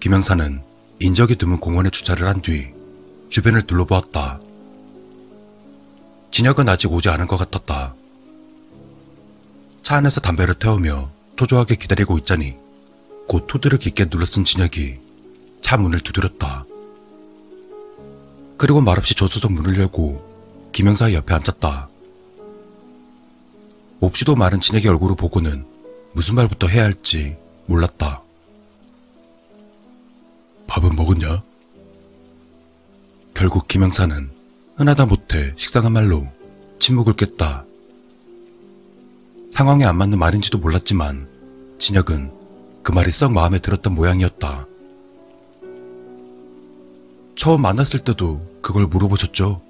김영사는 인적이 드문 공원에 주차를 한 뒤 주변을 둘러보았다. 진혁은 아직 오지 않은 것 같았다. 차 안에서 담배를 태우며 초조하게 기다리고 있자니 곧 투드를 깊게 눌러쓴 진혁이 차 문을 두드렸다. 그리고 말없이 조수석 문을 열고 김영사의 옆에 앉았다. 몹시도 마른 진혁의 얼굴을 보고는 무슨 말부터 해야 할지 몰랐다. 밥은 먹었냐? 결국 김영사는 흔하다 못해 식상한 말로 침묵을 깼다. 상황에 안 맞는 말인지도 몰랐지만 진혁은 그 말이 썩 마음에 들었던 모양이었다. 처음 만났을 때도 그걸 물어보셨죠?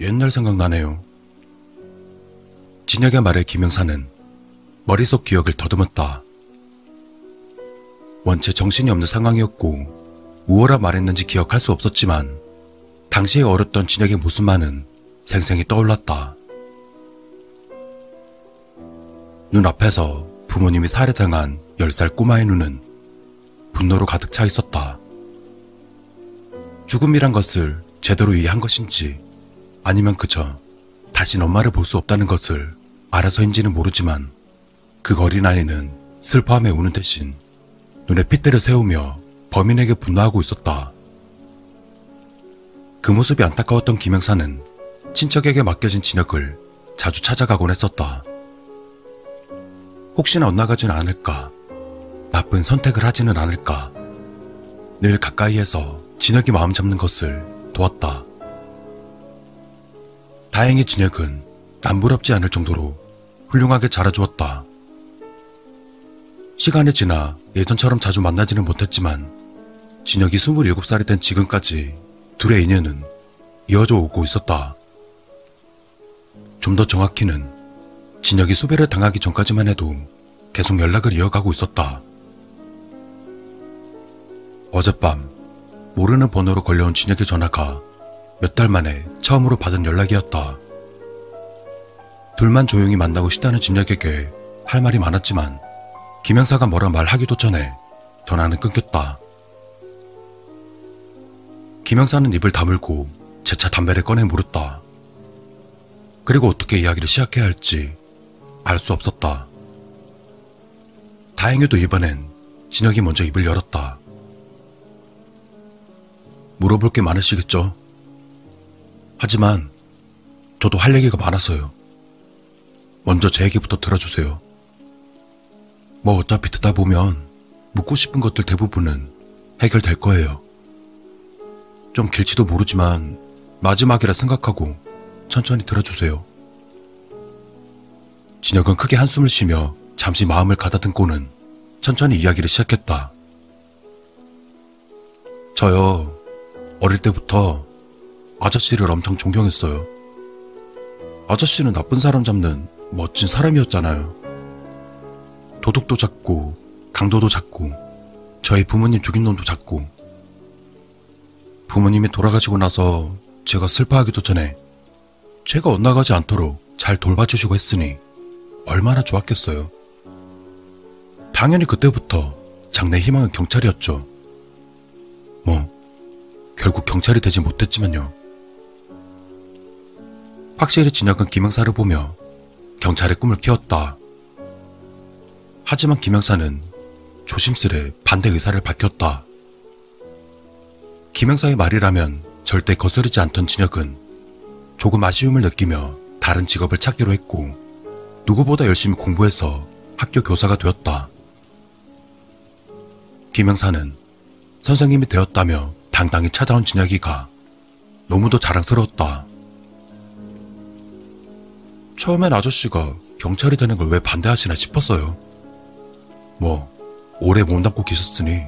옛날 생각나네요. 진혁의 말에 김영사는 머릿속 기억을 더듬었다. 원체 정신이 없는 상황이었고 무엇라 말했는지 기억할 수 없었지만 당시에 어렸던 진혁의 모습만은 생생히 떠올랐다. 눈앞에서 부모님이 살해당한 10살 꼬마의 눈은 분노로 가득 차 있었다. 죽음이란 것을 제대로 이해한 것인지 아니면 그저 다신 엄마를 볼 수 없다는 것을 알아서인지는 모르지만 그 어린아이는 슬퍼함에 우는 대신 눈에 핏대를 세우며 범인에게 분노하고 있었다. 그 모습이 안타까웠던 김영사는 친척에게 맡겨진 진혁을 자주 찾아가곤 했었다. 혹시나 엇나가지는 않을까, 나쁜 선택을 하지는 않을까, 늘 가까이에서 진혁이 마음 잡는 것을 도왔다. 다행히 진혁은 남부럽지 않을 정도로 훌륭하게 자라주었다. 시간이 지나 예전처럼 자주 만나지는 못했지만 진혁이 27살이 된 지금까지 둘의 인연은 이어져 오고 있었다. 좀 더 정확히는 진혁이 수배를 당하기 전까지만 해도 계속 연락을 이어가고 있었다. 어젯밤 모르는 번호로 걸려온 진혁의 전화가 몇 달 만에 처음으로 받은 연락이었다. 둘만 조용히 만나고 싶다는 진혁에게 할 말이 많았지만 김영사가 뭐라 말하기도 전에 전화는 끊겼다. 김영사는 입을 다물고 재차 담배를 꺼내 물었다. 그리고 어떻게 이야기를 시작해야 할지 알 수 없었다. 다행히도 이번엔 진혁이 먼저 입을 열었다. 물어볼 게 많으시겠죠? 하지만 저도 할 얘기가 많아서요. 먼저 제 얘기부터 들어주세요. 뭐 어차피 듣다 보면 묻고 싶은 것들 대부분은 해결될 거예요. 좀 길지도 모르지만 마지막이라 생각하고 천천히 들어주세요. 진혁은 크게 한숨을 쉬며 잠시 마음을 가다듬고는 천천히 이야기를 시작했다. 저요, 어릴 때부터 아저씨를 엄청 존경했어요. 아저씨는 나쁜 사람 잡는 멋진 사람이었잖아요. 도둑도 잡고, 강도도 잡고, 저희 부모님 죽인 놈도 잡고, 부모님이 돌아가시고 나서 제가 슬퍼하기도 전에 제가 엇나가지 않도록 잘 돌봐주시고 했으니 얼마나 좋았겠어요. 당연히 그때부터 장래 희망은 경찰이었죠. 뭐, 결국 경찰이 되지 못했지만요. 확실히 진혁은 김영사를 보며 경찰의 꿈을 키웠다. 하지만 김영사는 조심스레 반대 의사를 밝혔다. 김영사의 말이라면 절대 거스르지 않던 진혁은 조금 아쉬움을 느끼며 다른 직업을 찾기로 했고 누구보다 열심히 공부해서 학교 교사가 되었다. 김영사는 선생님이 되었다며 당당히 찾아온 진혁이가 너무도 자랑스러웠다. 처음엔 아저씨가 경찰이 되는 걸 왜 반대하시나 싶었어요. 뭐, 오래 몸담고 계셨으니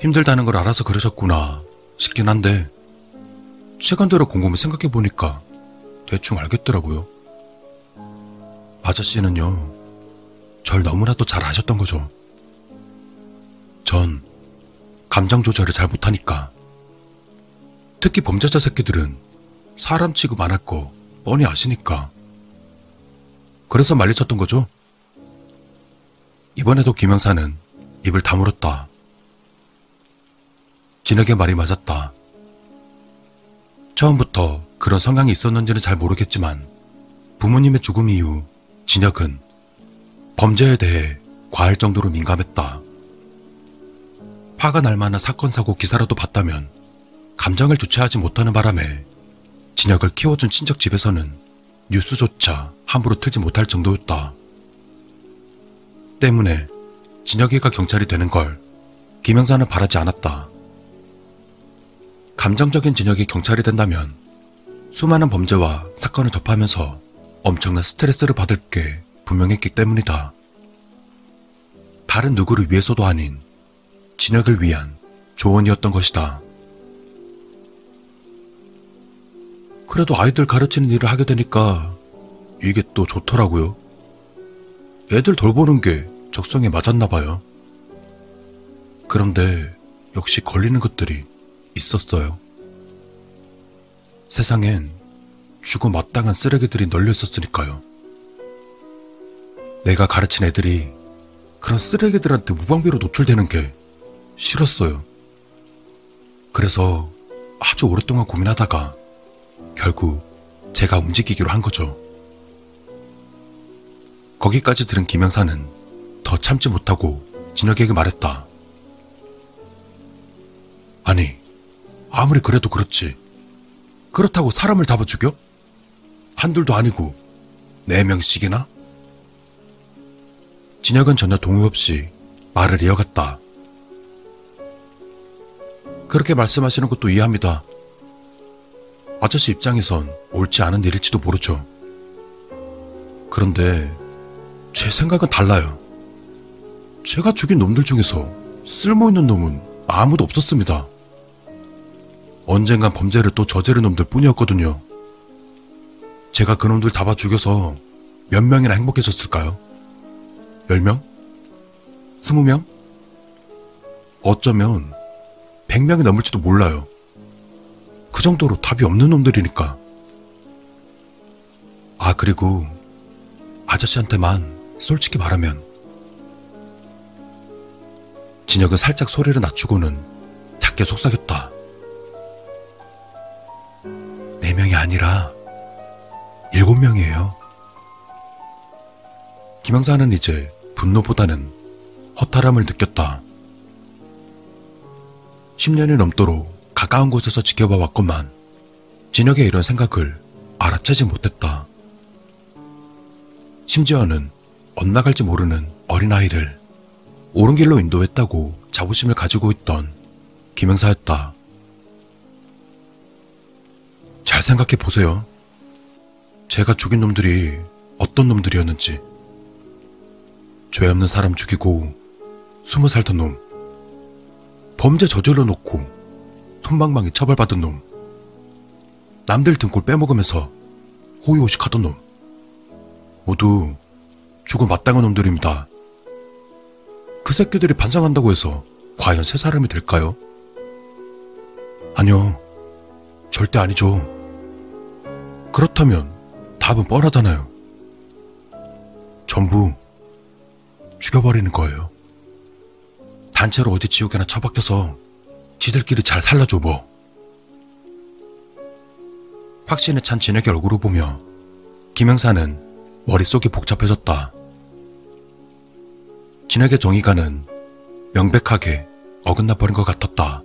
힘들다는 걸 알아서 그러셨구나 싶긴 한데, 최근 들어 곰곰이 생각해 보니까 대충 알겠더라고요. 아저씨는요, 절 너무나도 잘 아셨던 거죠. 전 감정 조절을 잘 못하니까. 특히 범죄자 새끼들은 사람 취급 안 할 거 뻔히 아시니까. 그래서 말리쳤던 거죠. 이번에도 김영사는 입을 다물었다. 진혁의 말이 맞았다. 처음부터 그런 성향이 있었는지는 잘 모르겠지만 부모님의 죽음 이후 진혁은 범죄에 대해 과할 정도로 민감했다. 화가 날 만한 사건, 사고 기사라도 봤다면 감정을 주체하지 못하는 바람에 진혁을 키워준 친척 집에서는 뉴스조차 함부로 틀지 못할 정도였다. 때문에 진혁이가 경찰이 되는 걸 김영사는 바라지 않았다. 감정적인 진혁이 경찰이 된다면 수많은 범죄와 사건을 접하면서 엄청난 스트레스를 받을 게 분명했기 때문이다. 다른 누구를 위해서도 아닌 진혁을 위한 조언이었던 것이다. 그래도 아이들 가르치는 일을 하게 되니까 이게 또 좋더라고요. 애들 돌보는 게 적성에 맞았나 봐요. 그런데 역시 걸리는 것들이 있었어요. 세상엔 죽어 마땅한 쓰레기들이 널려 있었으니까요. 내가 가르친 애들이 그런 쓰레기들한테 무방비로 노출되는 게 싫었어요. 그래서 아주 오랫동안 고민하다가 결국 제가 움직이기로 한 거죠. 거기까지 들은 김영사는 더 참지 못하고 진혁에게 말했다. 아니, 아무리 그래도 그렇지. 그렇다고 사람을 잡아 죽여? 한둘도 아니고 네 명씩이나? 진혁은 전혀 동의 없이 말을 이어갔다. 그렇게 말씀하시는 것도 이해합니다. 아저씨 입장에선 옳지 않은 일일지도 모르죠. 그런데 제 생각은 달라요. 제가 죽인 놈들 중에서 쓸모있는 놈은 아무도 없었습니다. 언젠간 범죄를 또 저지른 놈들 뿐이었거든요. 제가 그놈들 다봐 죽여서 몇 명이나 행복해졌을까요? 10명? 20명? 어쩌면 100명이 넘을지도 몰라요. 그 정도로 답이 없는 놈들이니까. 아, 그리고 아저씨한테만 솔직히 말하면 진혁은 살짝 소리를 낮추고는 작게 속삭였다. 네 명이 아니라 일곱 명이에요. 김영사는 이제 분노보다는 허탈함을 느꼈다. 10년이 넘도록 가까운 곳에서 지켜봐 왔건만 진혁의 이런 생각을 알아채지 못했다. 심지어는 엇나갈지 모르는 어린아이를 옳은 길로 인도했다고 자부심을 가지고 있던 김영사였다. 잘 생각해 보세요. 제가 죽인 놈들이 어떤 놈들이었는지. 죄 없는 사람 죽이고 숨어 살던 놈. 범죄 저질러 놓고 손방망이 처벌받은 놈. 남들 등골 빼먹으면서 호의호식하던 놈. 모두 죽어 마땅한 놈들입니다. 그 새끼들이 반성한다고 해서 과연 새 사람이 될까요? 아니요. 절대 아니죠. 그렇다면 답은 뻔하잖아요. 전부 죽여버리는 거예요. 단체로 어디 지옥에나 처박혀서 지들끼리 잘 살려줘 뭐. 확신에 찬 진혁의 얼굴을 보며 김영사는 머릿속이 복잡해졌다. 진혁의 정의가는 명백하게 어긋나 버린 것 같았다.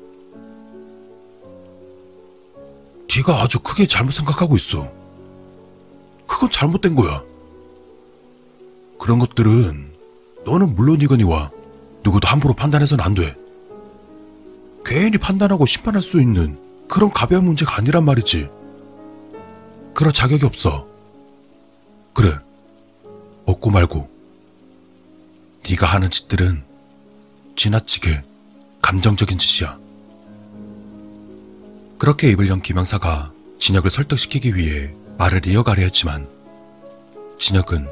네가 아주 크게 잘못 생각하고 있어. 그건 잘못된 거야. 그런 것들은 너는 물론이거니와 누구도 함부로 판단해서는 안 돼. 괜히 판단하고 심판할 수 있는 그런 가벼운 문제가 아니란 말이지. 그럴 자격이 없어. 그래. 없고 말고. 네가 하는 짓들은 지나치게 감정적인 짓이야. 그렇게 입을 연 김영사가 진혁을 설득시키기 위해 말을 이어가려 했지만 진혁은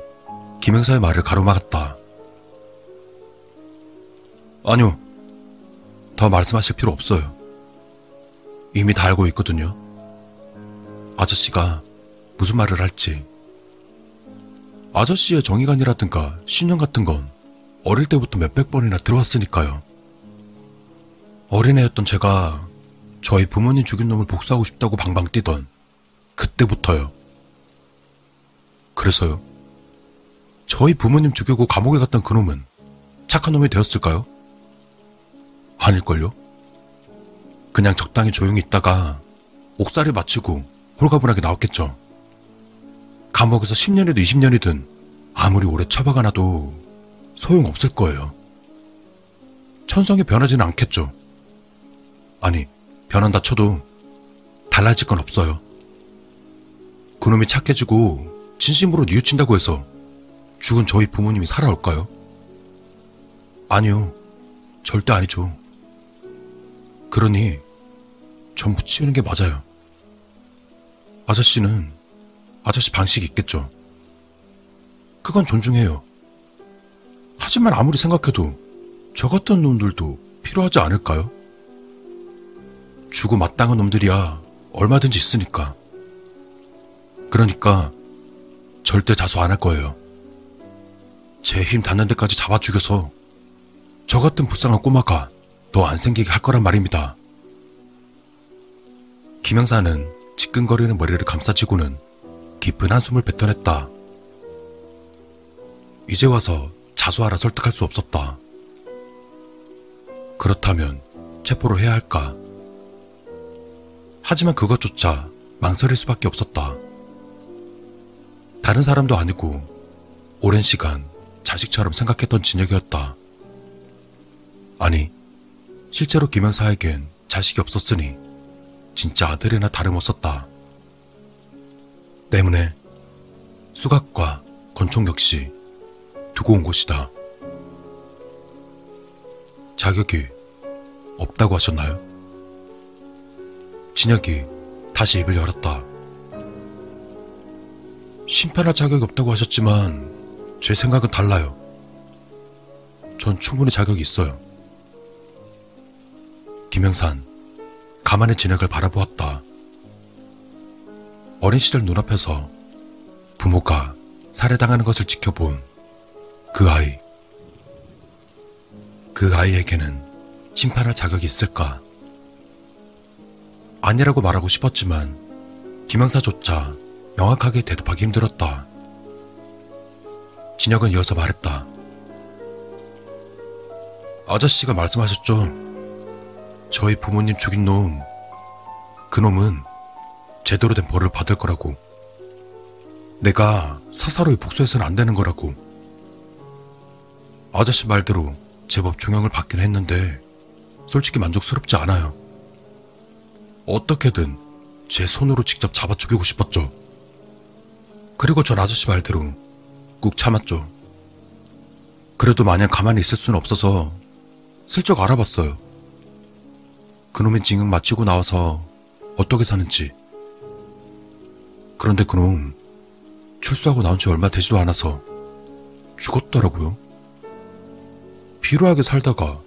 김영사의 말을 가로막았다. 아니요. 더 말씀하실 필요 없어요. 이미 다 알고 있거든요. 아저씨가 무슨 말을 할지. 아저씨의 정의관이라든가 신념 같은 건 어릴 때부터 몇백 번이나 들어왔으니까요. 어린애였던 제가 저희 부모님 죽인 놈을 복수하고 싶다고 방방 뛰던 그때부터요. 그래서요. 저희 부모님 죽이고 감옥에 갔던 그놈은 착한 놈이 되었을까요? 아닐걸요? 그냥 적당히 조용히 있다가 옥살이 마치고 홀가분하게 나왔겠죠. 감옥에서 10년이든 20년이든 아무리 오래 처박아 놔도 소용없을 거예요. 천성이 변하지는 않겠죠. 아니, 변한다 쳐도 달라질 건 없어요. 그놈이 착해지고 진심으로 뉘우친다고 해서 죽은 저희 부모님이 살아올까요? 아니요. 절대 아니죠. 그러니 전부 치우는 게 맞아요. 아저씨는 아저씨 방식이 있겠죠. 그건 존중해요. 하지만 아무리 생각해도 저 같은 놈들도 필요하지 않을까요? 주고 마땅한 놈들이야 얼마든지 있으니까. 그러니까 절대 자수 안 할 거예요. 제 힘 닿는 데까지 잡아 죽여서 저 같은 불쌍한 꼬마가 더 안 생기게 할 거란 말입니다. 김영사는 지끈거리는 머리를 감싸지고는 깊은 한숨을 뱉어냈다. 이제 와서 자수하라 설득할 수 없었다. 그렇다면 체포를 해야 할까? 하지만 그것조차 망설일 수밖에 없었다. 다른 사람도 아니고 오랜 시간 자식처럼 생각했던 진혁이었다. 아니, 실제로 김영사에겐 자식이 없었으니 진짜 아들이나 다름없었다. 때문에 수갑과 권총 역시 두고 온 곳이다. 자격이 없다고 하셨나요? 진혁이 다시 입을 열었다. 심판할 자격이 없다고 하셨지만 제 생각은 달라요. 전 충분히 자격이 있어요. 김영산 가만히 진혁을 바라보았다. 어린 시절 눈앞에서 부모가 살해당하는 것을 지켜본 그 아이. 그 아이에게는 심판할 자격이 있을까? 아니라고 말하고 싶었지만 김영사조차 명확하게 대답하기 힘들었다. 진혁은 이어서 말했다. 아저씨가 말씀하셨죠. 저희 부모님 죽인 놈, 그 놈은 제대로 된 벌을 받을 거라고. 내가 사사로이 복수해서는 안 되는 거라고. 아저씨 말대로 제법 종형을 받긴 했는데 솔직히 만족스럽지 않아요. 어떻게든 제 손으로 직접 잡아 죽이고 싶었죠. 그리고 전 아저씨 말대로 꾹 참았죠. 그래도 마냥 가만히 있을 수는 없어서 슬쩍 알아봤어요. 그놈이 징역 마치고 나와서 어떻게 사는지. 그런데 그놈 출소하고 나온 지 얼마 되지도 않아서 죽었더라고요. 비루하게 살다가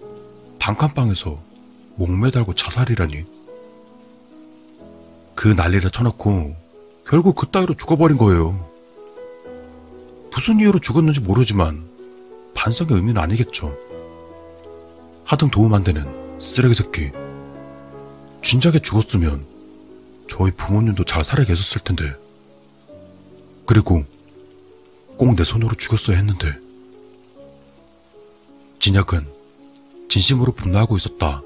단칸방에서 목매달고 자살이라니. 그 난리를 쳐놓고 결국 그 따위로 죽어버린 거예요. 무슨 이유로 죽었는지 모르지만 반성의 의미는 아니겠죠. 하등 도움 안 되는 쓰레기 새끼. 진작에 죽었으면 저희 부모님도 잘 살아 계셨을 텐데. 그리고 꼭 내 손으로 죽였어야 했는데. 진혁은 진심으로 분노하고 있었다.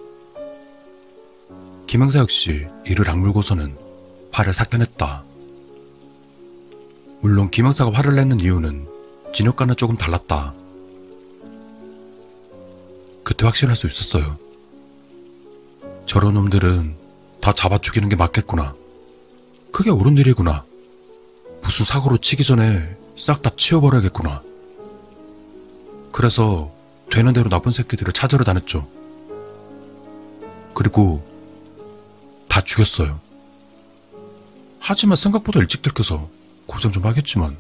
김영사 역시 이를 악물고서는 화를 삭혀냈다. 물론 김영사가 화를 내는 이유는 진혁과는 조금 달랐다. 그때 확신할 수 있었어요. 저런 놈들은 다 잡아 죽이는 게 맞겠구나. 그게 옳은 일이구나. 무슨 사고로 치기 전에 싹 다 치워버려야겠구나. 그래서 되는 대로 나쁜 새끼들을 찾으러 다녔죠. 그리고 다 죽였어요. 하지만 생각보다 일찍 들켜서 고생 좀 하겠지만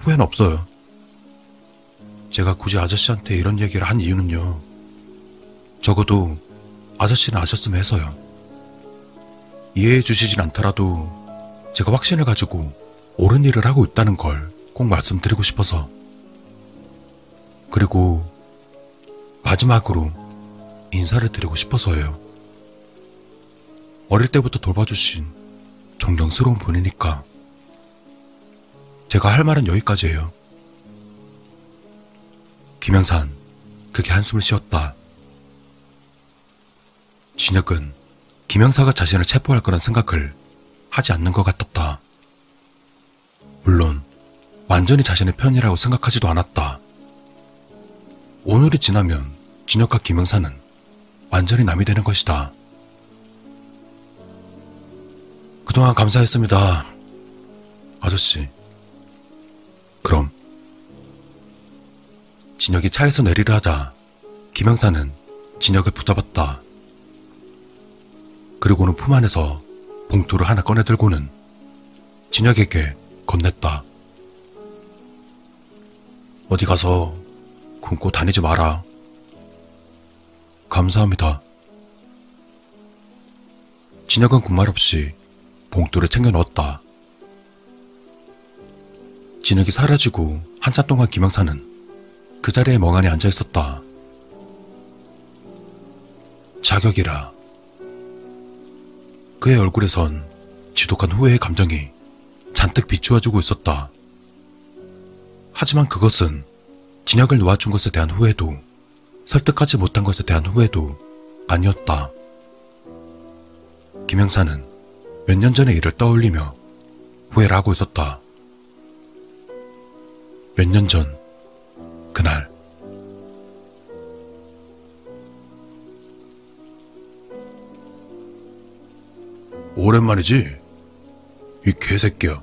후회는 없어요. 제가 굳이 아저씨한테 이런 얘기를 한 이유는요. 적어도 아저씨는 아셨으면 해서요. 이해해 주시진 않더라도 제가 확신을 가지고 옳은 일을 하고 있다는 걸 꼭 말씀드리고 싶어서. 그리고 마지막으로 인사를 드리고 싶어서예요. 어릴 때부터 돌봐주신 존경스러운 분이니까. 제가 할 말은 여기까지예요. 김영산, 그게 한숨을 쉬었다. 진혁은 김영사가 자신을 체포할 거란 생각을 하지 않는 것 같았다. 물론 완전히 자신의 편이라고 생각하지도 않았다. 오늘이 지나면 진혁과 김영사는 완전히 남이 되는 것이다. 그동안 감사했습니다. 아저씨. 그럼. 진혁이 차에서 내리려 하자 김영사는 진혁을 붙잡았다. 그리고는 품 안에서 봉투를 하나 꺼내들고는 진혁에게 건넸다. 어디 가서 굶고 다니지 마라. 감사합니다. 진혁은 군말 없이 봉투를 챙겨 넣었다. 진혁이 사라지고 한참 동안 김영사는 그 자리에 멍하니 앉아 있었다. 자격이라. 그의 얼굴에선 지독한 후회의 감정이 잔뜩 비추어주고 있었다. 하지만 그것은 진혁을 놓아준 것에 대한 후회도 설득하지 못한 것에 대한 후회도 아니었다. 김영사는 몇 년 전의 일을 떠올리며 후회를 하고 있었다. 몇 년 전, 그날. 오랜만이지? 이 개새끼야.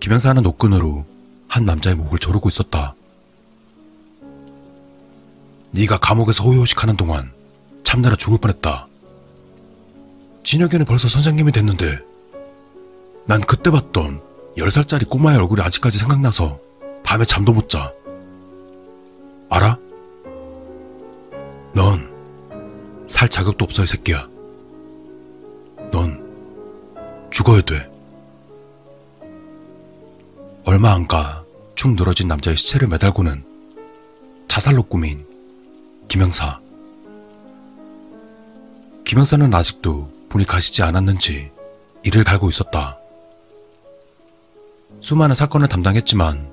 김영사는 노끈으로 한 남자의 목을 조르고 있었다. 네가 감옥에서 호요식하는 동안 참느라 죽을 뻔했다. 진혁이는 벌써 선생님이 됐는데 난 그때 봤던 10살짜리 꼬마의 얼굴이 아직까지 생각나서 밤에 잠도 못 자. 알아? 넌 살 자격도 없어 이 새끼야. 넌 죽어야 돼. 얼마 안 가 축 늘어진 남자의 시체를 매달고는 자살로 꾸민 김영사. 김영사는 아직도 분이 가시지 않았는지 이를 갈고 있었다. 수많은 사건을 담당했지만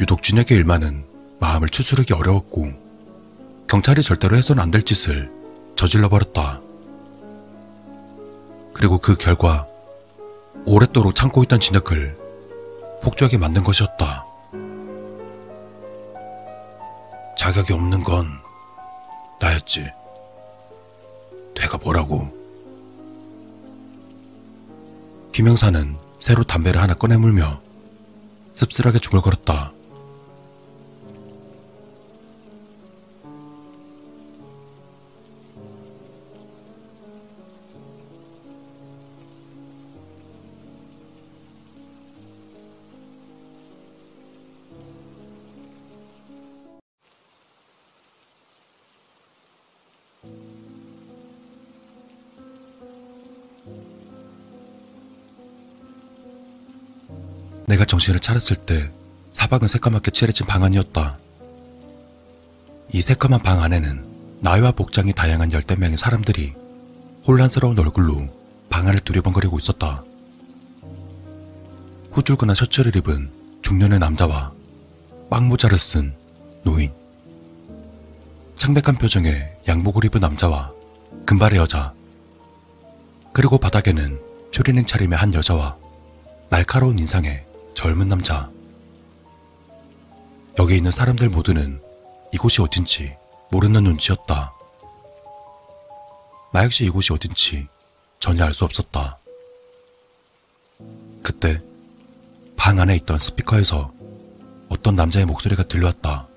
유독 준혁의 일만은 마음을 추스르기 어려웠고 경찰이 절대로 해서는 안 될 짓을 저질러 버렸다. 그리고 그 결과 오랫도록 참고 있던 진혁을 폭주하게 만든 것이었다. 자격이 없는 건 나였지. 내가 뭐라고. 김영사는 새로 담배를 하나 꺼내 물며 씁쓸하게 중얼거렸다. 내가 정신을 차렸을 때 사방은 새까맣게 칠해진 방 안이었다. 이 새까만 방 안에는 나이와 복장이 다양한 열댓 명의 사람들이 혼란스러운 얼굴로 방 안을 두리번거리고 있었다. 후줄근한 셔츠를 입은 중년의 남자와 빵모자를 쓴 노인. 창백한 표정의 양복을 입은 남자와 금발의 여자. 그리고 바닥에는 추리닝 차림의 한 여자와 날카로운 인상의 젊은 남자. 여기 있는 사람들 모두는 이곳이 어딘지 모르는 눈치였다. 나 역시 이곳이 어딘지 전혀 알 수 없었다. 그때 방 안에 있던 스피커에서 어떤 남자의 목소리가 들려왔다.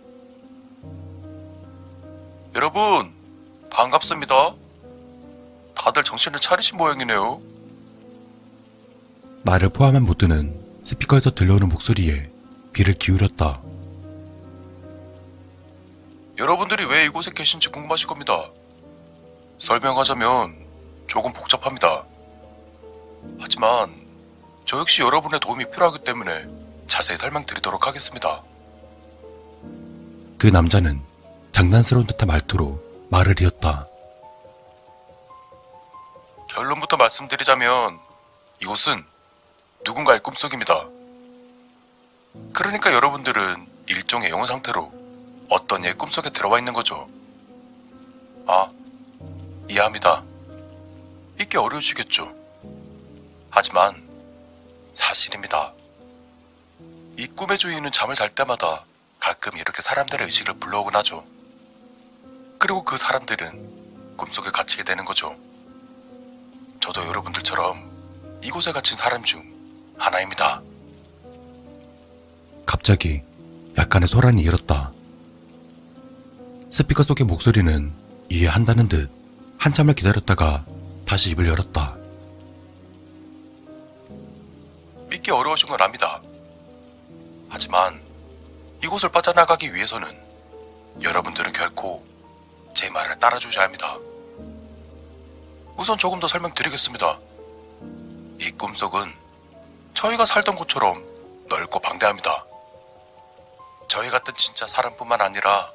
여러분, 반갑습니다. 다들 정신을 차리신 모양이네요. 나를 포함한 모두는 스피커에서 들려오는 목소리에 귀를 기울였다. 여러분들이 왜 이곳에 계신지 궁금하실 겁니다. 설명하자면 조금 복잡합니다. 하지만 저 역시 여러분의 도움이 필요하기 때문에 자세히 설명드리도록 하겠습니다. 그 남자는 장난스러운 듯한 말투로 말을 이었다. 결론부터 말씀드리자면 이곳은 누군가의 꿈속입니다. 그러니까 여러분들은 일종의 영혼 상태로 어떤 이의 꿈속에 들어와 있는 거죠. 아, 이해합니다. 잊기 어려우시겠죠. 하지만 사실입니다. 이 꿈의 주인은 잠을 잘 때마다 가끔 이렇게 사람들의 의식을 불러오곤 하죠. 그리고 그 사람들은 꿈속에 갇히게 되는 거죠. 저도 여러분들처럼 이곳에 갇힌 사람 중 하나입니다. 갑자기 약간의 소란이 일었다. 스피커 속의 목소리는 이해한다는 듯 한참을 기다렸다가 다시 입을 열었다. 믿기 어려우신 건 압니다. 하지만 이곳을 빠져나가기 위해서는 여러분들은 결코 제 말을 따라주셔야 합니다. 우선 조금 더 설명드리겠습니다. 이 꿈속은 저희가 살던 곳처럼 넓고 방대합니다. 저희 같은 진짜 사람뿐만 아니라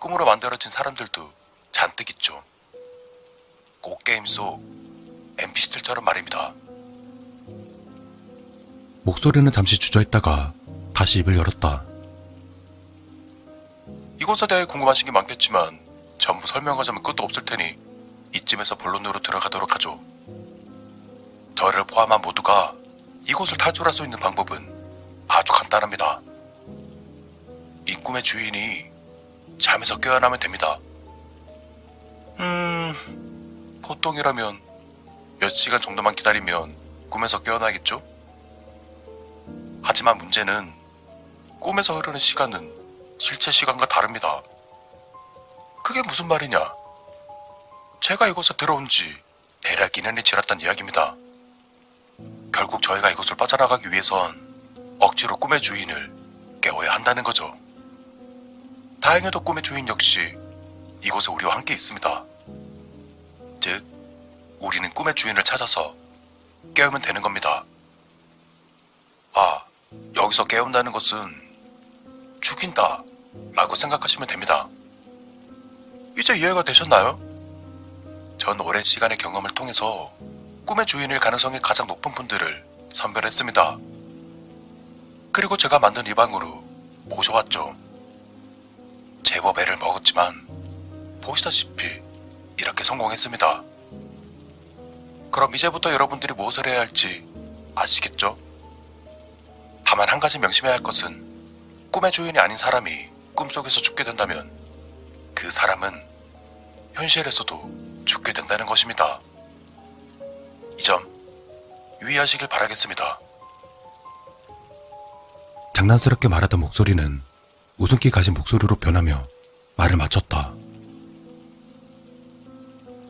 꿈으로 만들어진 사람들도 잔뜩 있죠. 꼭 게임 속 NPC들처럼 말입니다. 목소리는 잠시 주저했다가 다시 입을 열었다. 이곳에 대해 궁금하신 게 많겠지만 전부 설명하자면 끝도 없을 테니 이쯤에서 본론으로 들어가도록 하죠. 저를 포함한 모두가 이곳을 탈출할 수 있는 방법은 아주 간단합니다. 이 꿈의 주인이 잠에서 깨어나면 됩니다. 음, 보통이라면 몇 시간 정도만 기다리면 꿈에서 깨어나겠죠? 하지만 문제는 꿈에서 흐르는 시간은 실제 시간과 다릅니다. 그게 무슨 말이냐? 제가 이곳에 들어온 지 대략 2년이 지났단 이야기입니다. 결국 저희가 이곳을 빠져나가기 위해선 억지로 꿈의 주인을 깨워야 한다는 거죠. 다행히도 꿈의 주인 역시 이곳에 우리와 함께 있습니다. 즉, 우리는 꿈의 주인을 찾아서 깨우면 되는 겁니다. 아, 여기서 깨운다는 것은 죽인다 라고 생각하시면 됩니다. 이제 이해가 되셨나요? 전 오랜 시간의 경험을 통해서 꿈의 주인일 가능성이 가장 높은 분들을 선별했습니다. 그리고 제가 만든 이 방으로 모셔왔죠. 제법 애를 먹었지만 보시다시피 이렇게 성공했습니다. 그럼 이제부터 여러분들이 무엇을 해야 할지 아시겠죠? 다만 한 가지 명심해야 할 것은 꿈의 주인이 아닌 사람이 꿈속에서 죽게 된다면 그 사람은 현실에서도 죽게 된다는 것입니다. 이 점 유의하시길 바라겠습니다. 장난스럽게 말하던 목소리는 웃음기 가진 목소리로 변하며 말을 마쳤다.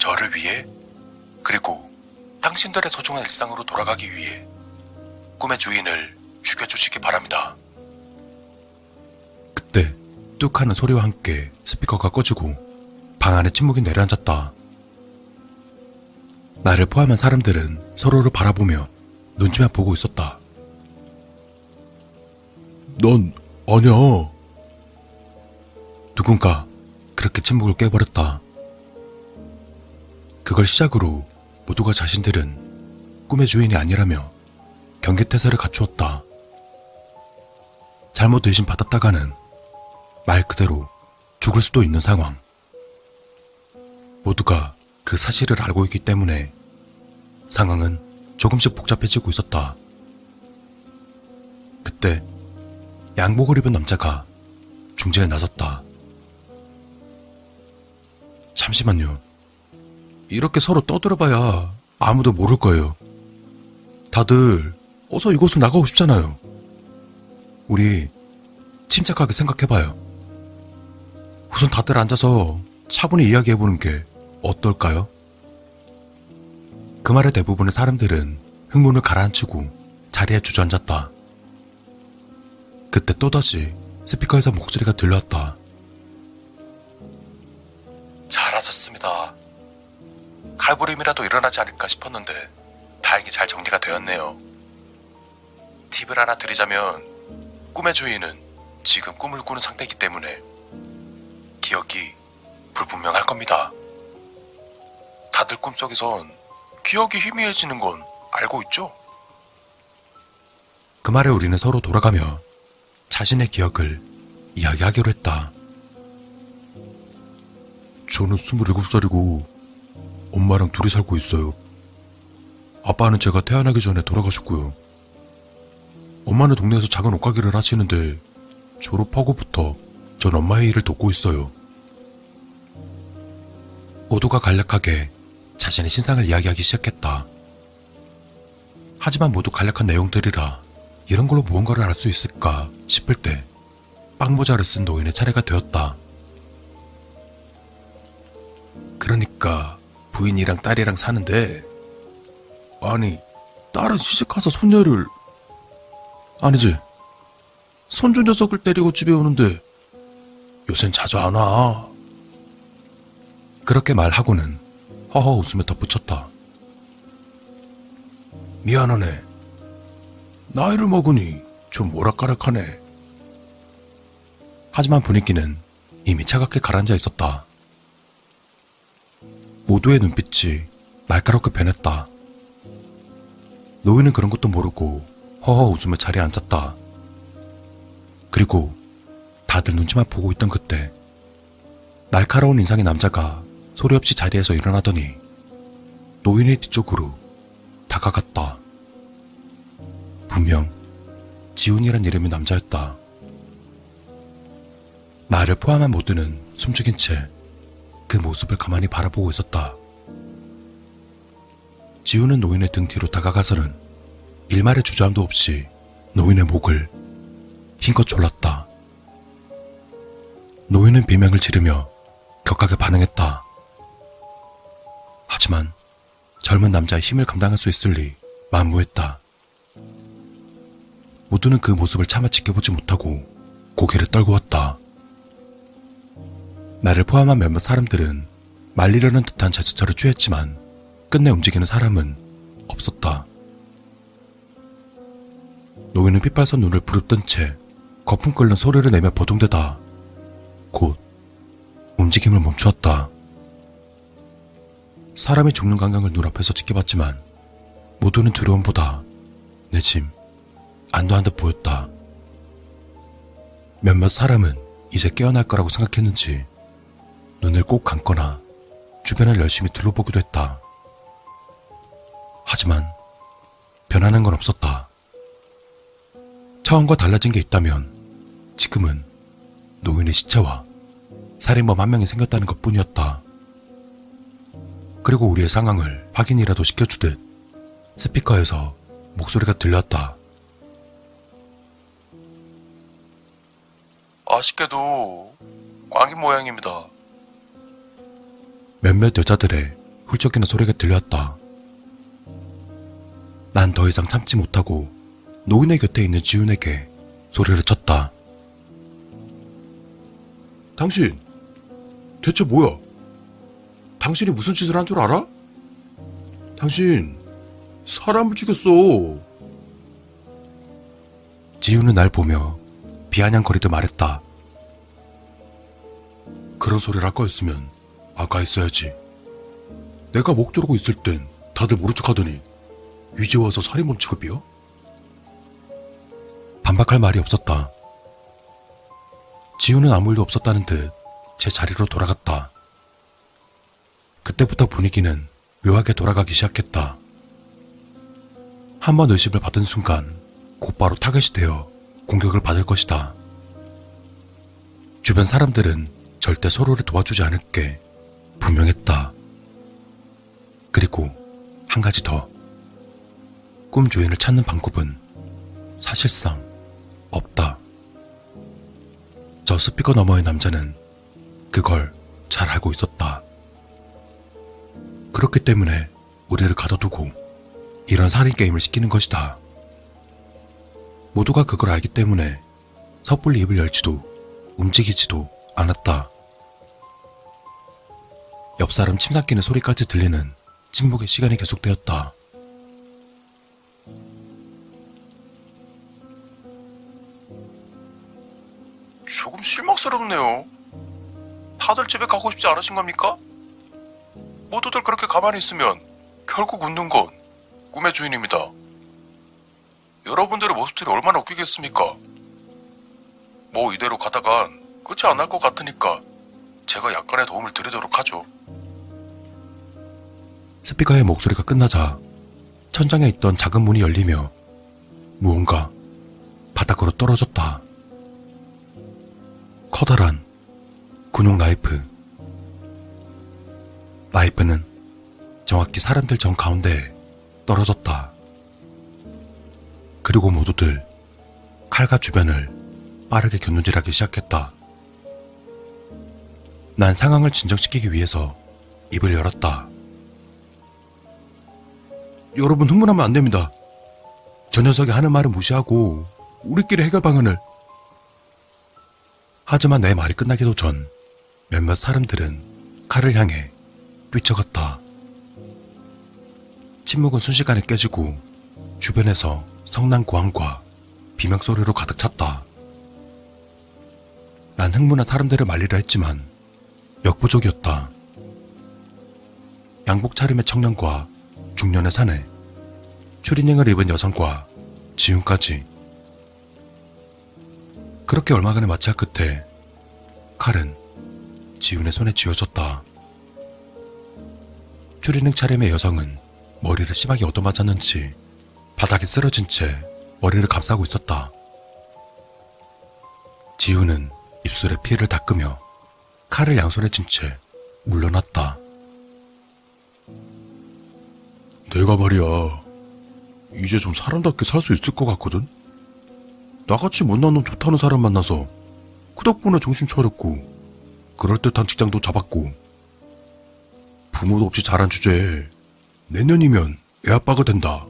저를 위해 그리고 당신들의 소중한 일상으로 돌아가기 위해 꿈의 주인을 죽여주시기 바랍니다. 그때 뚝 하는 소리와 함께 스피커가 꺼지고 방 안에 침묵이 내려앉았다. 나를 포함한 사람들은 서로를 바라보며 눈치만 보고 있었다. 넌 아니야. 누군가 그렇게 침묵을 깨버렸다. 그걸 시작으로 모두가 자신들은 꿈의 주인이 아니라며 경계태세를 갖추었다. 잘못 의심 받았다가는 말 그대로 죽을 수도 있는 상황. 모두가 그 사실을 알고 있기 때문에 상황은 조금씩 복잡해지고 있었다. 그때 양복을 입은 남자가 중재에 나섰다. 잠시만요. 이렇게 서로 떠들어봐야 아무도 모를 거예요. 다들 어서 이곳을 나가고 싶잖아요. 우리 침착하게 생각해봐요. 우선 다들 앉아서 차분히 이야기해보는 게 어떨까요? 그 말에 대부분의 사람들은 흥분을 가라앉히고 자리에 주저앉았다. 그때 또다시 스피커에서 목소리가 들려왔다. 잘하셨습니다. 갈부림이라도 일어나지 않을까 싶었는데 다행히 잘 정리가 되었네요. 팁을 하나 드리자면 꿈의 주인은 지금 꿈을 꾸는 상태이기 때문에 기억이 불분명할 겁니다. 다들 꿈속에선 기억이 희미해지는 건 알고 있죠? 그 말에 우리는 서로 돌아가며 자신의 기억을 이야기하기로 했다. 저는 27살이고 엄마랑 둘이 살고 있어요. 아빠는 제가 태어나기 전에 돌아가셨고요. 엄마는 동네에서 작은 옷가게를 하시는데 졸업하고부터 전 엄마의 일을 돕고 있어요. 모두가 간략하게 자신의 신상을 이야기하기 시작했다. 하지만 모두 간략한 내용들이라 이런 걸로 무언가를 알 수 있을까 싶을 때 빵모자를 쓴 노인의 차례가 되었다. 그러니까 부인이랑 딸이랑 사는데 아니 딸은 시집가서 손녀를 아니지 손주 녀석을 때리고 집에 오는데 요샌 자주 안 와. 그렇게 말하고는 허허 웃으며 덧붙였다. 미안하네. 나이를 먹으니 좀 오락가락하네. 하지만 분위기는 이미 차갑게 가라앉아 있었다. 모두의 눈빛이 날카롭게 변했다. 노인은 그런 것도 모르고 허허 웃으며 자리에 앉았다. 그리고 다들 눈치만 보고 있던 그때 날카로운 인상의 남자가 소리 없이 자리에서 일어나더니 노인의 뒤쪽으로 다가갔다. 분명 지훈이란 이름의 남자였다. 나를 포함한 모두는 숨죽인 채 그 모습을 가만히 바라보고 있었다. 지훈은 노인의 등 뒤로 다가가서는 일말의 주저함도 없이 노인의 목을 힘껏 졸랐다. 노인은 비명을 지르며 격하게 반응했다. 하지만 젊은 남자의 힘을 감당할 수 있을 리 만무했다. 모두는 그 모습을 차마 지켜보지 못하고 고개를 떨고 왔다. 나를 포함한 몇몇 사람들은 말리려는 듯한 제스처를 취했지만 끝내 움직이는 사람은 없었다. 노인은 핏발선 눈을 부릅뜬 채 거품 끓는 소리를 내며 버둥대다 곧 움직임을 멈추었다. 사람이 죽는 광경을 눈앞에서 지켜봤지만 모두는 두려움보다 내 짐 안도한 듯 보였다. 몇몇 사람은 이제 깨어날 거라고 생각했는지 눈을 꼭 감거나 주변을 열심히 둘러보기도 했다. 하지만 변하는 건 없었다. 처음과 달라진 게 있다면 지금은 노인의 시체와 살인범 한 명이 생겼다는 것 뿐이었다. 그리고 우리의 상황을 확인이라도 시켜주듯 스피커에서 목소리가 들렸다. 아쉽게도 광인 모양입니다. 몇몇 여자들의 훌쩍이는 소리가 들렸다. 난 더 이상 참지 못하고 노인의 곁에 있는 지훈에게 소리를 쳤다. 당신, 대체 뭐야? 당신이 무슨 짓을 한 줄 알아? 당신, 사람을 죽였어. 지훈은 날 보며 비아냥거리듯 말했다. 그런 소리를 할 거였으면 아까 했어야지. 내가 목 조르고 있을 땐 다들 모른 척 하더니 이제 와서 살인범 취급이야? 반박할 말이 없었다. 지우는 아무 일도 없었다는 듯 제 자리로 돌아갔다. 그때부터 분위기는 묘하게 돌아가기 시작했다. 한 번 의심을 받은 순간 곧바로 타겟이 되어 공격을 받을 것이다. 주변 사람들은 절대 서로를 도와주지 않을 게 분명했다. 그리고 한 가지 더. 꿈 주인을 찾는 방법은 사실상 없다. 저 스피커 너머의 남자는 그걸 잘 알고 있었다. 그렇기 때문에 우리를 가둬두고 이런 살인 게임을 시키는 것이다. 모두가 그걸 알기 때문에 섣불리 입을 열지도 움직이지도 않았다. 옆 사람 침 삼키는 소리까지 들리는 침묵의 시간이 계속되었다. 조금 실망스럽네요. 다들 집에 가고 싶지 않으신 겁니까? 모두들 그렇게 가만히 있으면 결국 웃는 건 꿈의 주인입니다. 여러분들의 모습들이 얼마나 웃기겠습니까? 뭐 이대로 가다간 끝이 안 날 것 같으니까 제가 약간의 도움을 드리도록 하죠. 스피커의 목소리가 끝나자 천장에 있던 작은 문이 열리며 무언가 바닥으로 떨어졌다. 커다란 군용 나이프. 나이프는 정확히 사람들 정 가운데에 떨어졌다. 그리고 모두들 칼과 주변을 빠르게 겨누질하기 시작했다. 난 상황을 진정시키기 위해서 입을 열었다. 여러분 흥분하면 안 됩니다. 저 녀석이 하는 말을 무시하고 우리끼리 해결 방안을. 하지만 내 말이 끝나기도 전 몇몇 사람들은 칼을 향해 뛰쳐갔다. 침묵은 순식간에 깨지고 주변에서 성난 고함과 비명소리로 가득 찼다. 난 흥분한 사람들을 말리려 했지만 역부족이었다. 양복 차림의 청년과 중년의 사내, 추리닝을 입은 여성과 지훈까지. 그렇게 얼마간의 마찰 끝에 칼은 지훈의 손에 쥐어졌다. 추리닝 차림의 여성은 머리를 심하게 얻어맞았는지 바닥에 쓰러진 채 머리를 감싸고 있었다. 지훈은 입술에 피를 닦으며 칼을 양손에 쥔 채 물러났다. 내가 말이야. 이제 좀 사람답게 살 수 있을 것 같거든? 나같이 못난 놈 좋다는 사람 만나서 그 덕분에 정신 차렸고 그럴듯한 직장도 잡았고 부모도 없이 자란 주제에 내년이면 애 아빠가 된다.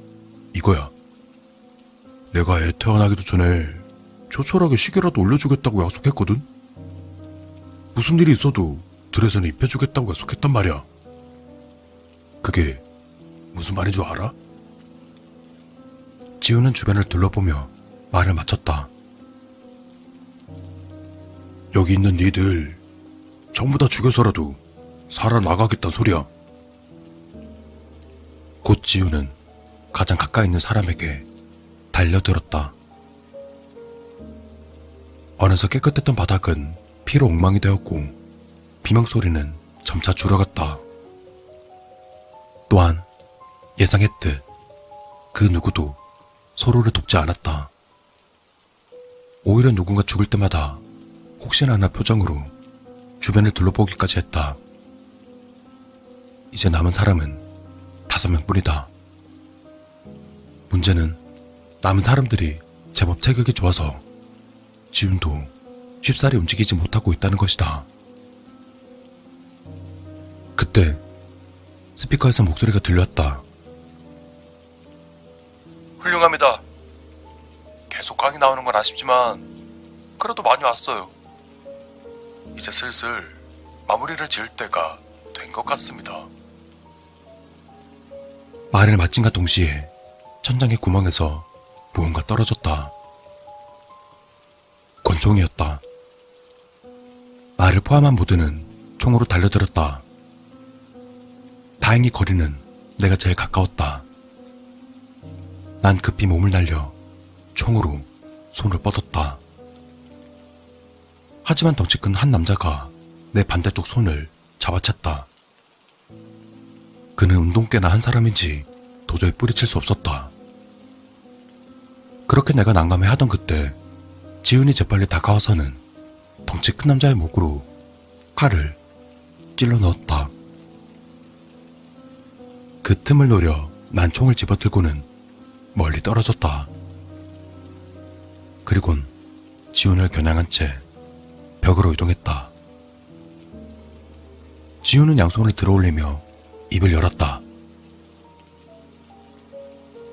이거야. 내가 애 태어나기도 전에 조촐하게 시계라도 올려주겠다고 약속했거든? 무슨 일이 있어도 들에서는 입혀주겠다고 약속했단 말이야. 그게 무슨 말인 줄 알아? 지우는 주변을 둘러보며 말을 마쳤다. 여기 있는 니들 전부 다 죽여서라도 살아나가겠단 소리야. 곧 지우는 가장 가까이 있는 사람에게 달려들었다. 어느새 깨끗했던 바닥은 피로 엉망이 되었고 비명 소리는 점차 줄어갔다. 또한 예상했듯 그 누구도 서로를 돕지 않았다. 오히려 누군가 죽을 때마다 혹시나 하나 표정으로 주변을 둘러보기까지 했다. 이제 남은 사람은 다섯 명 뿐이다. 문제는 남은 사람들이 제법 체격이 좋아서 지훈도 쉽사리 움직이지 못하고 있다는 것이다. 그때 스피커에서 목소리가 들렸다. 훌륭합니다. 계속 강이 나오는 건 아쉽지만 그래도 많이 왔어요. 이제 슬슬 마무리를 지을 때가 된 것 같습니다. 말을 마침과 동시에 천장의 구멍에서 무언가 떨어졌다. 권총이었다. 말을 포함한 모두는 총으로 달려들었다. 다행히 거리는 내가 제일 가까웠다. 난 급히 몸을 날려 총으로 손을 뻗었다. 하지만 덩치 큰 한 남자가 내 반대쪽 손을 잡아챘다. 그는 운동깨나 한 사람인지 도저히 뿌리칠 수 없었다. 그렇게 내가 난감해 하던 그때 지훈이 재빨리 다가와서는 덩치 큰 남자의 목으로 칼을 찔러 넣었다. 그 틈을 노려 난 총을 집어들고는 멀리 떨어졌다. 그리곤 지훈을 겨냥한 채 벽으로 이동했다. 지훈은 양손을 들어올리며 입을 열었다.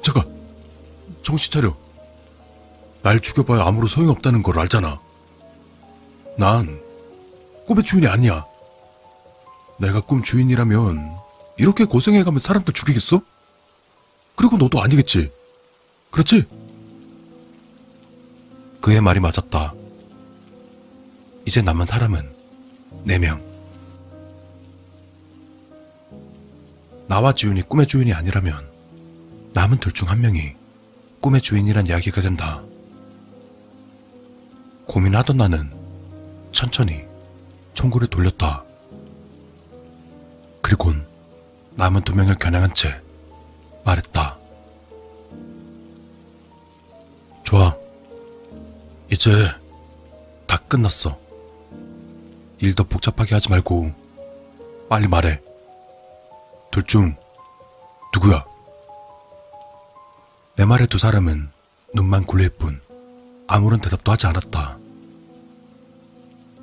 잠깐, 정신 차려. 날 죽여봐야 아무런 소용없다는 걸 알잖아. 난 꿈의 주인이 아니야. 내가 꿈 주인이라면 이렇게 고생해가며 사람들 죽이겠어? 그리고 너도 아니겠지. 그렇지? 그의 말이 맞았다. 이제 남은 사람은 네 명. 나와 지훈이 꿈의 주인이 아니라면 남은 둘 중 한 명이 꿈의 주인이란 이야기가 된다. 고민하던 나는 천천히 총구를 돌렸다. 그리곤 남은 두 명을 겨냥한 채 말했다. 좋아. 이제 다 끝났어. 일 더 복잡하게 하지 말고 빨리 말해. 둘 중 누구야? 내 말에 두 사람은 눈만 굴릴 뿐 아무런 대답도 하지 않았다.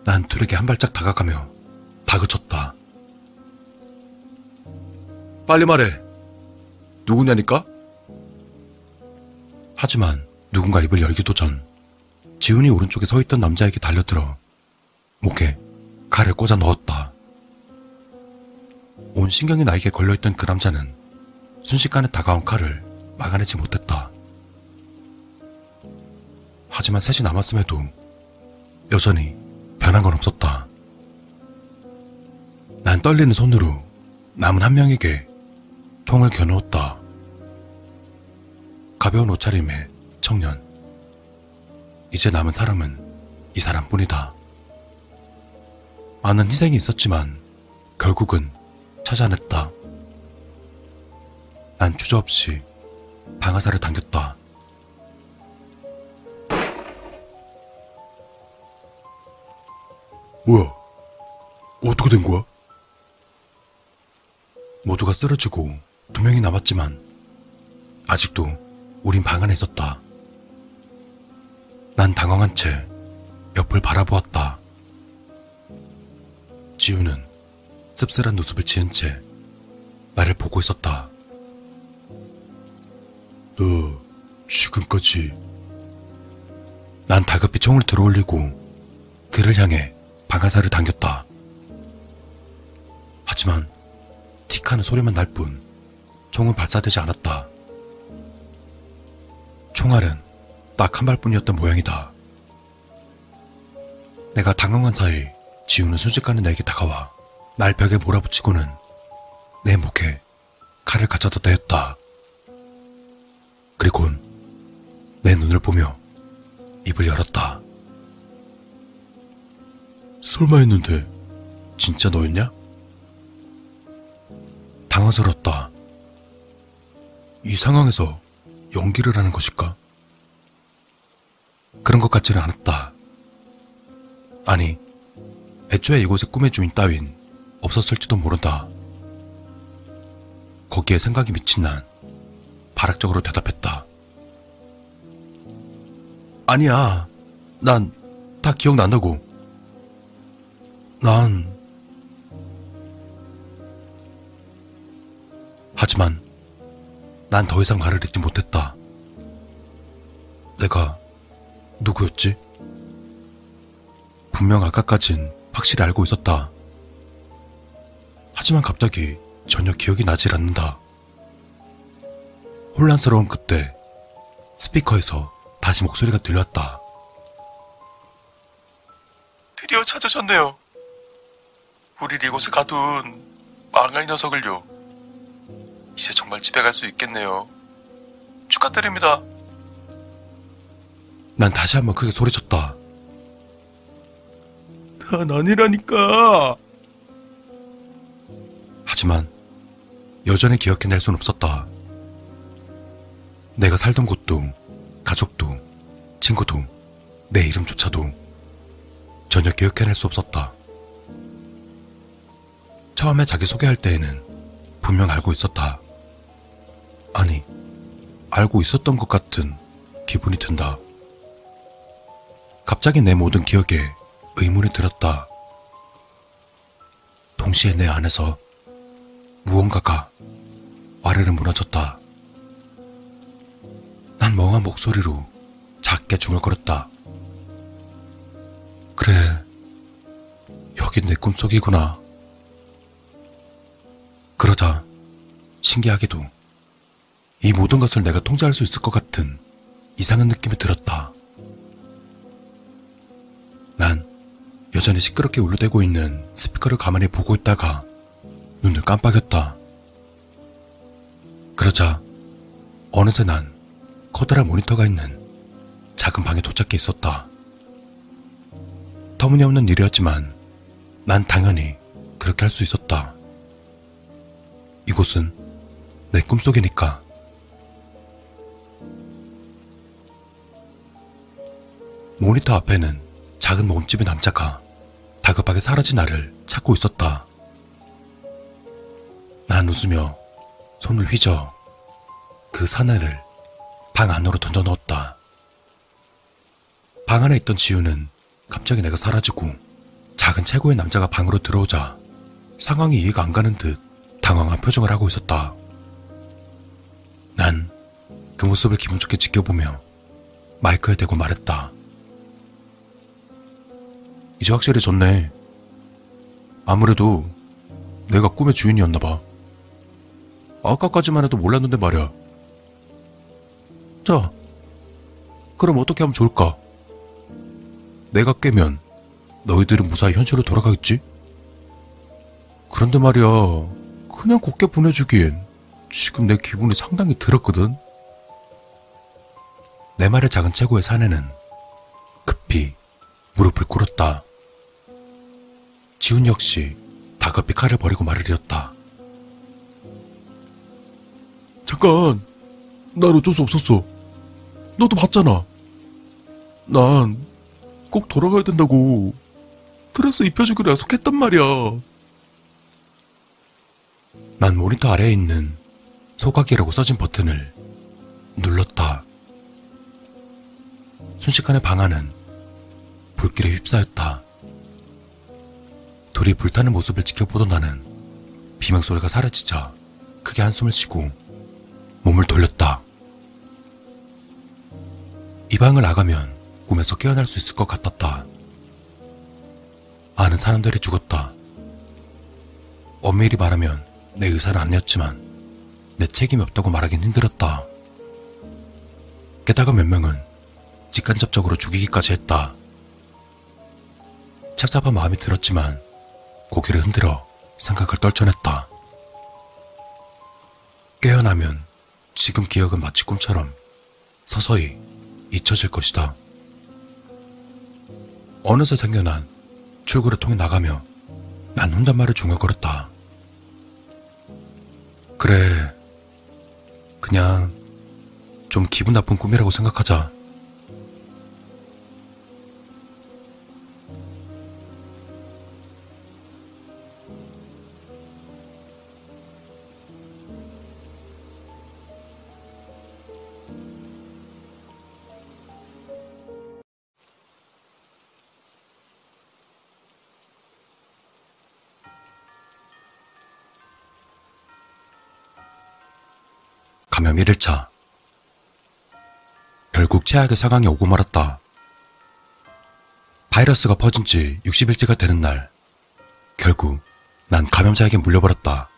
난 둘에게 한 발짝 다가가며 다그쳤다. 빨리 말해. 누구냐니까? 하지만 누군가 입을 열기도 전 지훈이 오른쪽에 서 있던 남자에게 달려들어 목에 칼을 꽂아 넣었다. 온 신경이 나에게 걸려있던 그 남자는 순식간에 다가온 칼을 막아내지 못했다. 하지만 셋이 남았음에도 여전히 변한 건 없었다. 난 떨리는 손으로 남은 한 명에게 총을 겨누었다. 가벼운 옷차림의 청년. 이제 남은 사람은 이 사람뿐이다. 많은 희생이 있었지만 결국은 찾아냈다. 난 주저없이 방아쇠를 당겼다. 뭐야? 어떻게 된 거야? 모두가 쓰러지고 두 명이 남았지만 아직도 우린 방 안에 있었다. 난 당황한 채 옆을 바라보았다. 지우는 씁쓸한 눈썹을 지은 채 나를 보고 있었다. 너 지금까지 난 다급히 총을 들어올리고 그를 향해 방아쇠를 당겼다. 하지만 틱하는 소리만 날 뿐 총은 발사되지 않았다. 총알은 딱 한 발뿐이었던 모양이다. 내가 당황한 사이 지우는 순식간에 내게 다가와 날 벽에 몰아붙이고는 내 목에 칼을 가져다 대었다. 그리곤 내 눈을 보며 입을 열었다. 설마 했는데 진짜 너였냐? 당황스러웠다. 이 상황에서 연기를 하는 것일까? 그런 것 같지는 않았다. 아니, 애초에 이곳의 꿈의 주인 따윈 없었을지도 모른다. 거기에 생각이 미친 난 발악적으로 대답했다. 아니야. 난 다 기억난다고. 난 하지만 난 더 이상 말을 잇지 못했다. 내가 누구였지? 분명 아까까진 확실히 알고 있었다. 하지만 갑자기 전혀 기억이 나질 않는다. 혼란스러운 그때 스피커에서 다시 목소리가 들렸다. 드디어 찾으셨네요. 우리 이곳에 가둔 망할 녀석을요. 이제 정말 집에 갈 수 있겠네요. 축하드립니다. 난 다시 한번 크게 소리쳤다. 난 아니라니까. 하지만 여전히 기억해낼 순 없었다. 내가 살던 곳도, 가족도, 친구도, 내 이름조차도 전혀 기억해낼 수 없었다. 처음에 자기소개할 때에는 분명 알고 있었다. 아니, 알고 있었던 것 같은 기분이 든다. 갑자기 내 모든 기억에 의문이 들었다. 동시에 내 안에서 무언가가 와르르 무너졌다. 난 멍한 목소리로 작게 중얼거렸다. 그래, 여긴 내 꿈속이구나. 그러자 신기하게도 이 모든 것을 내가 통제할 수 있을 것 같은 이상한 느낌이 들었다. 난 여전히 시끄럽게 울려대고 있는 스피커를 가만히 보고 있다가 눈을 깜빡였다. 그러자 어느새 난 커다란 모니터가 있는 작은 방에 도착해 있었다. 터무니없는 일이었지만 난 당연히 그렇게 할 수 있었다. 이곳은 내 꿈속이니까. 모니터 앞에는 작은 몸집의 남자가 다급하게 사라진 나를 찾고 있었다. 난 웃으며 손을 휘저 그 사내를 방 안으로 던져 넣었다. 방 안에 있던 지우는 갑자기 내가 사라지고 작은 최고의 남자가 방으로 들어오자 상황이 이해가 안 가는 듯 당황한 표정을 하고 있었다. 난 그 모습을 기분 좋게 지켜보며 마이크에 대고 말했다. 이제 확실히 졌네. 아무래도 내가 꿈의 주인이었나 봐. 아까까지만 해도 몰랐는데 말이야. 자, 그럼 어떻게 하면 좋을까? 내가 깨면 너희들은 무사히 현실로 돌아가겠지? 그런데 말이야, 그냥 곱게 보내주기엔 지금 내 기분이 상당히 들었거든? 내 말에 작은 최고의 사내는 급히 무릎을 꿇었다. 지훈 역시 다급히 칼을 버리고 말을 이었다. 잠깐, 난 어쩔 수 없었어. 너도 봤잖아. 난 꼭 돌아가야 된다고 드레스 입혀주기로 약속했단 말이야. 난 모니터 아래에 있는 소각이라고 써진 버튼을 눌렀다. 순식간에 방 안은 불길에 휩싸였다. 둘이 불타는 모습을 지켜보던 나는 비명 소리가 사라지자 크게 한숨을 쉬고 몸을 돌렸다. 이 방을 나가면 꿈에서 깨어날 수 있을 것 같았다. 아는 사람들이 죽었다. 엄밀히 말하면 내 의사는 아니었지만 내 책임이 없다고 말하긴 힘들었다. 게다가 몇 명은 직간접적으로 죽이기까지 했다. 착잡한 마음이 들었지만 고개를 흔들어 생각을 떨쳐냈다. 깨어나면 지금 기억은 마치 꿈처럼 서서히 잊혀질 것이다. 어느새 생겨난 출구를 통해 나가며 난 혼잣말을 중얼거렸다. 그래, 그냥 좀 기분 나쁜 꿈이라고 생각하자. 감염 1일차. 결국 최악의 상황이 오고 말았다. 바이러스가 퍼진 지 60일째가 되는 날, 결국 난 감염자에게 물려버렸다.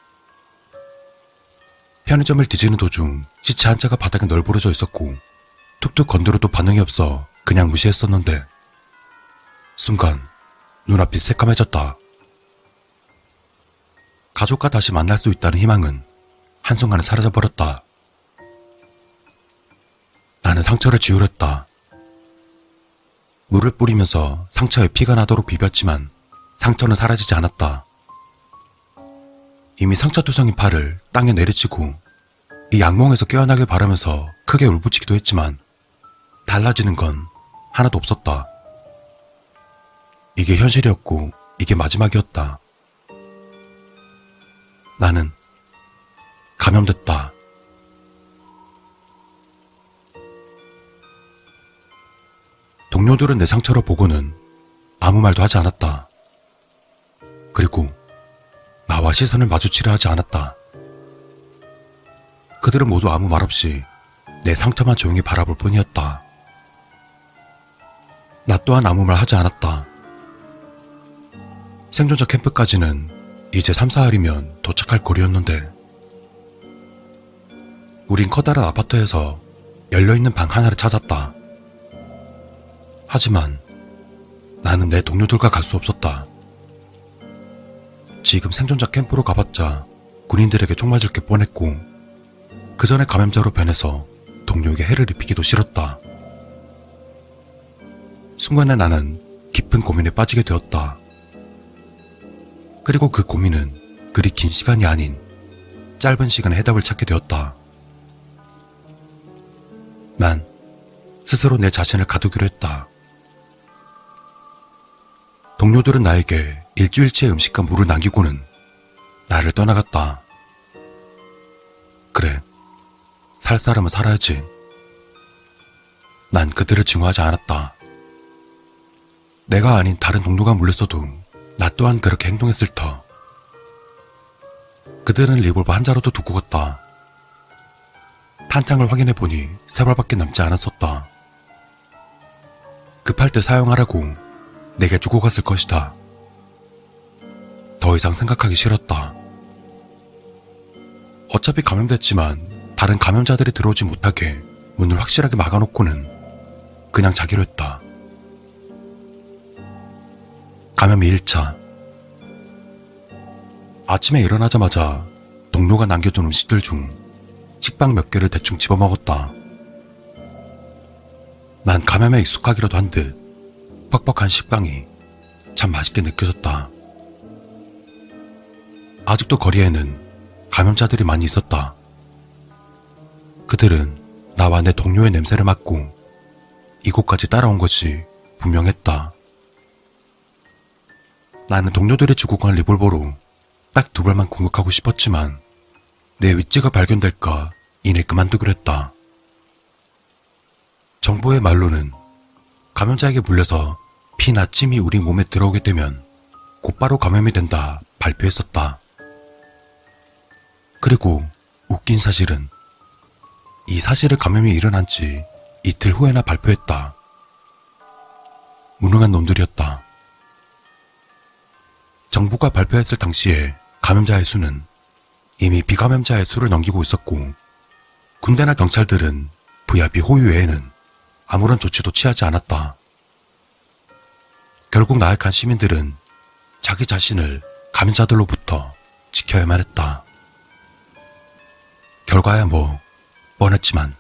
편의점을 뒤지는 도중 시체 한 차가 바닥에 널브러져 있었고 툭툭 건드려도 반응이 없어 그냥 무시했었는데 순간 눈앞이 새까매졌다. 가족과 다시 만날 수 있다는 희망은 한순간에 사라져버렸다. 나는 상처를 지우렸다. 물을 뿌리면서 상처에 피가 나도록 비볐지만 상처는 사라지지 않았다. 이미 상처투성인 팔을 땅에 내리치고 이 악몽에서 깨어나길 바라면서 크게 울부짖기도 했지만 달라지는 건 하나도 없었다. 이게 현실이었고 이게 마지막이었다. 나는 감염됐다. 동료들은 내 상처를 보고는 아무 말도 하지 않았다. 그리고 나와 시선을 마주치려 하지 않았다. 그들은 모두 아무 말 없이 내 상처만 조용히 바라볼 뿐이었다. 나 또한 아무 말 하지 않았다. 생존자 캠프까지는 이제 3, 4일이면 도착할 거리였는데 우린 커다란 아파트에서 열려있는 방 하나를 찾았다. 하지만 나는 내 동료들과 갈 수 없었다. 지금 생존자 캠프로 가봤자 군인들에게 총 맞을 게 뻔했고 그 전에 감염자로 변해서 동료에게 해를 입히기도 싫었다. 순간에 나는 깊은 고민에 빠지게 되었다. 그리고 그 고민은 그리 긴 시간이 아닌 짧은 시간에 해답을 찾게 되었다. 난 스스로 내 자신을 가두기로 했다. 동료들은 나에게 일주일치의 음식과 물을 남기고는 나를 떠나갔다. 그래, 살 사람은 살아야지. 난 그들을 증오하지 않았다. 내가 아닌 다른 동료가 물렸어도 나 또한 그렇게 행동했을 터. 그들은 리볼버 한 자루도 두고 갔다. 탄창을 확인해 보니 세 발밖에 남지 않았었다. 급할 때 사용하라고 내게 주고 갔을 것이다. 더 이상 생각하기 싫었다. 어차피 감염됐지만 다른 감염자들이 들어오지 못하게 문을 확실하게 막아놓고는 그냥 자기로 했다. 감염이 1차. 아침에 일어나자마자 동료가 남겨준 음식들 중 식빵 몇 개를 대충 집어먹었다. 난 감염에 익숙하기라도 한 듯 뻑뻑한 식빵이 참 맛있게 느껴졌다. 아직도 거리에는 감염자들이 많이 있었다. 그들은 나와 내 동료의 냄새를 맡고 이곳까지 따라온 것이 분명했다. 나는 동료들이 주고 간 리볼버로 딱 두 발만 공격하고 싶었지만 내 위치가 발견될까 이내 그만두기로 했다. 정보의 말로는 감염자에게 물려서 피나 침이 우리 몸에 들어오게 되면 곧바로 감염이 된다 발표했었다. 그리고 웃긴 사실은 이 사실을 감염이 일어난 지 이틀 후에나 발표했다. 무능한 놈들이었다. 정부가 발표했을 당시에 감염자의 수는 이미 비감염자의 수를 넘기고 있었고 군대나 경찰들은 VIP 호유 외에는 아무런 조치도 취하지 않았다. 결국 나약한 시민들은 자기 자신을 감염자들로부터 지켜야만 했다. 결과야 뭐 뻔했지만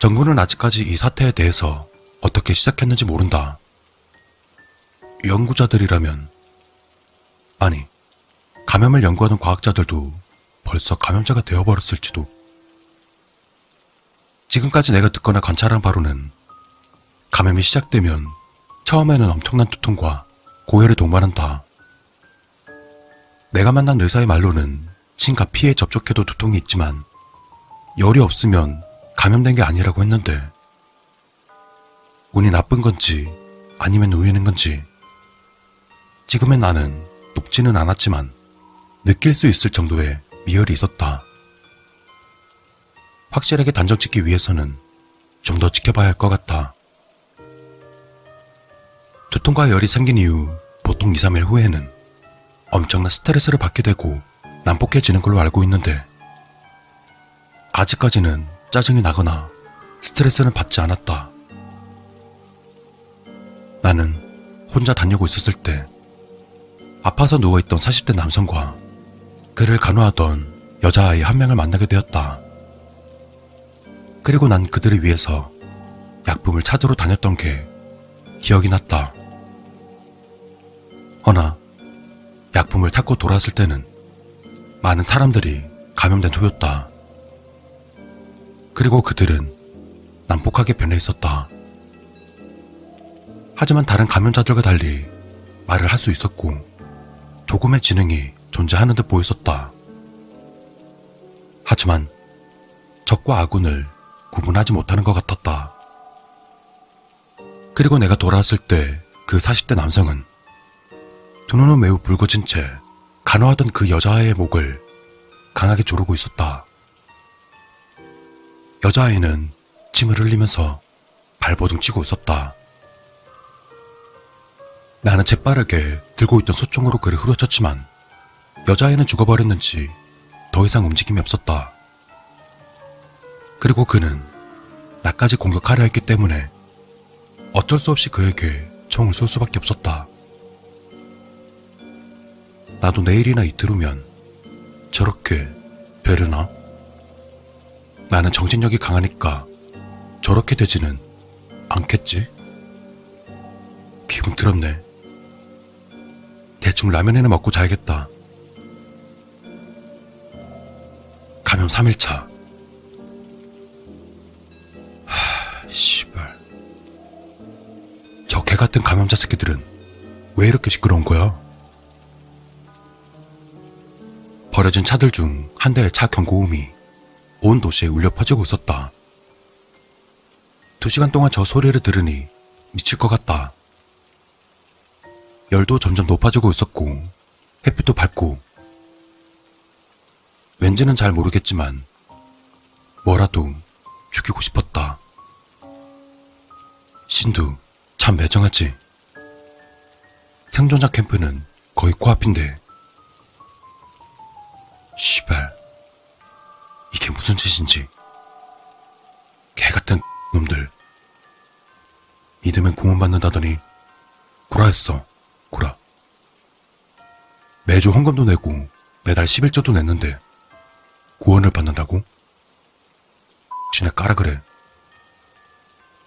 정부는 아직까지 이 사태에 대해서 어떻게 시작했는지 모른다. 연구자들이라면 아니 감염을 연구하는 과학자들도 벌써 감염자가 되어버렸을지도. 지금까지 내가 듣거나 관찰한 바로는 감염이 시작되면 처음에는 엄청난 두통과 고열을 동반한다. 내가 만난 의사의 말로는 침과 피에 접촉해도 두통이 있지만 열이 없으면 감염된 게 아니라고 했는데 운이 나쁜 건지 아니면 우연인 건지 지금의 나는 높지는 않았지만 느낄 수 있을 정도의 미열이 있었다. 확실하게 단정 짓기 위해서는 좀 더 지켜봐야 할 것 같다. 두통과 열이 생긴 이후 보통 2, 3일 후에는 엄청난 스트레스를 받게 되고 난폭해지는 걸로 알고 있는데 아직까지는 짜증이 나거나 스트레스는 받지 않았다. 나는 혼자 다니고 있었을 때 아파서 누워있던 40대 남성과 그를 간호하던 여자아이 한 명을 만나게 되었다. 그리고 난 그들을 위해서 약품을 찾으러 다녔던 게 기억이 났다. 허나 약품을 찾고 돌아왔을 때는 많은 사람들이 감염된 후였다. 그리고 그들은 난폭하게 변해 있었다. 하지만 다른 감염자들과 달리 말을 할 수 있었고 조금의 지능이 존재하는 듯 보였었다. 하지만 적과 아군을 구분하지 못하는 것 같았다. 그리고 내가 돌아왔을 때 그 40대 남성은 두 눈은 매우 붉어진 채 간호하던 그 여자아이의 목을 강하게 조르고 있었다. 여자아이는 침을 흘리면서 발버둥 치고 있었다. 나는 재빠르게 들고 있던 소총으로 그를 후려쳤지만 여자아이는 죽어버렸는지 더 이상 움직임이 없었다. 그리고 그는 나까지 공격하려 했기 때문에 어쩔 수 없이 그에게 총을 쏠 수밖에 없었다. 나도 내일이나 이틀 후면 저렇게 베르나? 나는 정신력이 강하니까 저렇게 되지는 않겠지? 기분 들었네. 대충 라면이나 먹고 자야겠다. 감염 3일차. 씨발. 저 개 같은 감염자 새끼들은 왜 이렇게 시끄러운 거야? 버려진 차들 중 한 대의 차 경고음이 온 도시에 울려 퍼지고 있었다. 두 시간 동안 저 소리를 들으니 미칠 것 같다. 열도 점점 높아지고 있었고 햇빛도 밝고 왠지는 잘 모르겠지만 뭐라도 죽이고 싶었다. 신두 참 매정하지. 생존자 캠프는 거의 코앞인데. 시발 이게 무슨 짓인지. 개같은 놈들. 믿으면 구원받는다더니 구라했어 구라. 매주 헌금도 내고 매달 11조도 냈는데 구원을 받는다고? 지네 까라 그래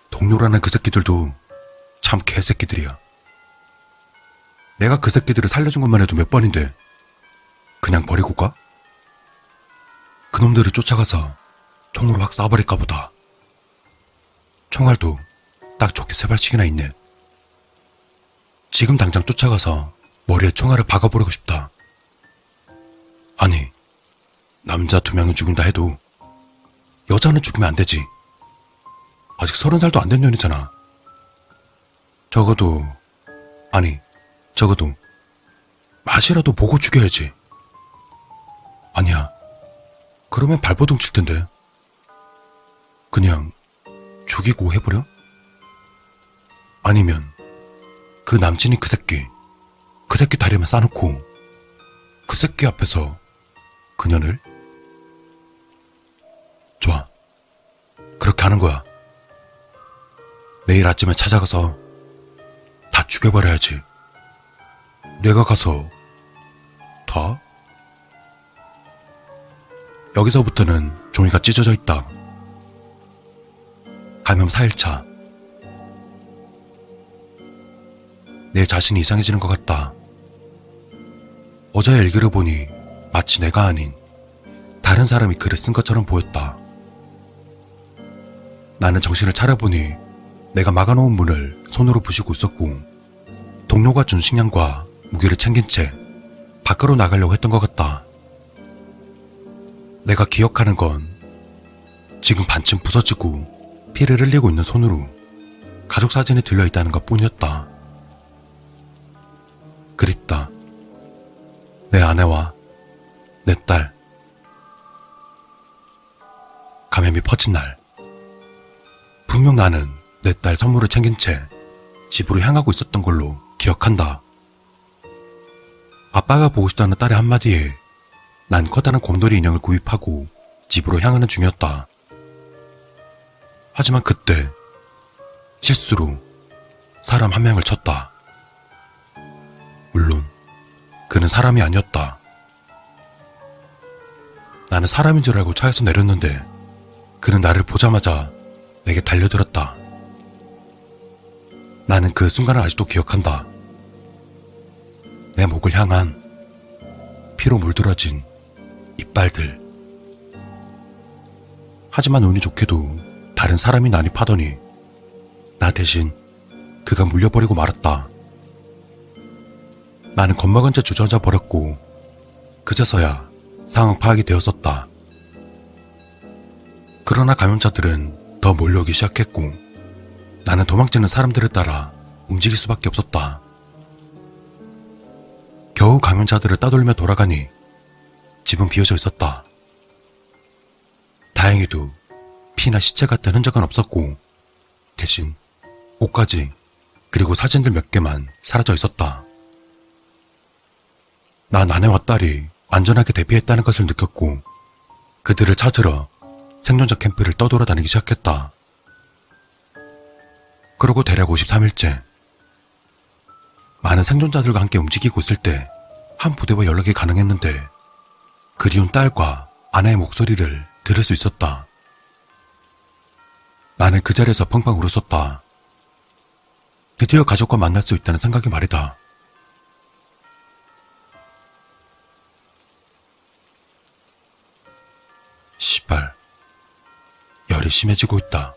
동료라는 그 새끼들도 참 개새끼들이야 내가 그 새끼들을 살려준 것만 해도 몇 번인데 그냥 버리고 가? 그놈들을 쫓아가서 총으로 확 쏴버릴까 보다. 총알도 딱 좋게 세 발씩이나 있네. 지금 당장 쫓아가서 머리에 총알을 박아버리고 싶다. 아니, 남자 두 명은 죽인다 해도 여자는 죽으면 안 되지. 아직 서른 살도 안 된 년이잖아. 적어도, 아니, 적어도 맛이라도 보고 죽여야지. 아니야. 그러면 발버둥 칠 텐데. 그냥 죽이고 해버려? 아니면 그 남친이 그 새끼, 그 새끼 다리만 싸놓고 그 새끼 앞에서 그녀를? 좋아. 그렇게 하는 거야. 내일 아침에 찾아가서 다 죽여버려야지. 내가 가서 다? 여기서부터는 종이가 찢어져 있다. 감염 4일차. 내 자신이 이상해지는 것 같다. 어제 일기를 보니 마치 내가 아닌 다른 사람이 글을 쓴 것처럼 보였다. 나는 정신을 차려보니 내가 막아놓은 문을 손으로 부시고 있었고 동료가 준 식량과 무기를 챙긴 채 밖으로 나가려고 했던 것 같다. 내가 기억하는 건 지금 반쯤 부서지고 피를 흘리고 있는 손으로 가족 사진이 들려있다는 것 뿐이었다. 그립다. 내 아내와 내 딸. 감염이 퍼진 날. 분명 나는 내 딸 선물을 챙긴 채 집으로 향하고 있었던 걸로 기억한다. 아빠가 보고 싶다는 딸의 한마디에 난 커다란 곰돌이 인형을 구입하고 집으로 향하는 중이었다. 하지만 그때 실수로 사람 한 명을 쳤다. 물론 그는 사람이 아니었다. 나는 사람인 줄 알고 차에서 내렸는데 그는 나를 보자마자 내게 달려들었다. 나는 그 순간을 아직도 기억한다. 내 목을 향한 피로 물들어진 이빨들. 하지만 운이 좋게도 다른 사람이 난입하더니 나 대신 그가 물려버리고 말았다. 나는 겁먹은 채 주저앉아 버렸고 그제서야 상황 파악이 되었었다. 그러나 감염자들은 더 몰려오기 시작했고 나는 도망치는 사람들을 따라 움직일 수밖에 없었다. 겨우 감염자들을 따돌며 돌아가니 집은 비어져 있었다. 다행히도 피나 시체 같은 흔적은 없었고 대신 옷까지 그리고 사진들 몇 개만 사라져 있었다. 난 아내와 딸이 안전하게 대피했다는 것을 느꼈고 그들을 찾으러 생존자 캠프를 떠돌아다니기 시작했다. 그러고 대략 53일째 많은 생존자들과 함께 움직이고 있을 때 한 부대와 연락이 가능했는데 그리운 딸과 아내의 목소리를 들을 수 있었다. 나는 그 자리에서 펑펑 울었었다. 드디어 가족과 만날 수 있다는 생각이 말이다. 시발. 열이 심해지고 있다.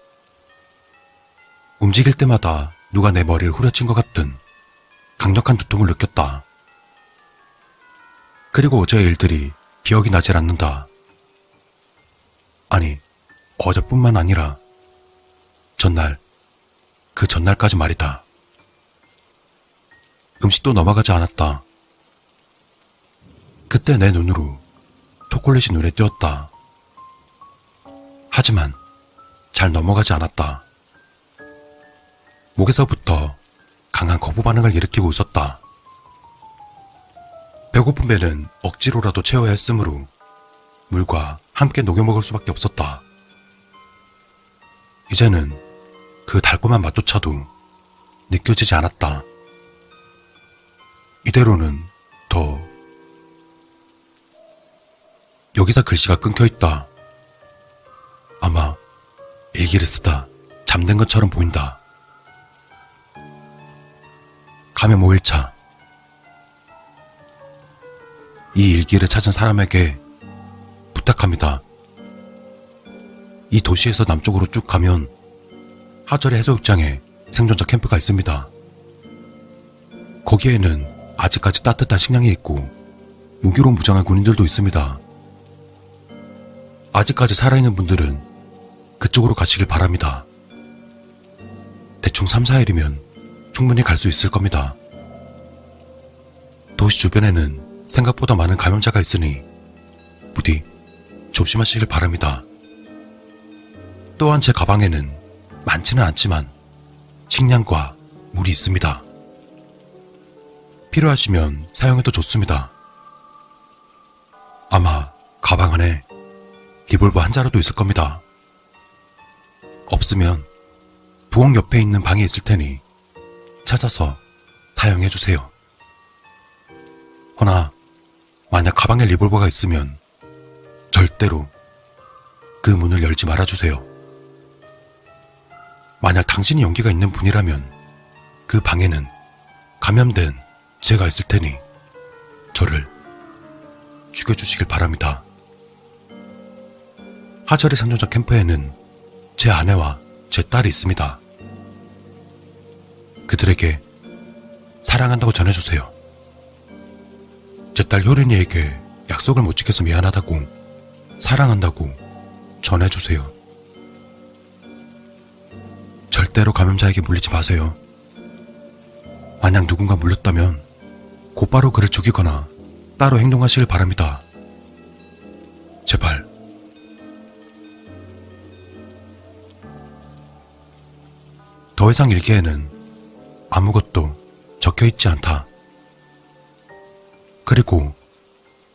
움직일 때마다 누가 내 머리를 후려친 것 같은 강력한 두통을 느꼈다. 그리고 어제의 일들이 기억이 나질 않는다. 아니, 어제뿐만 아니라 전날, 그 전날까지 말이다. 음식도 넘어가지 않았다. 그때 내 눈으로 초콜릿이 눈에 띄었다. 하지만 잘 넘어가지 않았다. 목에서부터 강한 거부 반응을 일으키고 있었다. 배고픈 배는 억지로라도 채워야 했으므로 물과 함께 녹여 먹을 수밖에 없었다. 이제는 그 달콤한 맛조차도 느껴지지 않았다. 이대로는 더 여기서 글씨가 끊겨 있다. 아마 일기를 쓰다 잠든 것처럼 보인다. 감염 5일차. 이 일기를 찾은 사람에게 부탁합니다. 이 도시에서 남쪽으로 쭉 가면 하절의 해수욕장에 생존자 캠프가 있습니다. 거기에는 아직까지 따뜻한 식량이 있고 무기로 무장한 군인들도 있습니다. 아직까지 살아있는 분들은 그쪽으로 가시길 바랍니다. 대충 3, 4일이면 충분히 갈 수 있을 겁니다. 도시 주변에는 생각보다 많은 감염자가 있으니 부디 조심하시길 바랍니다. 또한 제 가방에는 많지는 않지만 식량과 물이 있습니다. 필요하시면 사용해도 좋습니다. 아마 가방 안에 리볼버 한 자루도 있을 겁니다. 없으면 부엌 옆에 있는 방에 있을 테니 찾아서 사용해 주세요. 허나 만약 가방에 리볼버가 있으면 절대로 그 문을 열지 말아 주세요. 만약 당신이 연기가 있는 분이라면 그 방에는 감염된 제가 있을 테니 저를 죽여주시길 바랍니다. 하절의 생존자 캠프에는 제 아내와 제 딸이 있습니다. 그들에게 사랑한다고 전해주세요. 제 딸 효린이에게 약속을 못 지켜서 미안하다고 사랑한다고 전해주세요. 절대로 감염자에게 물리지 마세요. 만약 누군가 물렸다면 곧바로 그를 죽이거나 따로 행동하시길 바랍니다. 제발. 더 이상 일기에는 아무것도 적혀 있지 않다. 그리고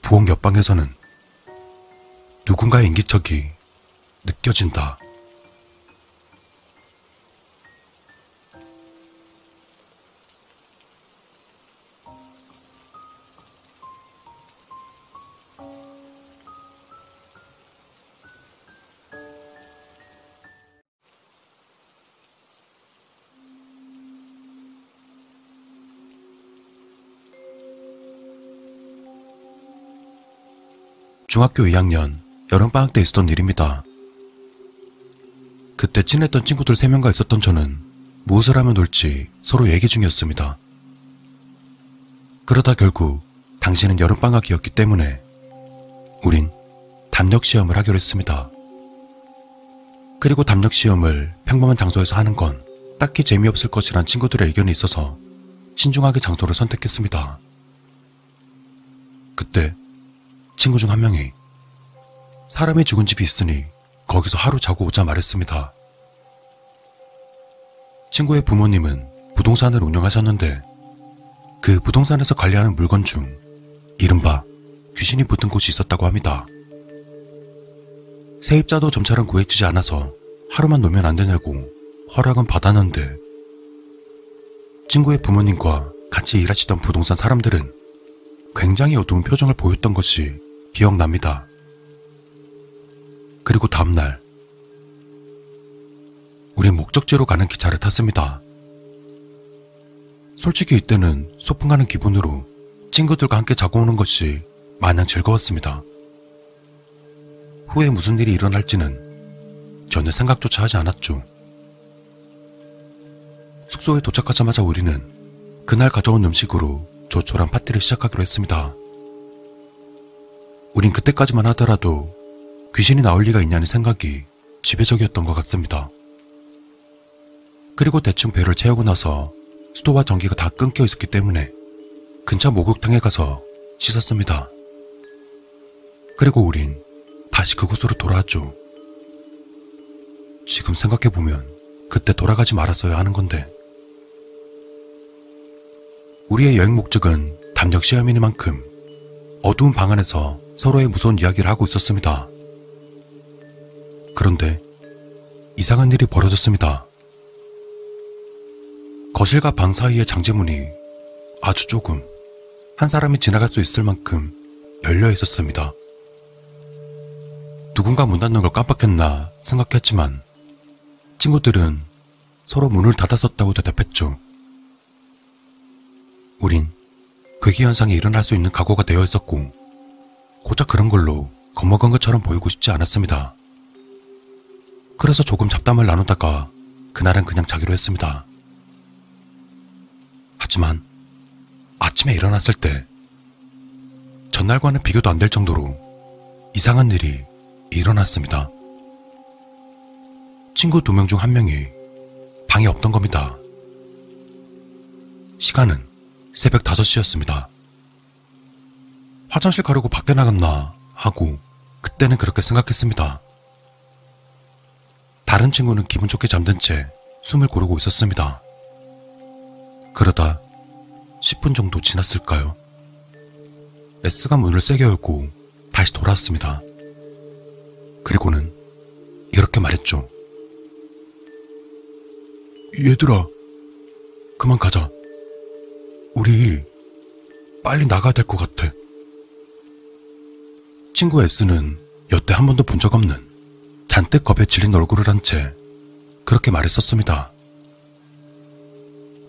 부엌 옆방에서는 누군가의 인기척이 느껴진다. 중학교 2학년 여름방학 때 있었던 일입니다. 그때 친했던 친구들 3명과 있었던 저는 무엇을 하면 놀지 서로 얘기 중이었습니다. 그러다 결국 당신은 여름방학이었기 때문에 우린 담력시험을 하기로 했습니다. 그리고 담력시험을 평범한 장소에서 하는 건 딱히 재미없을 것이란 친구들의 의견이 있어서 신중하게 장소를 선택했습니다. 그때 친구 중 한 명이 사람이 죽은 집이 있으니 거기서 하루 자고 오자 말했습니다. 친구의 부모님은 부동산을 운영하셨는데 그 부동산에서 관리하는 물건 중 이른바 귀신이 붙은 곳이 있었다고 합니다. 세입자도 점차는 구해지지 않아서 하루만 놓으면 안 되냐고 허락은 받았는데 친구의 부모님과 같이 일하시던 부동산 사람들은 굉장히 어두운 표정을 보였던 것이 기억납니다. 그리고 다음날 우린 목적지로 가는 기차를 탔습니다. 솔직히 이때는 소풍 가는 기분으로 친구들과 함께 자고 오는 것이 마냥 즐거웠습니다. 후에 무슨 일이 일어날지는 전혀 생각조차 하지 않았죠. 숙소에 도착하자마자 우리는 그날 가져온 음식으로 조촐한 파티를 시작하기로 했습니다. 우린 그때까지만 하더라도 귀신이 나올 리가 있냐는 생각이 지배적이었던 것 같습니다. 그리고 대충 배를 채우고 나서 수도와 전기가 다 끊겨 있었기 때문에 근처 목욕탕에 가서 씻었습니다. 그리고 우린 다시 그곳으로 돌아왔죠. 지금 생각해보면 그때 돌아가지 말았어야 하는 건데. 우리의 여행 목적은 담력 시험이니만큼 어두운 방 안에서 서로의 무서운 이야기를 하고 있었습니다. 그런데 이상한 일이 벌어졌습니다. 거실과 방 사이의 장제문이 아주 조금 한 사람이 지나갈 수 있을 만큼 열려 있었습니다. 누군가 문 닫는 걸 깜빡했나 생각했지만 친구들은 서로 문을 닫았었다고 대답했죠. 우린 괴기 현상이 일어날 수 있는 각오가 되어 있었고 고작 그런 걸로 겁먹은 것처럼 보이고 싶지 않았습니다. 그래서 조금 잡담을 나누다가 그날은 그냥 자기로 했습니다. 하지만 아침에 일어났을 때 전날과는 비교도 안 될 정도로 이상한 일이 일어났습니다. 친구 두 명 중 한 명이 방에 없던 겁니다. 시간은 새벽 5시였습니다. 화장실 가려고 밖에 나갔나 하고 그때는 그렇게 생각했습니다. 다른 친구는 기분 좋게 잠든 채 숨을 고르고 있었습니다. 그러다 10분 정도 지났을까요? S가 문을 세게 열고 다시 돌아왔습니다. 그리고는 이렇게 말했죠. 얘들아, 그만 가자. 우리 빨리 나가야 될 것 같아. 친구 S는 여태 한 번도 본 적 없는 잔뜩 겁에 질린 얼굴을 한 채 그렇게 말했었습니다.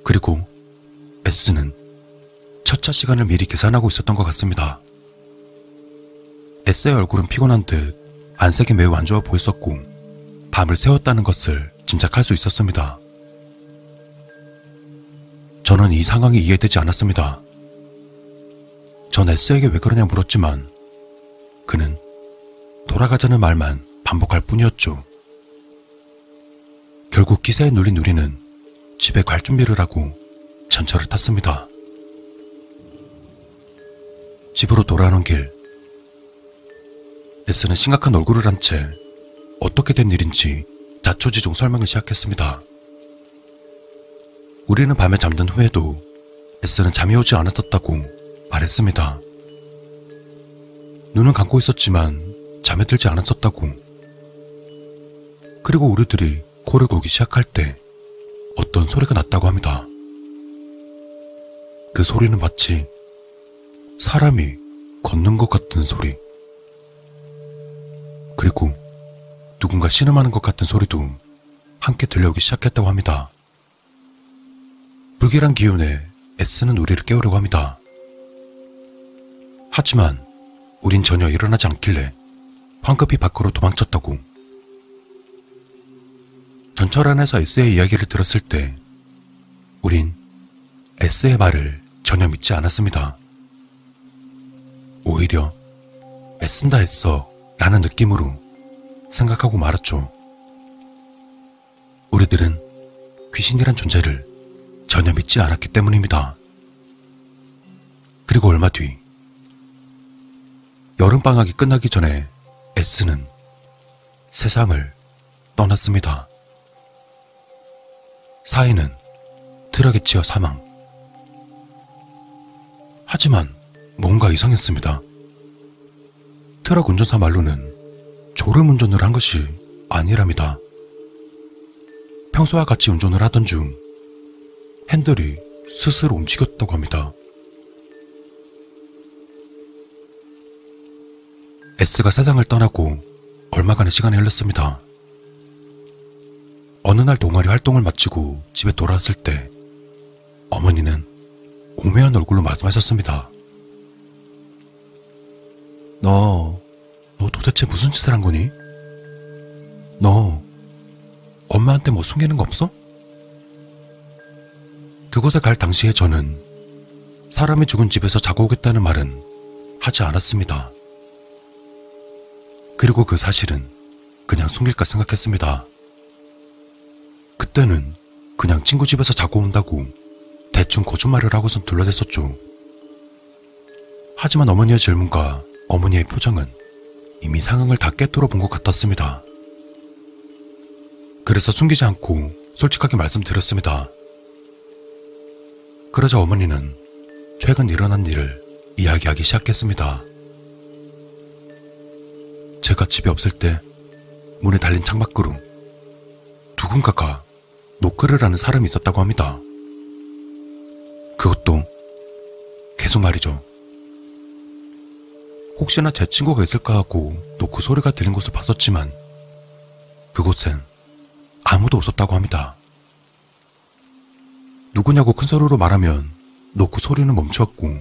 그리고 S는 첫차 시간을 미리 계산하고 있었던 것 같습니다. S의 얼굴은 피곤한 듯 안색이 매우 안 좋아 보였었고 밤을 새웠다는 것을 짐작할 수 있었습니다. 저는 이 상황이 이해되지 않았습니다. 전 S에게 왜 그러냐 물었지만 그는 돌아가자는 말만 반복할 뿐이었죠. 결국 기세에 눌린 우리는 집에 갈 준비를 하고 전철을 탔습니다. 집으로 돌아오는 길, S는 심각한 얼굴을 한 채 어떻게 된 일인지 자초지종 설명을 시작했습니다. 우리는 밤에 잠든 후에도 S는 잠이 오지 않았었다고 말했습니다. 눈은 감고 있었지만 잠에 들지 않았었다고. 그리고 우리들이 코를 골기 시작할 때 어떤 소리가 났다고 합니다. 그 소리는 마치 사람이 걷는 것 같은 소리. 그리고 누군가 신음하는 것 같은 소리도 함께 들려오기 시작했다고 합니다. 불길한 기운에 S는 우리를 깨우려고 합니다. 하지만 우린 전혀 일어나지 않길래 황급히 밖으로 도망쳤다고. 전철 안에서 S의 이야기를 들었을 때 우린 S의 말을 전혀 믿지 않았습니다. 오히려 애쓴다 했어 라는 느낌으로 생각하고 말았죠. 우리들은 귀신이란 존재를 전혀 믿지 않았기 때문입니다. 그리고 얼마 뒤 여름방학이 끝나기 전에 S는 세상을 떠났습니다. 사인은 트럭에 치여 사망. 하지만 뭔가 이상했습니다. 트럭 운전사 말로는 졸음 운전을 한 것이 아니랍니다. 평소와 같이 운전을 하던 중 핸들이 스스로 움직였다고 합니다. S가 세상을 떠나고 얼마간의 시간이 흘렀습니다. 어느 날 동아리 활동을 마치고 집에 돌아왔을 때 어머니는 오묘한 얼굴로 말씀하셨습니다. 너, 너 도대체 무슨 짓을 한 거니? 너, 엄마한테 뭐 숨기는 거 없어? 그곳에 갈 당시에 저는 사람이 죽은 집에서 자고 오겠다는 말은 하지 않았습니다. 그리고 그 사실은 그냥 숨길까 생각했습니다. 그때는 그냥 친구 집에서 자고 온다고 대충 거짓말을 하고선 둘러댔었죠. 하지만 어머니의 질문과 어머니의 표정은 이미 상황을 다 깨뚫어 본것 같았습니다. 그래서 숨기지 않고 솔직하게 말씀드렸습니다. 그러자 어머니는 최근 일어난 일을 이야기하기 시작했습니다. 제가 집에 없을 때 문에 달린 창밖으로 누군가가 노크를 하는 사람이 있었다고 합니다. 그것도 계속 말이죠. 혹시나 제 친구가 있을까 하고 노크 소리가 들린 곳을 봤었지만 그곳엔 아무도 없었다고 합니다. 누구냐고 큰 소리로 말하면 노크 소리는 멈추었고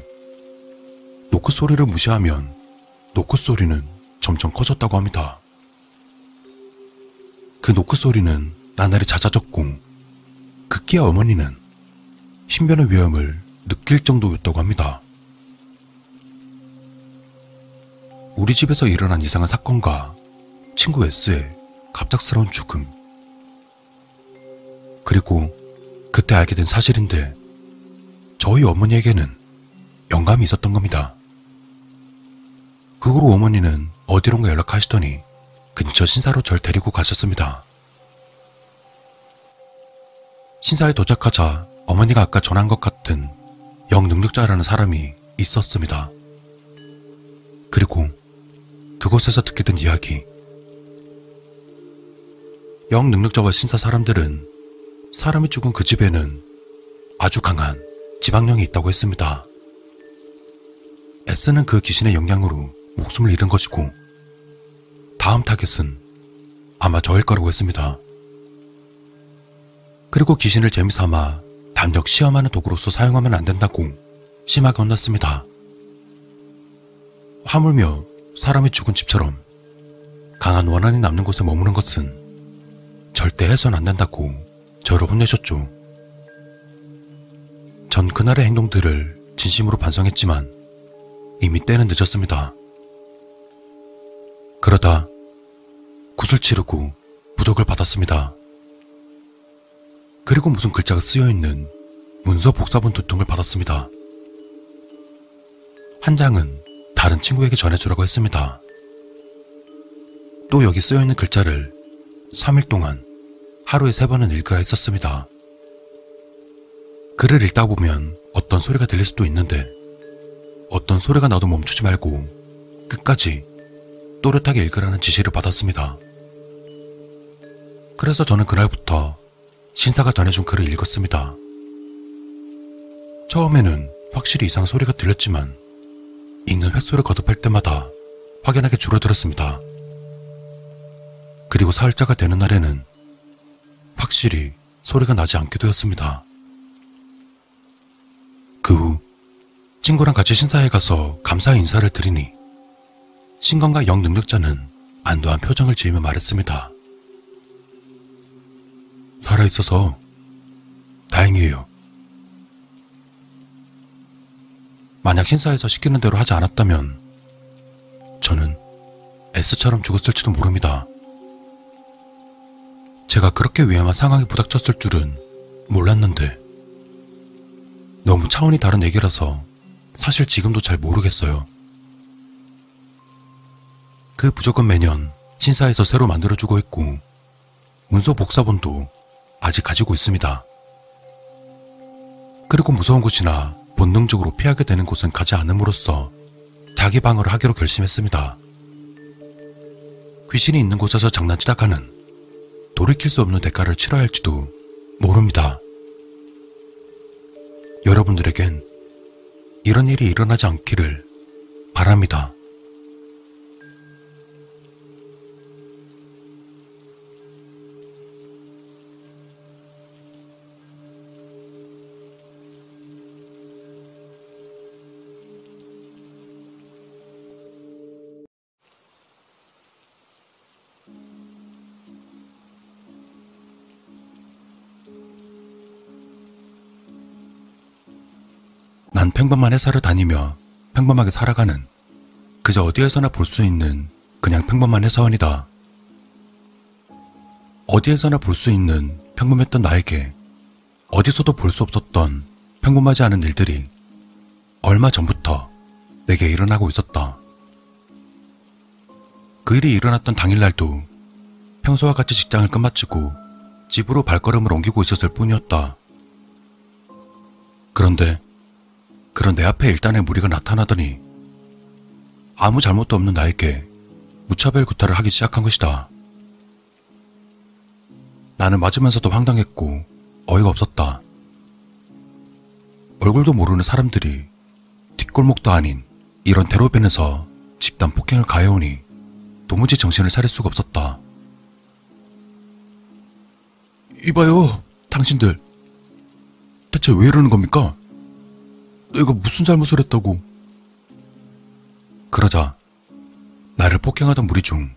노크 소리를 무시하면 노크 소리는 점점 커졌다고 합니다. 그 노크 소리는 나날이 잦아졌고 급기야 어머니는 신변의 위험을 느낄 정도였다고 합니다. 우리 집에서 일어난 이상한 사건과 친구 S의 갑작스러운 죽음 그리고 그때 알게 된 사실인데 저희 어머니에게는 영감이 있었던 겁니다. 그 후로 어머니는 어디론가 연락하시더니 근처 신사로 절 데리고 가셨습니다. 신사에 도착하자 어머니가 아까 전한 것 같은 영능력자라는 사람이 있었습니다. 그리고 그곳에서 듣게 된 이야기. 영능력자와 신사 사람들은 사람이 죽은 그 집에는 아주 강한 지방령이 있다고 했습니다. S는 그 귀신의 영향으로 목숨을 잃은 것이고 다음 타겟은 아마 저일 거라고 했습니다. 그리고 귀신을 재미삼아 담력 시험하는 도구로서 사용하면 안 된다고 심하게 혼났습니다. 하물며 사람이 죽은 집처럼 강한 원한이 남는 곳에 머무는 것은 절대 해선 안 된다고 저를 혼내셨죠. 전 그날의 행동들을 진심으로 반성했지만 이미 때는 늦었습니다. 그러다 굿을 치르고 부적을 받았습니다. 그리고 무슨 글자가 쓰여 있는 문서 복사본 두 통을 받았습니다. 한 장은 다른 친구에게 전해주라고 했습니다. 또 여기 쓰여 있는 글자를 3일 동안 하루에 세 번은 읽으라 했었습니다. 글을 읽다 보면 어떤 소리가 들릴 수도 있는데 어떤 소리가 나도 멈추지 말고 끝까지 또렷하게 읽으라는 지시를 받았습니다. 그래서 저는 그날부터 신사가 전해준 글을 읽었습니다. 처음에는 확실히 이상 소리가 들렸지만 읽는 횟수를 거듭할 때마다 확연하게 줄어들었습니다. 그리고 사흘자가 되는 날에는 확실히 소리가 나지 않게 되었습니다. 그 후 친구랑 같이 신사에 가서 감사 인사를 드리니 신건과 영능력자는 안도한 표정을 지으며 말했습니다. 살아있어서 다행이에요. 만약 신사에서 시키는 대로 하지 않았다면 저는 S처럼 죽었을지도 모릅니다. 제가 그렇게 위험한 상황에 부닥쳤을 줄은 몰랐는데 너무 차원이 다른 얘기라서 사실 지금도 잘 모르겠어요. 그 부적은 매년 신사에서 새로 만들어주고 있고 문서 복사본도 아직 가지고 있습니다. 그리고 무서운 곳이나 본능적으로 피하게 되는 곳은 가지 않음으로써 자기 방어를 하기로 결심했습니다. 귀신이 있는 곳에서 장난치다 가는 돌이킬 수 없는 대가를 치러야 할지도 모릅니다. 여러분들에겐 이런 일이 일어나지 않기를 바랍니다. 난 평범한 회사를 다니며 평범하게 살아가는 그저 어디에서나 볼 수 있는 그냥 평범한 회사원이다. 어디에서나 볼 수 있는 평범했던 나에게 어디서도 볼 수 없었던 평범하지 않은 일들이 얼마 전부터 내게 일어나고 있었다. 그 일이 일어났던 당일날도 평소와 같이 직장을 끝마치고 집으로 발걸음을 옮기고 있었을 뿐이었다. 그런데 그런 내 앞에 일단의 무리가 나타나더니 아무 잘못도 없는 나에게 무차별 구타를 하기 시작한 것이다. 나는 맞으면서도 황당했고 어이가 없었다. 얼굴도 모르는 사람들이 뒷골목도 아닌 이런 대로변에서 집단 폭행을 가해오니 도무지 정신을 차릴 수가 없었다. 이봐요, 당신들. 대체 왜 이러는 겁니까? 내가 무슨 잘못을 했다고? 그러자 나를 폭행하던 무리 중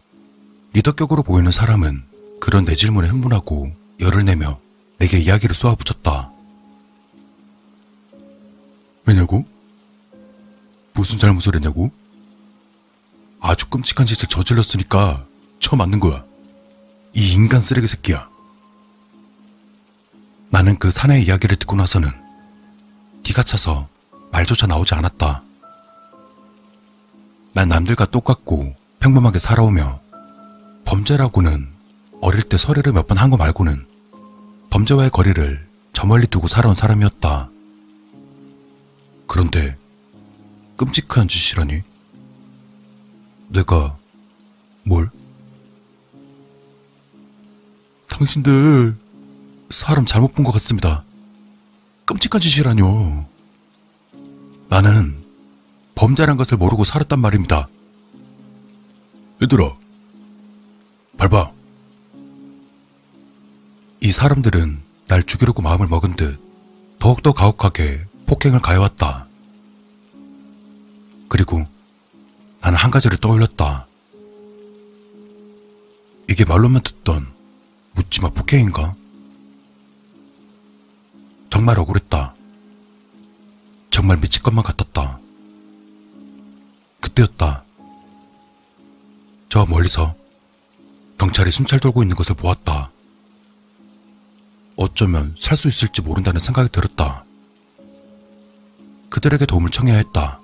리더격으로 보이는 사람은 그런 내 질문에 흥분하고 열을 내며 내게 이야기를 쏘아붙였다. 왜냐고? 무슨 잘못을 했냐고? 아주 끔찍한 짓을 저질렀으니까 쳐 맞는 거야. 이 인간 쓰레기 새끼야. 나는 그 사내의 이야기를 듣고 나서는 기가 차서 말조차 나오지 않았다. 난 남들과 똑같고 평범하게 살아오며 범죄라고는 어릴 때 서류를 몇 번 한 거 말고는 범죄와의 거리를 저 멀리 두고 살아온 사람이었다. 그런데 끔찍한 짓이라니? 내가 뭘? 당신들 사람 잘못 본 것 같습니다. 끔찍한 짓이라뇨. 나는 범죄란 것을 모르고 살았단 말입니다. 얘들아, 밟아. 이 사람들은 날 죽이려고 마음을 먹은 듯 더욱더 가혹하게 폭행을 가해왔다. 그리고 나는 한 가지를 떠올렸다. 이게 말로만 듣던 묻지마 폭행인가? 정말 억울했다. 정말 미칠 것만 같았다. 그때였다. 저 멀리서 경찰이 순찰 돌고 있는 것을 보았다. 어쩌면 살 수 있을지 모른다는 생각이 들었다. 그들에게 도움을 청해야 했다.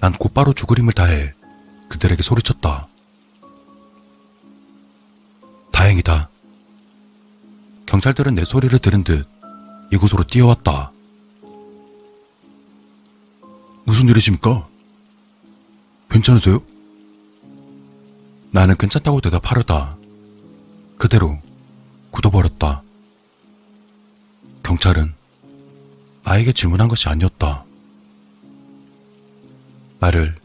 난 곧바로 죽을 힘을 다해 그들에게 소리쳤다. 다행이다. 경찰들은 내 소리를 들은 듯 이곳으로 뛰어왔다. 무슨 일이십니까? 괜찮으세요? 나는 괜찮다고 대답하려다 그대로 굳어버렸다. 경찰은 나에게 질문한 것이 아니었다. 나를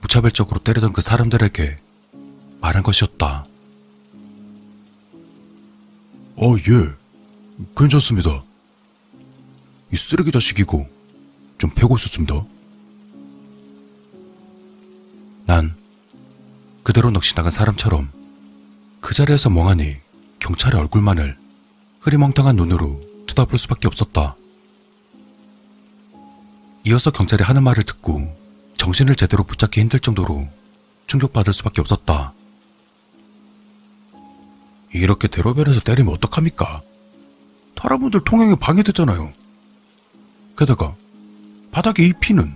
무차별적으로 때리던 그 사람들에게 말한 것이었다. 어, 예. 괜찮습니다. 이 쓰레기 자식이고 좀 패고 있었습니다. 난 그대로 넋이 나간 사람처럼 그 자리에서 멍하니 경찰의 얼굴만을 흐리멍텅한 눈으로 쳐다볼 수밖에 없었다. 이어서 경찰이 하는 말을 듣고 정신을 제대로 붙잡기 힘들 정도로 충격받을 수밖에 없었다. 이렇게 대로변에서 때리면 어떡합니까? 사람분들 통행에 방해됐잖아요. 게다가 바닥에 이 피는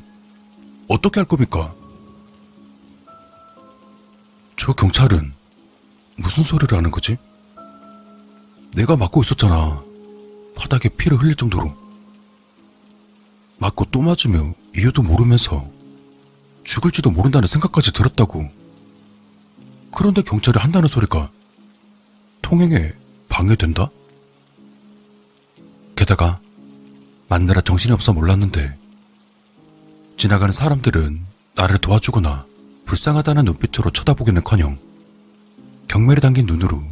어떻게 할 겁니까? 저 경찰은 무슨 소리를 하는 거지? 내가 맞고 있었잖아. 바닥에 피를 흘릴 정도로. 맞고 또 맞으며 이유도 모르면서 죽을지도 모른다는 생각까지 들었다고. 그런데 경찰이 한다는 소리가 통행에 방해된다? 게다가 맞느라 정신이 없어 몰랐는데 지나가는 사람들은 나를 도와주거나 불쌍하다는 눈빛으로 쳐다보기는커녕 경매를 담긴 눈으로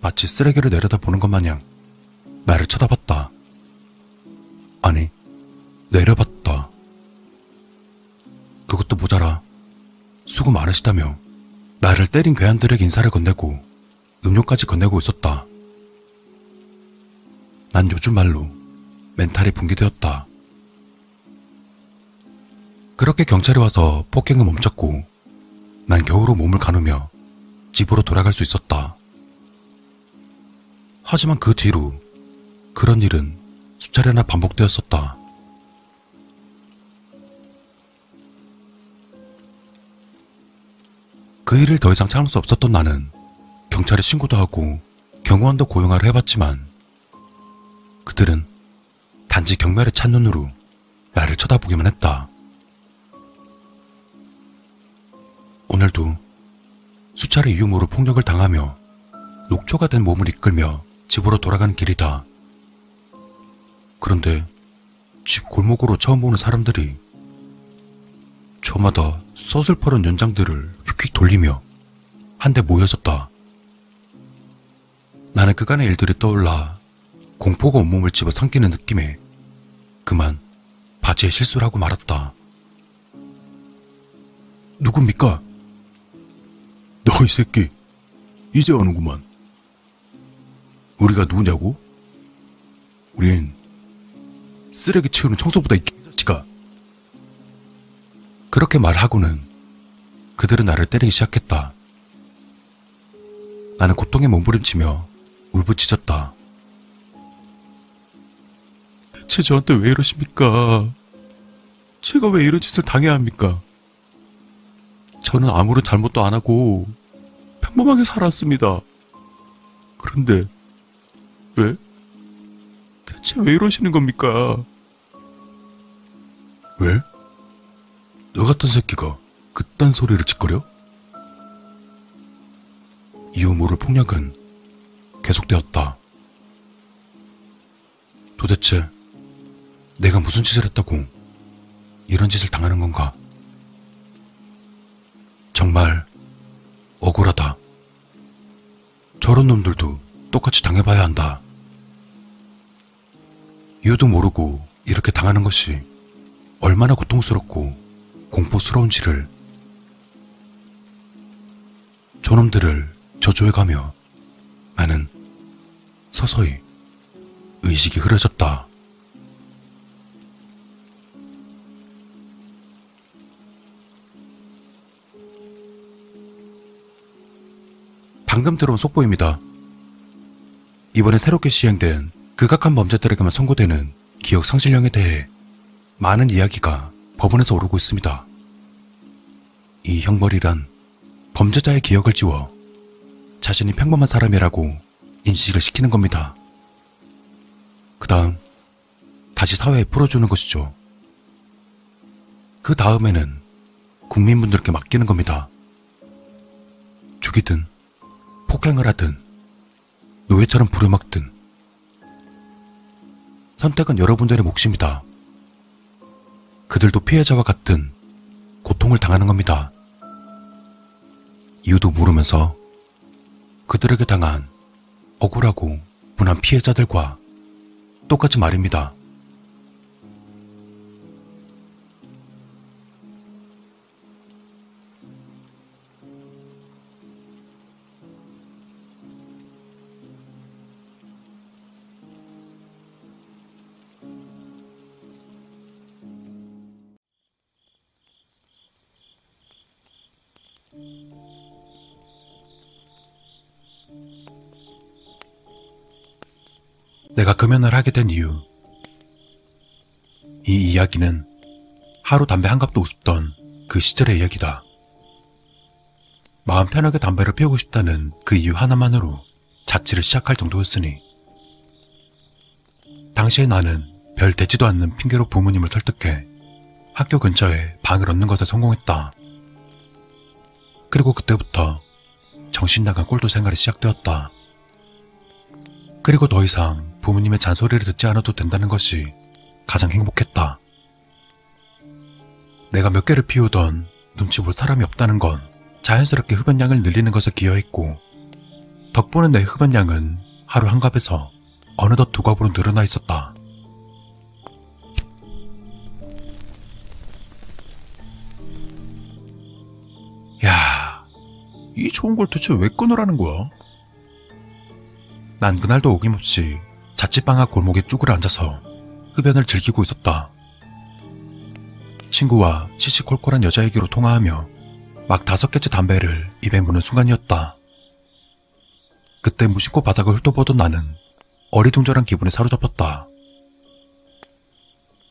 마치 쓰레기를 내려다보는 것 마냥 나를 쳐다봤다. 아니, 내려봤다. 그것도 모자라 수고 많으시다며 나를 때린 괴한들에게 인사를 건네고 음료까지 건네고 있었다. 난 요즘 말로 멘탈이 붕괴되었다. 그렇게 경찰이 와서 폭행을 멈췄고 난 겨우로 몸을 가누며 집으로 돌아갈 수 있었다. 하지만 그 뒤로 그런 일은 수차례나 반복되었었다. 그 일을 더 이상 참을 수 없었던 나는 경찰에 신고도 하고 경호원도 고용하려 해봤지만 그들은 단지 경멸의 찬눈으로 나를 쳐다보기만 했다. 오늘도 수차례 유모로 폭력을 당하며 녹초가 된 몸을 이끌며 집으로 돌아가는 길이다. 그런데 집 골목으로 처음 보는 사람들이 저마다 서슬퍼런 연장들을 휙휙 돌리며 한데 모여졌다. 나는 그간의 일들이 떠올라 공포가 온몸을 집어 삼키는 느낌에 그만 바지에 실수를 하고 말았다. 누굽니까? 너 이 새끼 이제 오는구만. 우리가 누구냐고? 우린 쓰레기 치우는 청소보다 이 개자식아. 그렇게 말하고는 그들은 나를 때리기 시작했다. 나는 고통에 몸부림치며 울부짖었다. 대체 저한테 왜 이러십니까? 제가 왜 이런 짓을 당해야 합니까? 저는 아무런 잘못도 안 하고 평범하게 살았습니다. 그런데 왜? 대체 왜 이러시는 겁니까? 왜? 너 같은 새끼가 그딴 소리를 짓거려? 이유 모를 폭력은 계속되었다. 도대체 내가 무슨 짓을 했다고 이런 짓을 당하는 건가? 정말 억울하다. 저런 놈들도 똑같이 당해봐야 한다. 이유도 모르고 이렇게 당하는 것이 얼마나 고통스럽고 공포스러운지를 저놈들을 저조해가며 나는 서서히 의식이 흐려졌다. 방금 들어온 속보입니다. 이번에 새롭게 시행된 극악한 범죄들에게만 선고되는 기억 상실령에 대해 많은 이야기가 법원에서 오르고 있습니다. 이 형벌이란 범죄자의 기억을 지워 자신이 평범한 사람이라고 인식을 시키는 겁니다. 그 다음 다시 사회에 풀어주는 것이죠. 그 다음에는 국민분들께 맡기는 겁니다. 죽이든 폭행을 하든 노예처럼 부려먹든 선택은 여러분들의 몫입니다. 그들도 피해자와 같은 고통을 당하는 겁니다. 이유도 모르면서 그들에게 당한 억울하고 분한 피해자들과 똑같이 말입니다. 내가 금연을 하게 된 이유. 이 이야기는 하루 담배 한 갑도 웃었던 그 시절의 이야기다. 마음 편하게 담배를 피우고 싶다는 그 이유 하나만으로 자취를 시작할 정도였으니. 당시에 나는 별 되지도 않는 핑계로 부모님을 설득해 학교 근처에 방을 얻는 것에 성공했다. 그리고 그때부터 정신 나간 꼴도 생활이 시작되었다. 그리고 더 이상 부모님의 잔소리를 듣지 않아도 된다는 것이 가장 행복했다. 내가 몇 개를 피우던 눈치 볼 사람이 없다는 건 자연스럽게 흡연량을 늘리는 것에 기여했고, 덕분에 내 흡연량은 하루 한 갑에서 어느덧 두 갑으로 늘어나 있었다. 야, 이 좋은 걸 대체 왜 끊으라는 거야? 난 그날도 어김없이 자취방 앞 골목에 쭈그려 앉아서 흡연을 즐기고 있었다. 친구와 시시콜콜한 여자 얘기로 통화하며 막 다섯 개째 담배를 입에 무는 순간이었다. 그때 무심코 바닥을 훑어보던 나는 어리둥절한 기분에 사로잡혔다.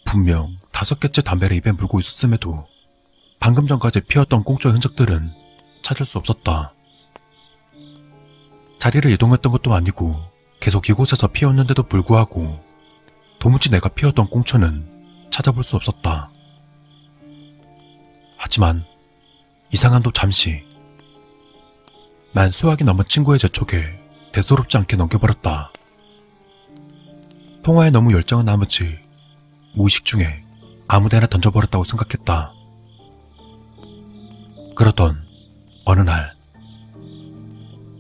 분명 다섯 개째 담배를 입에 물고 있었음에도 방금 전까지 피었던 꽁초의 흔적들은 찾을 수 없었다. 자리를 이동했던 것도 아니고 계속 이곳에서 피었는데도 불구하고 도무지 내가 피웠던 꽁초는 찾아볼 수 없었다. 하지만 이상한도 잠시 난 수학이 넘은 친구의 재촉에 대수롭지 않게 넘겨버렸다. 통화에 너무 열정은 나머지 무의식 중에 아무데나 던져버렸다고 생각했다. 그러던 어느 날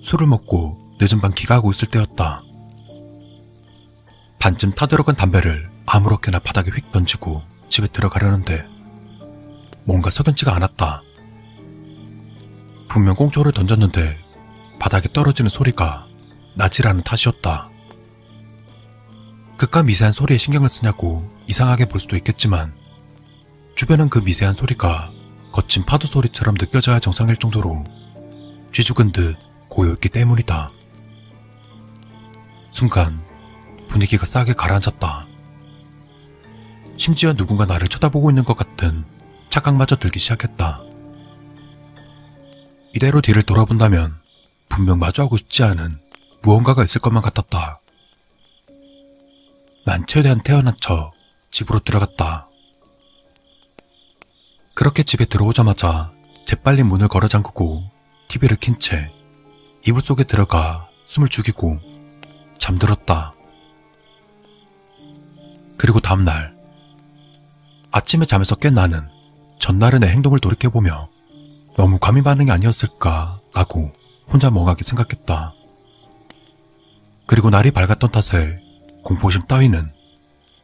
술을 먹고 늦은 밤 기가하고 있을 때였다. 반쯤 타들어간 담배를 아무렇게나 바닥에 휙 던지고 집에 들어가려는데 뭔가 서변치가 않았다. 분명 꽁초를 던졌는데 바닥에 떨어지는 소리가 나지라는 탓이었다. 그깟 미세한 소리에 신경을 쓰냐고 이상하게 볼 수도 있겠지만 주변은 그 미세한 소리가 거친 파도 소리처럼 느껴져야 정상일 정도로 쥐죽은 듯 고요했기 때문이다. 순간 분위기가 싸게 가라앉았다. 심지어 누군가 나를 쳐다보고 있는 것 같은 착각마저 들기 시작했다. 이대로 뒤를 돌아본다면 분명 마주하고 싶지 않은 무언가가 있을 것만 같았다. 난 최대한 태어난 척 집으로 들어갔다. 그렇게 집에 들어오자마자 재빨리 문을 걸어 잠그고 TV를 킨 채 이불 속에 들어가 숨을 죽이고 잠들었다. 그리고 다음날 아침에 잠에서 깬 나는 전날의 내 행동을 돌이켜보며 너무 과민 반응이 아니었을까 라고 혼자 멍하게 생각했다. 그리고 날이 밝았던 탓에 공포심 따위는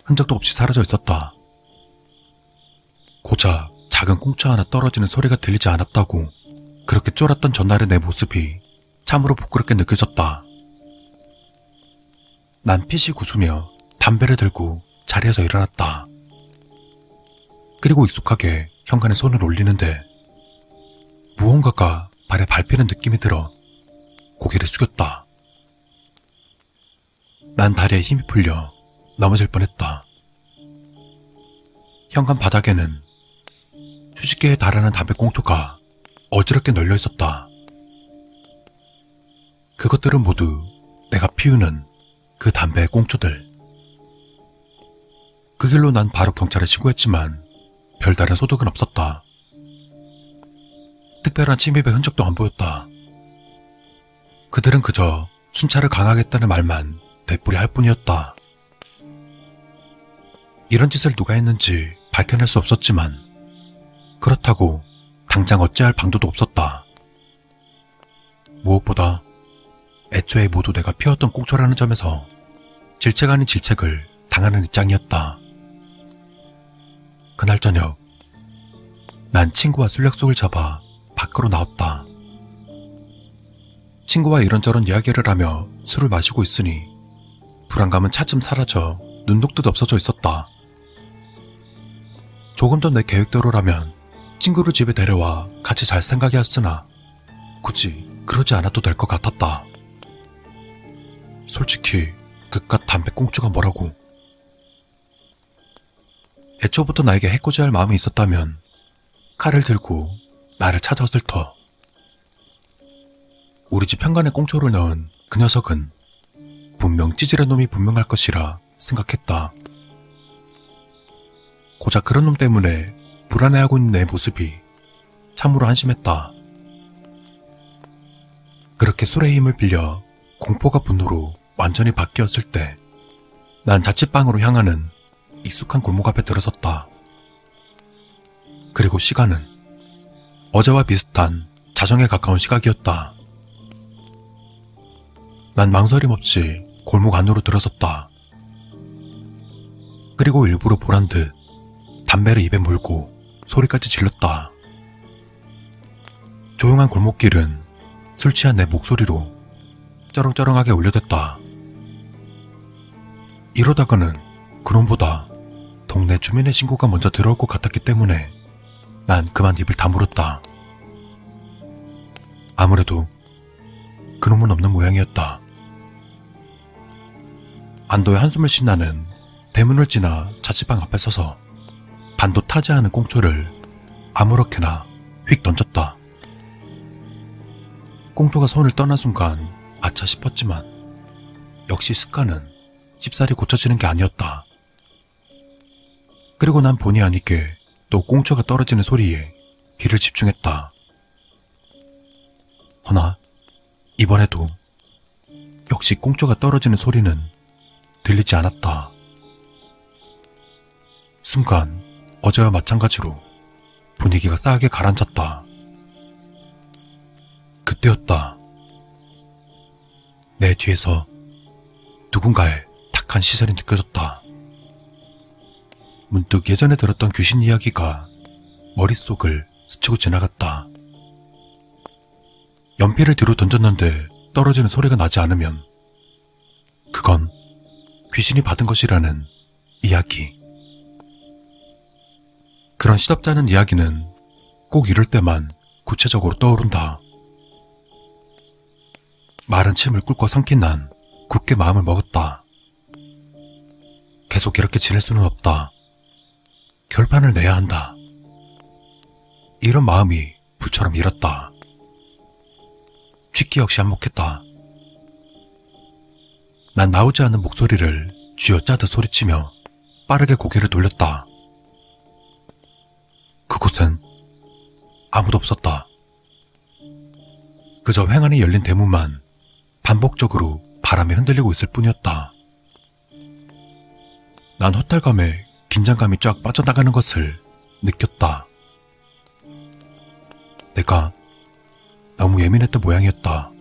흔적도 없이 사라져 있었다. 고작 작은 꽁초 하나 떨어지는 소리가 들리지 않았다고 그렇게 쫄았던 전날의 내 모습이 참으로 부끄럽게 느껴졌다. 난 핏이 구수며 담배를 들고 자리에서 일어났다. 그리고 익숙하게 현관에 손을 올리는데 무언가가 발에 밟히는 느낌이 들어 고개를 숙였다. 난 다리에 힘이 풀려 넘어질 뻔했다. 현관 바닥에는 수십 개에 달하는 담배 꽁초가 어지럽게 널려 있었다. 그것들은 모두 내가 피우는 그 담배의 꽁초들. 그 길로 난 바로 경찰에 신고했지만 별다른 소득은 없었다. 특별한 침입의 흔적도 안 보였다. 그들은 그저 순찰을 강하겠다는 말만 되뿌리 할 뿐이었다. 이런 짓을 누가 했는지 밝혀낼 수 없었지만 그렇다고 당장 어찌할 방도도 없었다. 무엇보다 애초에 모두 내가 피웠던 꽁초라는 점에서 질책 아닌 질책을 당하는 입장이었다. 그날 저녁 난 친구와 술 약속을 잡아 밖으로 나왔다. 친구와 이런저런 이야기를 하며 술을 마시고 있으니 불안감은 차츰 사라져 눈 녹듯 없어져 있었다. 조금 더내 계획대로라면 친구를 집에 데려와 같이 잘 생각이었으나 굳이 그러지 않아도 될 것 같았다. 솔직히 그깟 담배 꽁초가 뭐라고. 애초부터 나에게 해코지할 마음이 있었다면 칼을 들고 나를 찾아왔을 터. 우리 집 현관에 꽁초를 넣은 그 녀석은 분명 찌질한 놈이 분명할 것이라 생각했다. 고작 그런 놈 때문에 불안해하고 있는 내 모습이 참으로 한심했다. 그렇게 술의 힘을 빌려 공포가 분노로 완전히 바뀌었을 때, 난 자취방으로 향하는 익숙한 골목 앞에 들어섰다. 그리고 시간은 어제와 비슷한 자정에 가까운 시각이었다. 난 망설임 없이 골목 안으로 들어섰다. 그리고 일부러 보란 듯 담배를 입에 물고 소리까지 질렀다. 조용한 골목길은 술 취한 내 목소리로 쩌렁쩌렁하게 울려댔다. 이러다가는 그놈보다 동네 주민의 신고가 먼저 들어올 것 같았기 때문에 난 그만 입을 다물었다. 아무래도 그놈은 없는 모양이었다. 안도의 한숨을 쉰 나는 대문을 지나 자취방 앞에 서서 반도 타지 않은 꽁초를 아무렇게나 휙 던졌다. 꽁초가 손을 떠난 순간 아차 싶었지만 역시 습관은 쉽사리 고쳐지는 게 아니었다. 그리고 난 본의 아니게 또 꽁초가 떨어지는 소리에 귀를 집중했다. 허나 이번에도 역시 꽁초가 떨어지는 소리는 들리지 않았다. 순간 어제와 마찬가지로 분위기가 싸하게 가라앉았다. 그때였다. 내 뒤에서 누군가의 탁한 시선이 느껴졌다. 문득 예전에 들었던 귀신 이야기가 머릿속을 스치고 지나갔다. 연필을 뒤로 던졌는데 떨어지는 소리가 나지 않으면 그건 귀신이 받은 것이라는 이야기. 그런 시답지 않은 이야기는 꼭 이럴 때만 구체적으로 떠오른다. 마른 침을 꿀꺽 삼킨 난 굳게 마음을 먹었다. 계속 이렇게 지낼 수는 없다. 결판을 내야 한다. 이런 마음이 불처럼 일었다. 취기 역시 한몫했다. 난 나오지 않는 목소리를 쥐어짜듯 소리치며 빠르게 고개를 돌렸다. 그곳엔 아무도 없었다. 그저 횡안이 열린 대문만 반복적으로 바람에 흔들리고 있을 뿐이었다. 난 허탈감에 긴장감이 쫙 빠져나가는 것을 느꼈다. 내가 너무 예민했던 모양이었다.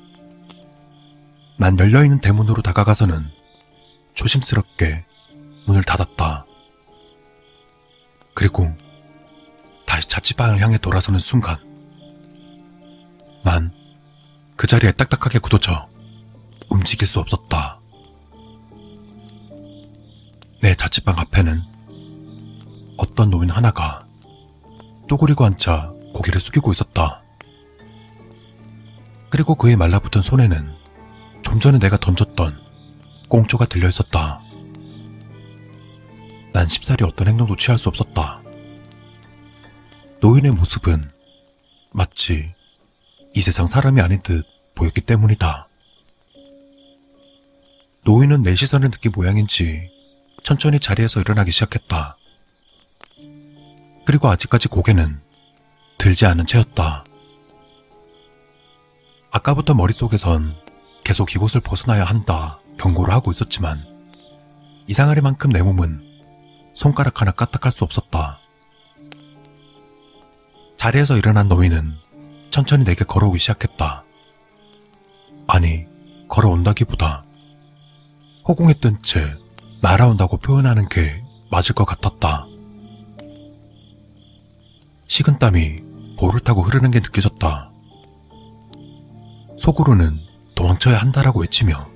난 열려있는 대문으로 다가가서는 조심스럽게 문을 닫았다. 그리고 다시 자취방을 향해 돌아서는 순간 난 그 자리에 딱딱하게 굳어져 움직일 수 없었다. 내 자취방 앞에는 어떤 노인 하나가 쪼그리고 앉아 고개를 숙이고 있었다. 그리고 그의 말라붙은 손에는 좀 전에 내가 던졌던 꽁초가 들려 있었다. 난 쉽사리 어떤 행동도 취할 수 없었다. 노인의 모습은 마치 이 세상 사람이 아닌 듯 보였기 때문이다. 노인은 내 시선을 느낀 모양인지 천천히 자리에서 일어나기 시작했다. 그리고 아직까지 고개는 들지 않은 채였다. 아까부터 머릿속에선 계속 이곳을 벗어나야 한다 경고를 하고 있었지만 이상하리만큼 내 몸은 손가락 하나 까딱할 수 없었다. 자리에서 일어난 노인은 천천히 내게 걸어오기 시작했다. 아니, 걸어온다기보다 뜬채 날아온다고 표현하는 게 맞을 것 같았다. 식은땀이 볼을 타고 흐르는 게 느껴졌다. 속으로는 도망쳐야 한다라고 외치며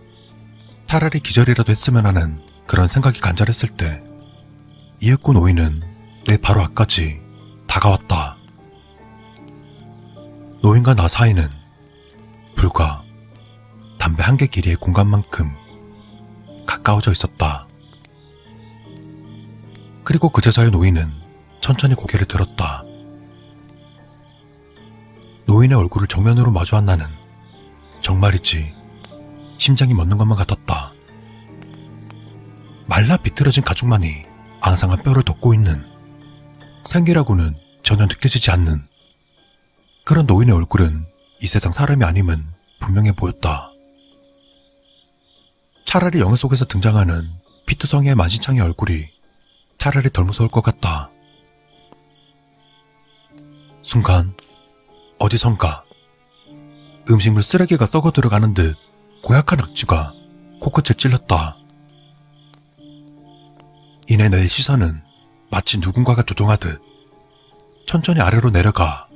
차라리 기절이라도 했으면 하는 그런 생각이 간절했을 때 이윽고 노인은 내 바로 앞까지 다가왔다. 노인과 나 사이는 불과 담배 한 개 길이의 공간만큼 가까워져 있었다. 그리고 그제서야 노인은 천천히 고개를 들었다. 노인의 얼굴을 정면으로 마주한 나는 정말이지 심장이 멎는 것만 같았다. 말라 비틀어진 가죽만이 앙상한 뼈를 덮고 있는 생기라고는 전혀 느껴지지 않는 그런 노인의 얼굴은 이 세상 사람이 아님은 분명해 보였다. 차라리 영화 속에서 등장하는 피투성이의 만신창의 얼굴이 차라리 덜 무서울 것 같다. 순간 어디선가 음식물 쓰레기가 썩어 들어가는 듯 고약한 악취가 코끝을 찔렀다. 이내 내 시선은 마치 누군가가 조종하듯 천천히 아래로 내려가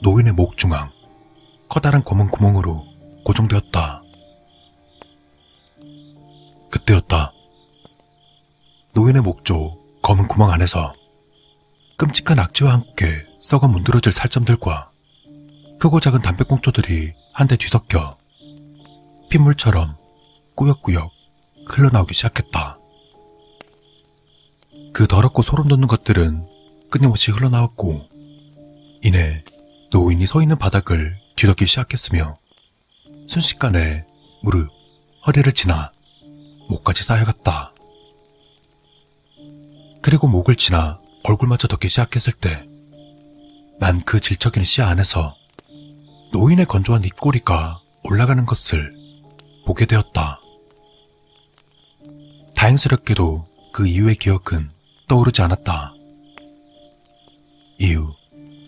노인의 목 중앙 커다란 검은 구멍으로 고정되었다. 그때였다. 노인의 목쪽 검은 구멍 안에서 끔찍한 악취와 함께 썩어 문드러질 살점들과 크고 작은 담배꽁초들이 한데 뒤섞여 핏물처럼 꾸역꾸역 흘러나오기 시작했다. 그 더럽고 소름 돋는 것들은 끊임없이 흘러나왔고 이내 노인이 서 있는 바닥을 뒤덮기 시작했으며 순식간에 무릎, 허리를 지나 목까지 쌓여갔다. 그리고 목을 지나 얼굴마저 덮기 시작했을 때 난 그 질척이는 시야 안에서 노인의 건조한 입꼬리가 올라가는 것을 보게 되었다. 다행스럽게도 그 이후의 기억은 떠오르지 않았다. 이후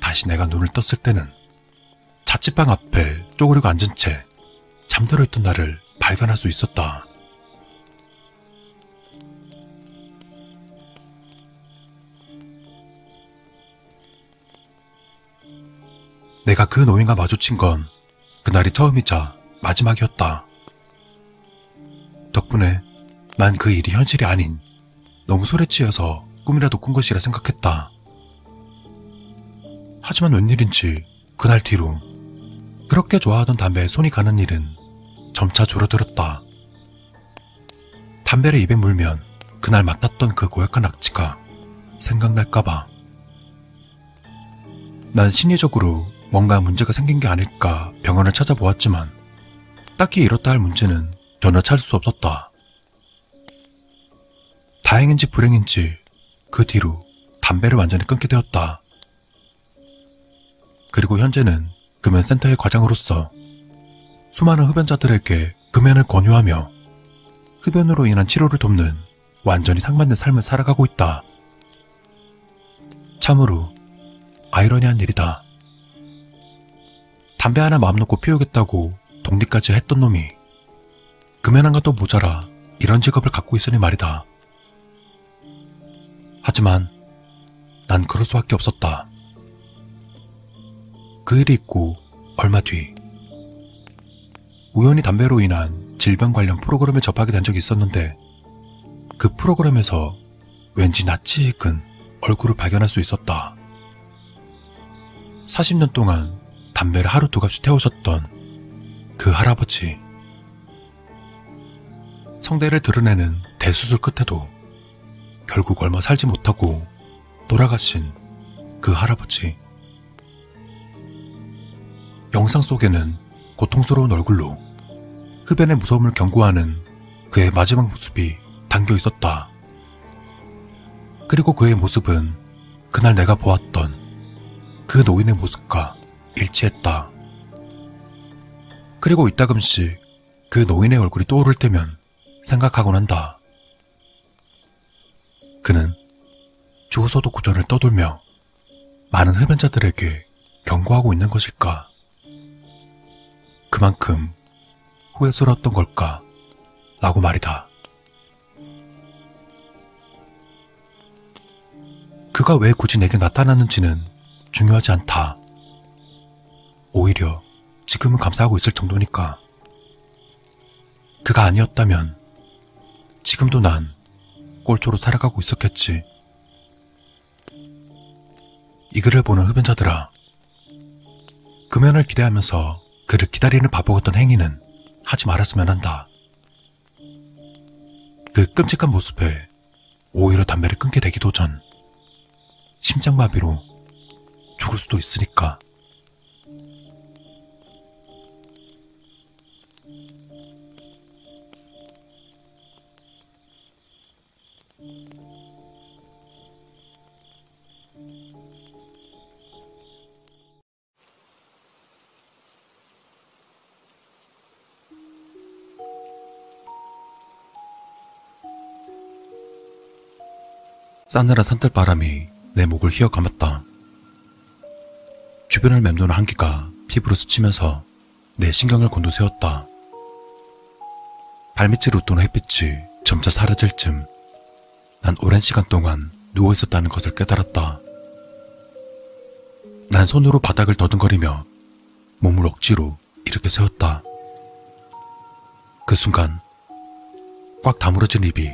다시 내가 눈을 떴을 때는 자취방 앞에 쪼그리고 앉은 채 잠들어 있던 나를 발견할 수 있었다. 내가 그 노인과 마주친 건 그날이 처음이자 마지막이었다. 덕분에 난 그 일이 현실이 아닌 너무 술에 취해서 꿈이라도 꾼 것이라 생각했다. 하지만 웬일인지 그날 뒤로 그렇게 좋아하던 담배에 손이 가는 일은 점차 줄어들었다. 담배를 입에 물면 그날 맡았던 그 고약한 악취가 생각날까봐. 난 심리적으로 뭔가 문제가 생긴 게 아닐까 병원을 찾아보았지만 딱히 이렇다 할 문제는 전혀 찾을 수 없었다. 다행인지 불행인지 그 뒤로 담배를 완전히 끊게 되었다. 그리고 현재는 금연센터의 과장으로서 수많은 흡연자들에게 금연을 권유하며 흡연으로 인한 치료를 돕는 완전히 상반된 삶을 살아가고 있다. 참으로 아이러니한 일이다. 담배 하나 마음 놓고 피우겠다고 독립까지 했던 놈이 금연한 것도 모자라 이런 직업을 갖고 있으니 말이다. 하지만 난 그럴 수밖에 없었다. 그 일이 있고 얼마 뒤 우연히 담배로 인한 질병 관련 프로그램에 접하게 된 적이 있었는데 그 프로그램에서 왠지 낯이 익은 얼굴을 발견할 수 있었다. 40년 동안 담배를 하루 두 갑씩 태우셨던 그 할아버지. 성대를 드러내는 대수술 끝에도 결국 얼마 살지 못하고 돌아가신 그 할아버지. 영상 속에는 고통스러운 얼굴로 흡연의 무서움을 경고하는 그의 마지막 모습이 담겨 있었다. 그리고 그의 모습은 그날 내가 보았던 그 노인의 모습과 일치했다. 그리고 이따금씩 그 노인의 얼굴이 떠오를 때면 생각하곤 한다. 그는 주소도 구전을 떠돌며 많은 흡연자들에게 경고하고 있는 것일까? 그만큼 후회스러웠던 걸까? 라고 말이다. 그가 왜 굳이 내게 나타났는지는 중요하지 않다. 오히려 지금은 감사하고 있을 정도니까. 그가 아니었다면 지금도 난 꼴초로 살아가고 있었겠지. 이 글을 보는 흡연자들아. 금연을 기대하면서 그를 기다리는 바보 같던 행위는 하지 말았으면 한다. 그 끔찍한 모습에 오히려 담배를 끊게 되기도 전 심장마비로 죽을 수도 있으니까. 싸늘한 산들바람이 내 목을 휘어감았다. 주변을 맴도는 한기가 피부로 스치면서 내 신경을 곤두세웠다. 발밑을 웃도는 햇빛이 점차 사라질 즈음 난 오랜 시간 동안 누워 있었다는 것을 깨달았다. 난 손으로 바닥을 더듬거리며 몸을 억지로 이렇게 세웠다. 그 순간 꽉 다물어진 입이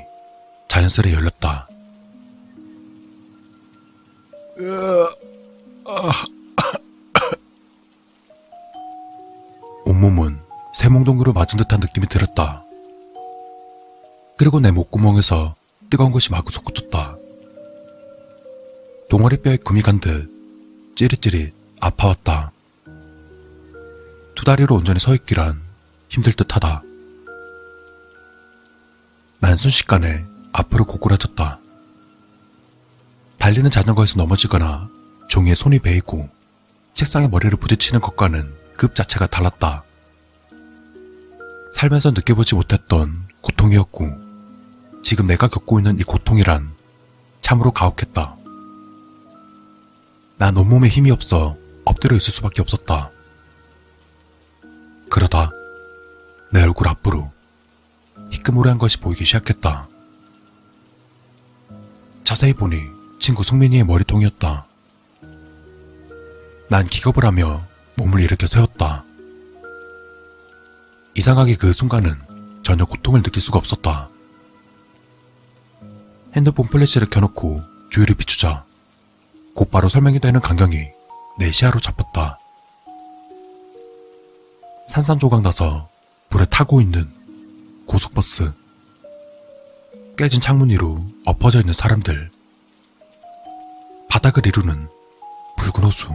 자연스레 열렸다. 온몸은 새몽동으로 맞은 듯한 느낌이 들었다. 그리고 내 목구멍에서 뜨거운 것이 마구 솟구쳤다. 동아리 뼈에 금이 간 듯 찌릿찌릿 아파왔다. 두 다리로 온전히 서 있기란 힘들 듯하다. 난 순식간에 앞으로 고꾸라졌다. 달리는 자전거에서 넘어지거나 종이에 손이 베이고 책상에 머리를 부딪히는 것과는 급 자체가 달랐다. 살면서 느껴보지 못했던 고통이었고 지금 내가 겪고 있는 이 고통이란 참으로 가혹했다. 난 온몸에 힘이 없어 엎드려 있을 수밖에 없었다. 그러다 내 얼굴 앞으로 희끄무레한 것이 보이기 시작했다. 자세히 보니 친구 송민이의 머리통이었다. 난 기겁을 하며 몸을 일으켜 세웠다. 이상하게 그 순간은 전혀 고통을 느낄 수가 없었다. 핸드폰 플래시를 켜놓고 주위를 비추자 곧바로 설명이 되는 광경이 내 시야로 잡혔다. 산산조각 나서 불에 타고 있는 고속버스. 깨진 창문 위로 엎어져 있는 사람들. 바닥을 이루는 붉은 호수.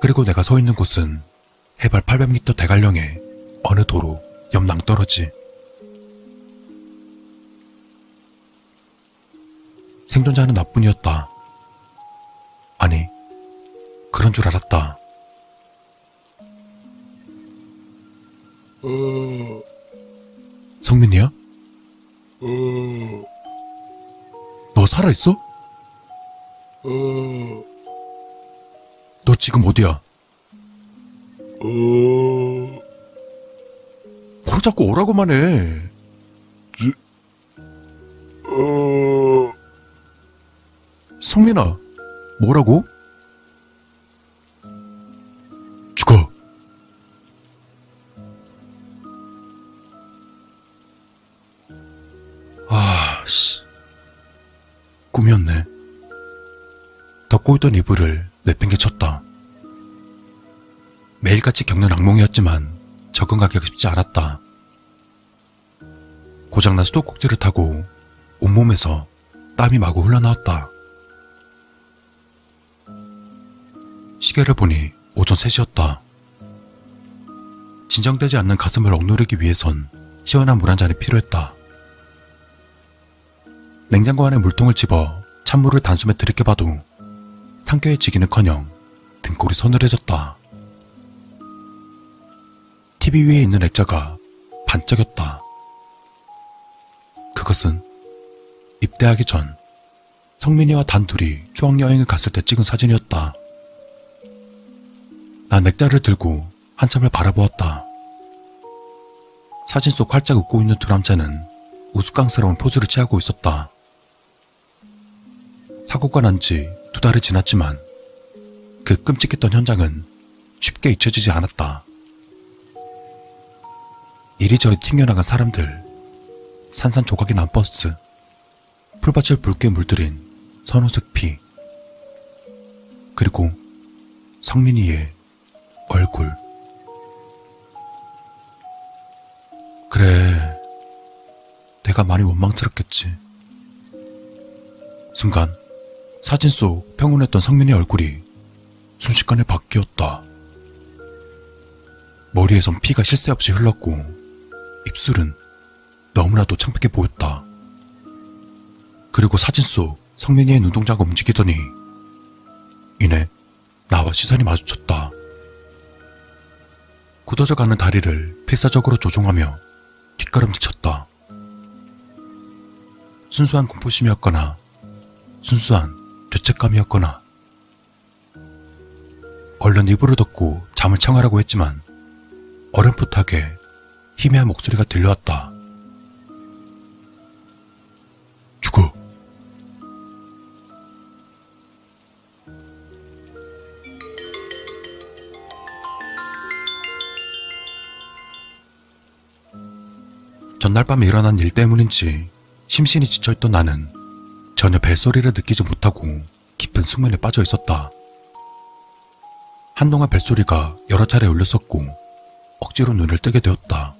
그리고 내가 서 있는 곳은 해발 800m 대관령의 어느 도로 옆 낭떠러지. 생존자는 나뿐이었다. 아니, 그런 줄 알았다. 성민이야? 너 살아있어? 너 지금 어디야? 뭘 자꾸 오라고만 해. 성민아, 뭐라고? 죽어. 아, 씨. 꿈이었네. 덮고 있던 이불을 내팽개쳤다. 매일같이 겪는 악몽이었지만 적응하기가 쉽지 않았다. 고장난 수도꼭지를 타고 온몸에서 땀이 마구 흘러나왔다. 시계를 보니 오전 3시였다. 진정되지 않는 가슴을 억누르기 위해선 시원한 물 한 잔이 필요했다. 냉장고 안에 물통을 집어 찬물을 단숨에 들이켜봐도 상쾌해지기는커녕 등골이 서늘해졌다. TV 위에 있는 액자가 반짝였다. 그것은 입대하기 전 성민이와 단둘이 추억여행을 갔을 때 찍은 사진이었다. 난 액자를 들고 한참을 바라보았다. 사진 속 활짝 웃고 있는 두 남자는 우스꽝스러운 포즈를 취하고 있었다. 사고가 난 지 두 달이 지났지만 그 끔찍했던 현장은 쉽게 잊혀지지 않았다. 이리저리 튕겨나간 사람들, 산산조각이 난 버스, 풀밭을 붉게 물들인 선호색 피, 그리고 성민이의 얼굴. 그래, 내가 많이 원망스럽겠지. 순간 사진 속 평온했던 성민의 얼굴이 순식간에 바뀌었다. 머리에선 피가 쉴새 없이 흘렀고 입술은 너무나도 창백해 보였다. 그리고 사진 속 성민이의 눈동자가 움직이더니 이내 나와 시선이 마주쳤다. 굳어져가는 다리를 필사적으로 조종하며 뒷걸음질쳤다. 순수한 공포심이었거나 순수한 죄책감이었거나 얼른 이불을 덮고 잠을 청하라고 했지만 어렴풋하게 희미한 목소리가 들려왔다. 죽어. 전날 밤에 일어난 일 때문인지 심신이 지쳐있던 나는 전혀 벨소리를 느끼지 못하고 깊은 숙면에 빠져 있었다. 한동안 벨소리가 여러 차례 울렸었고 억지로 눈을 뜨게 되었다.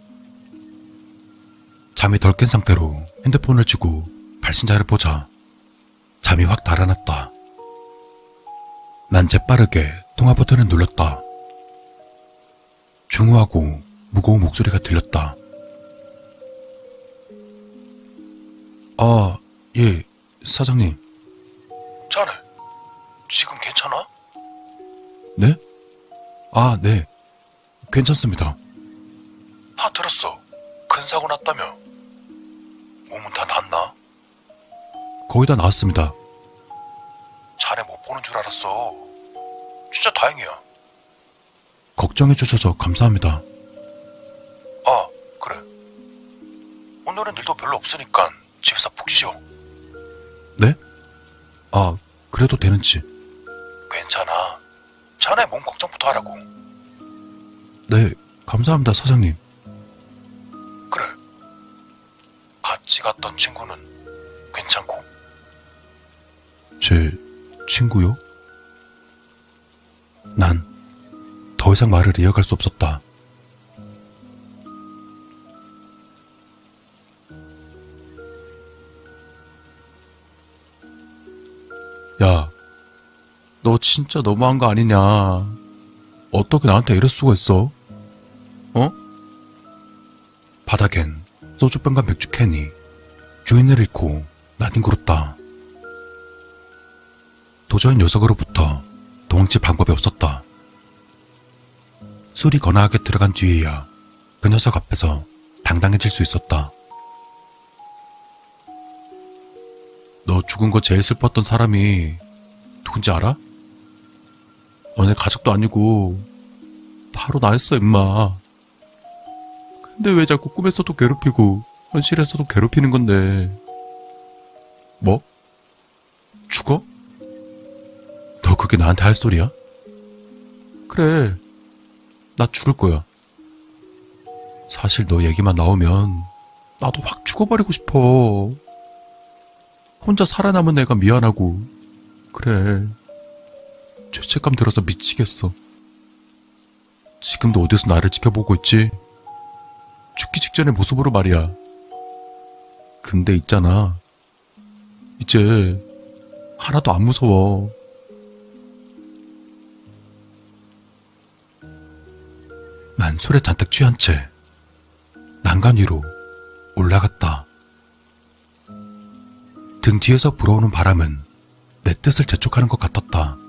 잠이 덜 깬 상태로 핸드폰을 쥐고 발신자를 보자 잠이 확 달아났다. 난 재빠르게 통화 버튼을 눌렀다. 중후하고 무거운 목소리가 들렸다. 아, 예, 사장님. 자네, 지금 괜찮아? 네? 아, 네. 괜찮습니다. 다 들었어. 큰 사고 났다며. 몸은 다 낫나? 거의 다 나왔습니다. 자네 못 보는 줄 알았어. 진짜 다행이야. 걱정해 주셔서 감사합니다. 아, 그래. 오늘은 일도 별로 없으니까 집에서 푹 쉬어. 네? 아, 그래도 되는지. 괜찮아. 자네 몸 걱정부터 하라고. 네, 감사합니다, 사장님. 그래. 같이 갔던 친구는 괜찮고. 제 친구요? 난 더 이상 말을 이어갈 수 없었다. 너 진짜 너무한 거 아니냐? 어떻게 나한테 이럴 수가 있어? 어? 바닥엔 소주병과 맥주 캔이 주인을 잃고 나뒹굴었다. 도저히 녀석으로부터 도망칠 방법이 없었다. 술이 거나하게 들어간 뒤에야 그 녀석 앞에서 당당해질 수 있었다. 너 죽은 거 제일 슬펐던 사람이 누군지 알아? 너네 가족도 아니고 바로 나였어 임마. 근데 왜 자꾸 꿈에서도 괴롭히고 현실에서도 괴롭히는 건데. 뭐? 죽어? 너 그게 나한테 할 소리야? 그래. 나 죽을 거야. 사실 너 얘기만 나오면 나도 확 죽어버리고 싶어. 혼자 살아남은 애가 미안하고. 그래. 죄책감 들어서 미치겠어. 지금도 어디서 나를 지켜보고 있지? 죽기 직전의 모습으로 말이야. 근데 있잖아. 이제 하나도 안 무서워. 난 술에 잔뜩 취한 채 난간 위로 올라갔다. 등 뒤에서 불어오는 바람은 내 뜻을 재촉하는 것 같았다.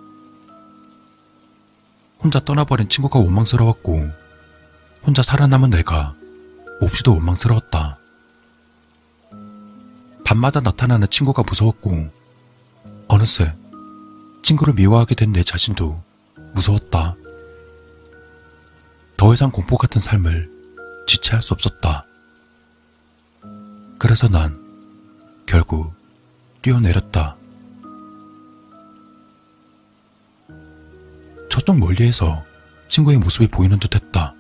혼자 떠나버린 친구가 원망스러웠고, 혼자 살아남은 내가 몹시도 원망스러웠다. 밤마다 나타나는 친구가 무서웠고, 어느새 친구를 미워하게 된 내 자신도 무서웠다. 더 이상 공포 같은 삶을 지체할 수 없었다. 그래서 난 결국 뛰어내렸다. 저쪽 멀리에서 친구의 모습이 보이는 듯 했다.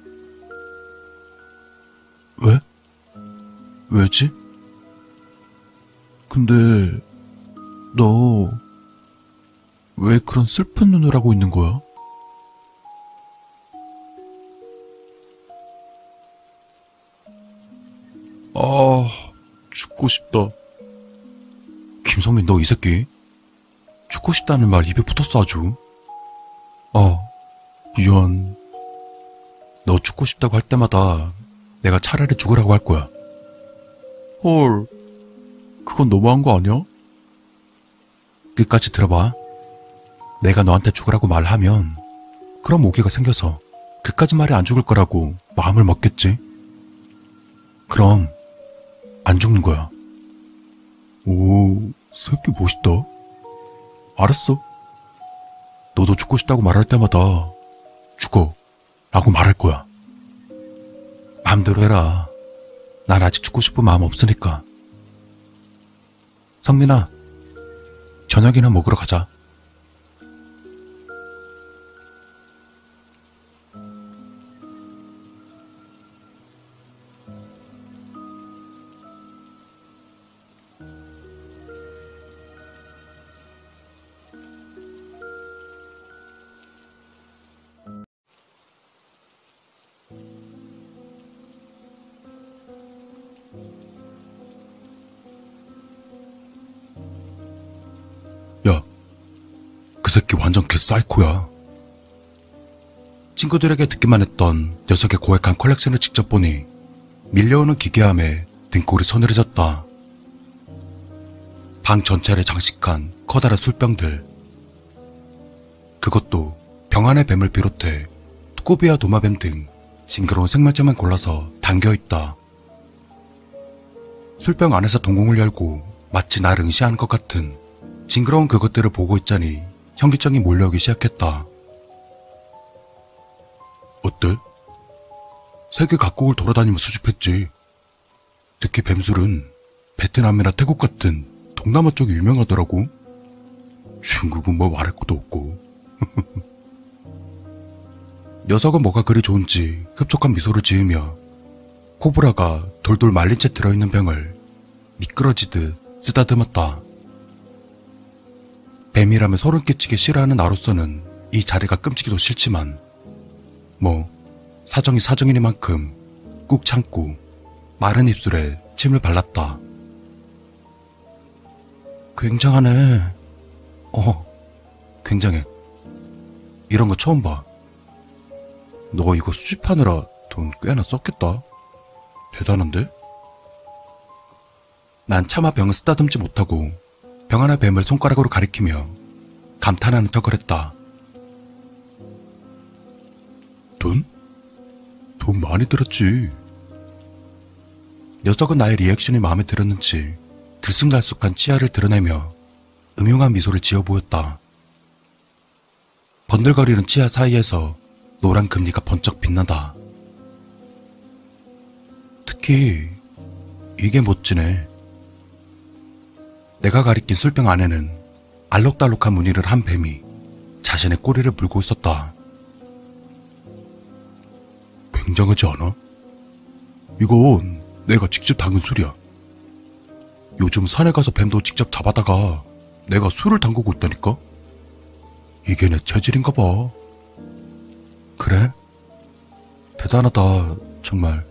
왜? 왜지? 근데, 너, 왜 그런 슬픈 눈을 하고 있는 거야? 아, 죽고 싶다. 김성민, 너 이 새끼? 죽고 싶다는 말 입에 붙었어, 아주. 아, 미안. 너 죽고 싶다고 할 때마다 내가 차라리 죽으라고 할 거야. 헐, 그건 너무한 거 아니야? 끝까지 들어봐. 내가 너한테 죽으라고 말하면 그럼 오기가 생겨서 그까지 말에 안 죽을 거라고 마음을 먹겠지. 그럼 안 죽는 거야. 오, 새끼 멋있다. 알았어. 너도 죽고 싶다고 말할 때마다 죽어 라고 말할 거야. 마음대로 해라. 난 아직 죽고 싶은 마음 없으니까. 성민아, 저녁이나 먹으러 가자. 완전 개사이코야. 친구들에게 듣기만 했던 녀석의 고액한 컬렉션을 직접 보니 밀려오는 기괴함에 등골이 서늘해졌다. 방 전체를 장식한 커다란 술병들. 그것도 병 안의 뱀을 비롯해 꼬비와 도마뱀 등 징그러운 생물체만 골라서 담겨있다. 술병 안에서 동공을 열고 마치 날 응시하는 것 같은 징그러운 그것들을 보고 있자니 현기증이 몰려오기 시작했다. 어때? 세계 각국을 돌아다니며 수집했지. 특히 뱀술은 베트남이나 태국 같은 동남아 쪽이 유명하더라고. 중국은 뭐 말할 것도 없고. 녀석은 뭐가 그리 좋은지 흡족한 미소를 지으며 코브라가 돌돌 말린 채 들어있는 병을 미끄러지듯 쓰다듬었다. 뱀이라면 소름 끼치게 싫어하는 나로서는 이 자리가 끔찍이도 싫지만 뭐 사정이 사정이니만큼 꾹 참고 마른 입술에 침을 발랐다. 굉장하네. 어, 굉장해. 이런 거 처음 봐. 너 이거 수집하느라 돈 꽤나 썼겠다. 대단한데? 난 차마 병을 쓰다듬지 못하고 병 하나 뱀을 손가락으로 가리키며 감탄하는 척을 했다. 돈? 돈 많이 들었지. 녀석은 나의 리액션이 마음에 들었는지 들쑥날쑥한 치아를 드러내며 음흉한 미소를 지어 보였다. 번들거리는 치아 사이에서 노란 금리가 번쩍 빛난다. 특히 이게 멋지네. 내가 가리킨 술병 안에는 알록달록한 무늬를 한 뱀이 자신의 꼬리를 물고 있었다. 굉장하지 않아? 이건 내가 직접 담근 술이야. 요즘 산에 가서 뱀도 직접 잡아다가 내가 술을 담그고 있다니까? 이게 내 체질인가 봐. 그래? 대단하다, 정말.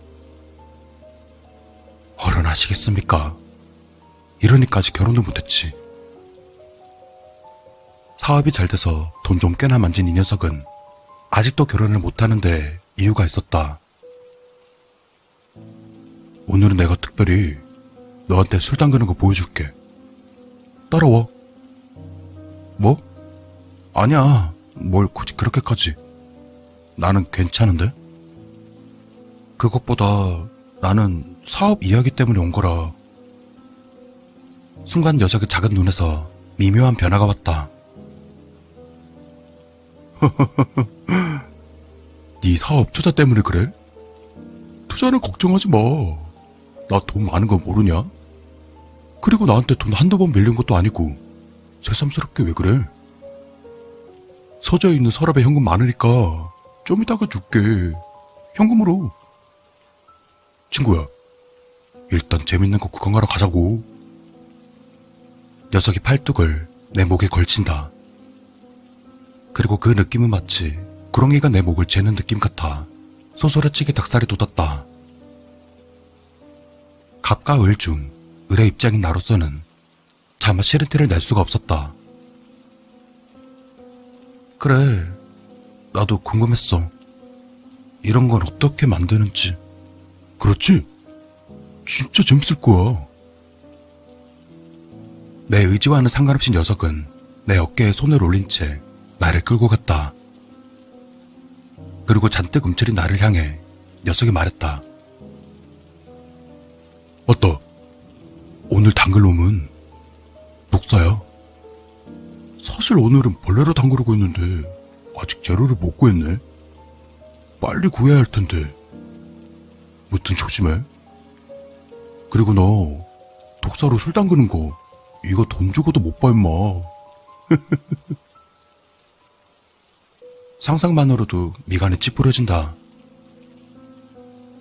어른 하시겠습니까? 이러니까 아직 결혼도 못했지. 사업이 잘 돼서 돈 좀 꽤나 만진 이 녀석은 아직도 결혼을 못하는데 이유가 있었다. 오늘은 내가 특별히 너한테 술 담그는 거 보여줄게. 따라와. 뭐? 아니야. 뭘 굳이 그렇게까지. 나는 괜찮은데? 그것보다 나는 사업 이야기 때문에 온 거라. 순간 녀석의 작은 눈에서 미묘한 변화가 왔다. 네 사업 투자 때문에 그래? 투자는 걱정하지 마. 나 돈 많은 거 모르냐? 그리고 나한테 돈 한두 번 밀린 것도 아니고 새삼스럽게 왜 그래? 서재에 있는 서랍에 현금 많으니까 좀 이따가 줄게. 현금으로. 친구야, 일단 재밌는 거 구경하러 가자고. 녀석이 팔뚝을 내 목에 걸친다. 그리고 그 느낌은 마치 구렁이가 내 목을 재는 느낌 같아 소소라치게 닭살이 돋았다. 갑과 을 중 을의 입장인 나로서는 차마 싫은 티를 낼 수가 없었다. 그래, 나도 궁금했어. 이런 건 어떻게 만드는지. 그렇지? 진짜 재밌을 거야. 내 의지와는 상관없이 녀석은 내 어깨에 손을 올린 채 나를 끌고 갔다. 그리고 잔뜩 움츠린 나를 향해 녀석이 말했다. 맞다. 오늘 담글 놈은 녹사야. 사실 오늘은 벌레로 담그려고 했는데 아직 재료를 못 구했네. 빨리 구해야 할 텐데. 무튼 조심해. 그리고 너 독사로 술 담그는 거 이거 돈 주고도 못봐 임마. 상상만으로도 미간이 찌푸려진다.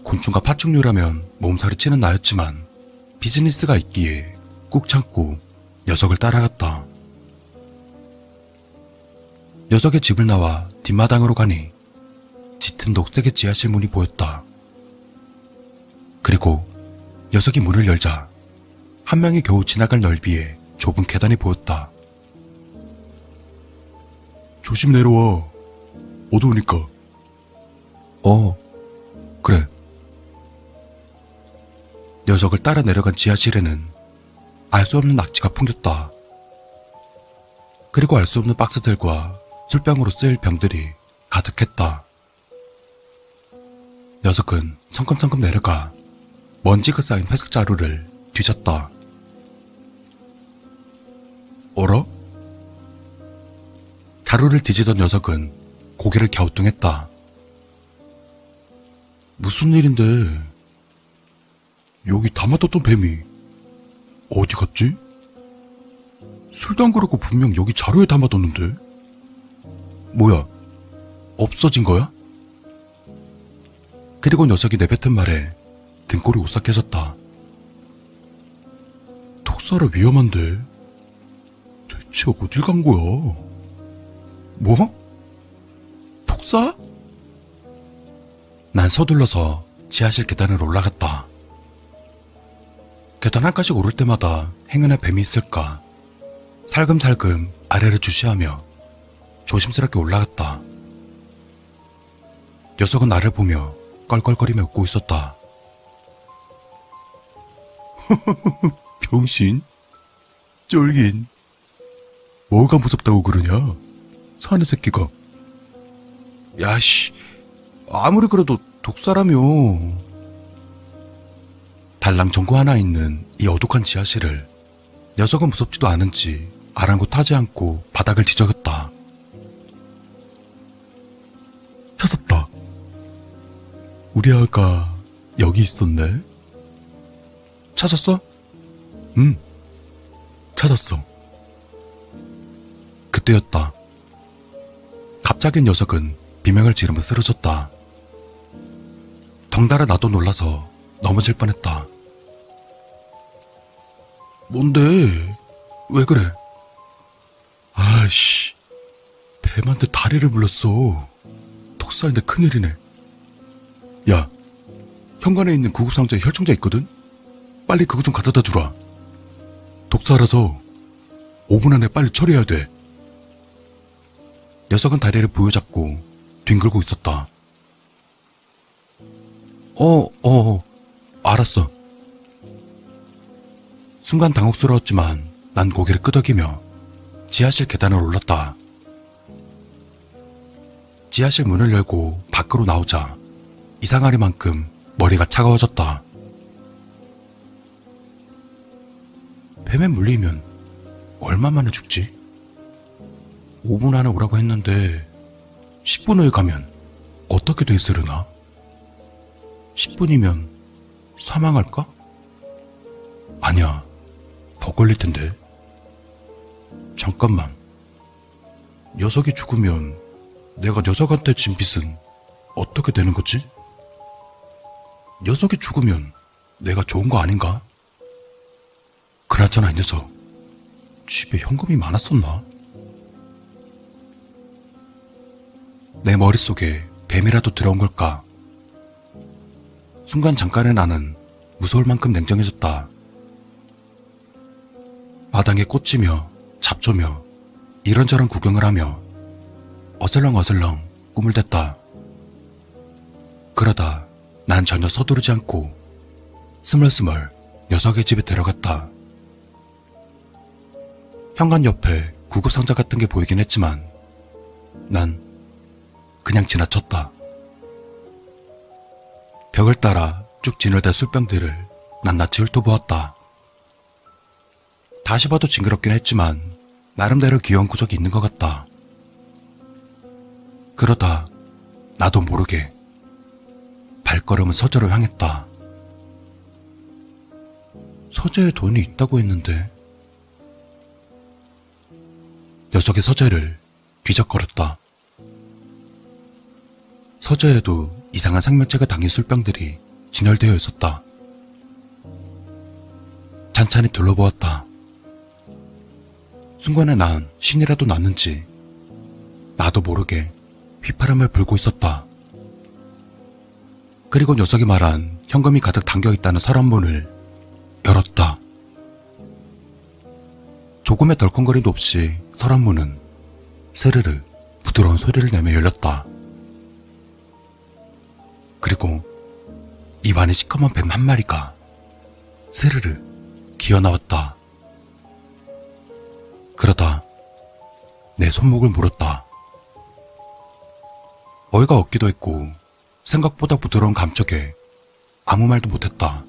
곤충과 파충류라면 몸살이 치는 나였지만 비즈니스가 있기에 꾹 참고 녀석을 따라갔다. 녀석의 집을 나와 뒷마당으로 가니 짙은 녹색의 지하실 문이 보였다. 그리고 녀석이 문을 열자 한 명이 겨우 지나갈 넓이의 좁은 계단이 보였다. 조심 내려와. 어두우니까. 어, 그래. 녀석을 따라 내려간 지하실에는 알 수 없는 낙지가 풍겼다. 그리고 알 수 없는 박스들과 술병으로 쓰일 병들이 가득했다. 녀석은 성큼성큼 내려가 먼지가 쌓인 회색 자루를 뒤졌다. 어라? 자루를 뒤지던 녀석은 고개를 갸우뚱했다. 무슨 일인데? 여기 담아뒀던 뱀이 어디 갔지? 술 담그라고 분명 여기 자루에 담아뒀는데? 뭐야? 없어진 거야? 그리고 녀석이 내뱉은 말에 등골이 오싹해졌다. 톡사라 위험한데 대체 어딜 간 거야? 뭐? 톡사? 난 서둘러서 지하실 계단을 올라갔다. 계단 한 칸씩 오를 때마다 행운의 뱀이 있을까? 살금살금 아래를 주시하며 조심스럽게 올라갔다. 녀석은 나를 보며 껄껄거리며 웃고 있었다. 병신? 쫄긴? 뭐가 무섭다고 그러냐? 사는 새끼가. 야씨, 아무리 그래도 독사라며. 달랑 전구 하나 있는 이 어둑한 지하실을 녀석은 무섭지도 않은지 아랑곳하지 않고 바닥을 뒤적였다. 찾았다. 우리 아가 여기 있었네. 찾았어? 응. 찾았어. 그때였다. 갑자기 녀석은 비명을 지르며 쓰러졌다. 덩달아 나도 놀라서 넘어질 뻔했다. 뭔데? 왜 그래? 아이씨, 뱀한테 다리를 물렸어. 톡사인데 큰일이네. 야, 현관에 있는 구급상자에 혈청자 있거든? 빨리 그거 좀 갖다 주라. 독사라서 5분 안에 빨리 처리해야 돼. 녀석은 다리를 부여잡고 뒹굴고 있었다. 어, 어, 어, 알았어. 순간 당혹스러웠지만 난 고개를 끄덕이며 지하실 계단을 올랐다. 지하실 문을 열고 밖으로 나오자 이상하리만큼 머리가 차가워졌다. 뱀에 물리면 얼마 만에 죽지? 5분 안에 오라고 했는데 10분 후에 가면 어떻게 돼 있으려나? 10분이면 사망할까? 아니야. 더 걸릴 텐데. 잠깐만. 녀석이 죽으면 내가 녀석한테 진 빚은 어떻게 되는 거지? 녀석이 죽으면 내가 좋은 거 아닌가? 그나저나 이 녀석 집에 현금이 많았었나? 내 머릿속에 뱀이라도 들어온 걸까? 순간 잠깐의 나는 무서울 만큼 냉정해졌다. 마당에 꽂히며 잡초며 이런저런 구경을 하며 어슬렁어슬렁 꿈을 댔다. 그러다 난 전혀 서두르지 않고 스멀스멀 녀석의 집에 들어갔다. 현관 옆에 구급상자 같은 게 보이긴 했지만 난 그냥 지나쳤다. 벽을 따라 쭉 진열된 술병들을 낱낱이 훑어보았다. 다시 봐도 징그럽긴 했지만 나름대로 귀여운 구석이 있는 것 같다. 그러다 나도 모르게 발걸음은 서재로 향했다. 서재에 돈이 있다고 했는데 녀석의 서재를 뒤적거렸다. 서재에도 이상한 생명체가 담긴 술병들이 진열되어 있었다. 찬찬히 둘러보았다. 순간에 난 신이라도 났는지 나도 모르게 휘파람을 불고 있었다. 그리고 녀석이 말한 현금이 가득 담겨 있다는 서랍문을 열었다. 조금의 덜컹거림도 없이 서랍문은 스르르 부드러운 소리를 내며 열렸다. 그리고 입안에 시커먼 뱀 한 마리가 스르르 기어 나왔다. 그러다 내 손목을 물었다. 어이가 없기도 했고 생각보다 부드러운 감촉에 아무 말도 못했다.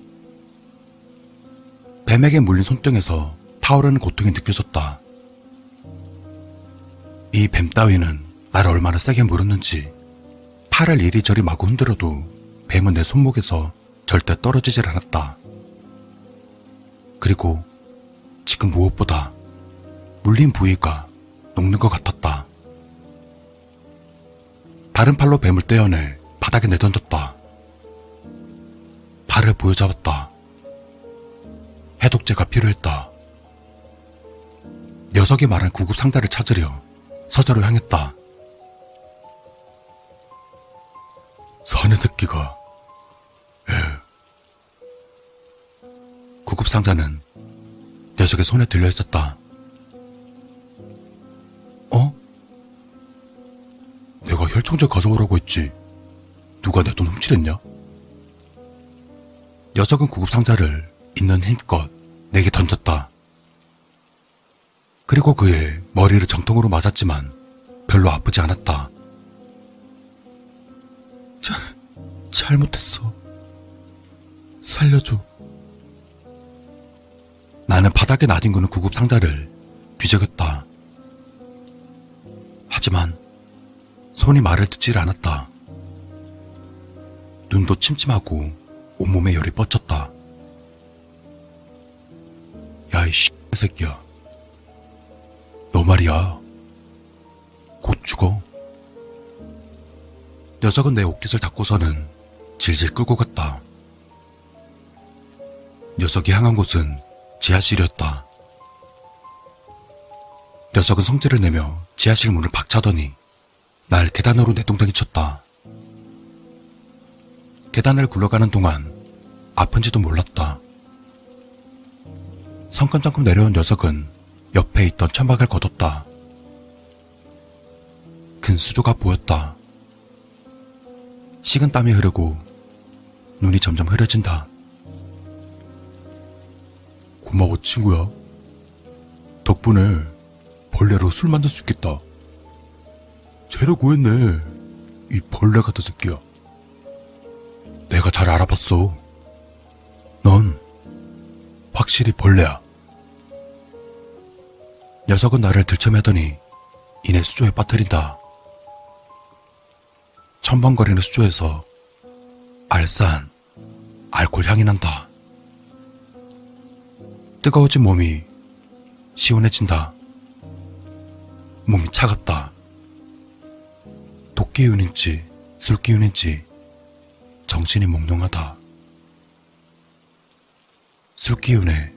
뱀에게 물린 손등에서 타오르는 고통이 느껴졌다. 이 뱀 따위는 나를 얼마나 세게 물었는지 팔을 이리저리 마구 흔들어도 뱀은 내 손목에서 절대 떨어지질 않았다. 그리고 지금 무엇보다 물린 부위가 녹는 것 같았다. 다른 팔로 뱀을 떼어내 바닥에 내던졌다. 발을 부여잡았다. 해독제가 필요했다. 녀석이 말한 구급 상자를 찾으려 서재로 향했다. 사내 새끼가 예. 구급 상자는 녀석의 손에 들려 있었다. 어? 내가 혈청제 가져오라고 했지. 누가 내 돈 훔치랬냐? 녀석은 구급 상자를 있는 힘껏 내게 던졌다. 그리고 그의 머리를 정통으로 맞았지만 별로 아프지 않았다. 자, 잘못했어. 살려줘. 나는 바닥에 나뒹구는 구급 상자를 뒤적였다. 하지만 손이 말을 듣질 않았다. 눈도 침침하고 온몸에 열이 뻗쳤다. 야, 이 새끼야. 너 말이야. 곧 죽어. 녀석은 내 옷깃을 닫고서는 질질 끌고 갔다. 녀석이 향한 곳은 지하실이었다. 녀석은 성질을 내며 지하실 문을 박차더니 날 계단으로 내동댕이 쳤다. 계단을 굴러가는 동안 아픈지도 몰랐다. 성큼성큼 내려온 녀석은 옆에 있던 천막을 걷었다. 큰 수조가 보였다. 식은 땀이 흐르고 눈이 점점 흐려진다. 고마워 친구야. 덕분에 벌레로 술 만들 수 있겠다. 재료 구했네. 이 벌레 같은 새끼야. 내가 잘 알아봤어. 넌 확실히 벌레야. 녀석은 나를 들쳐매더니 이내 수조에 빠뜨린다. 첨벙거리는 수조에서 알싸한 알코올 향이 난다. 뜨거워진 몸이 시원해진다. 몸이 차갑다. 독기운인지 술기운인지 정신이 몽롱하다. 술기운에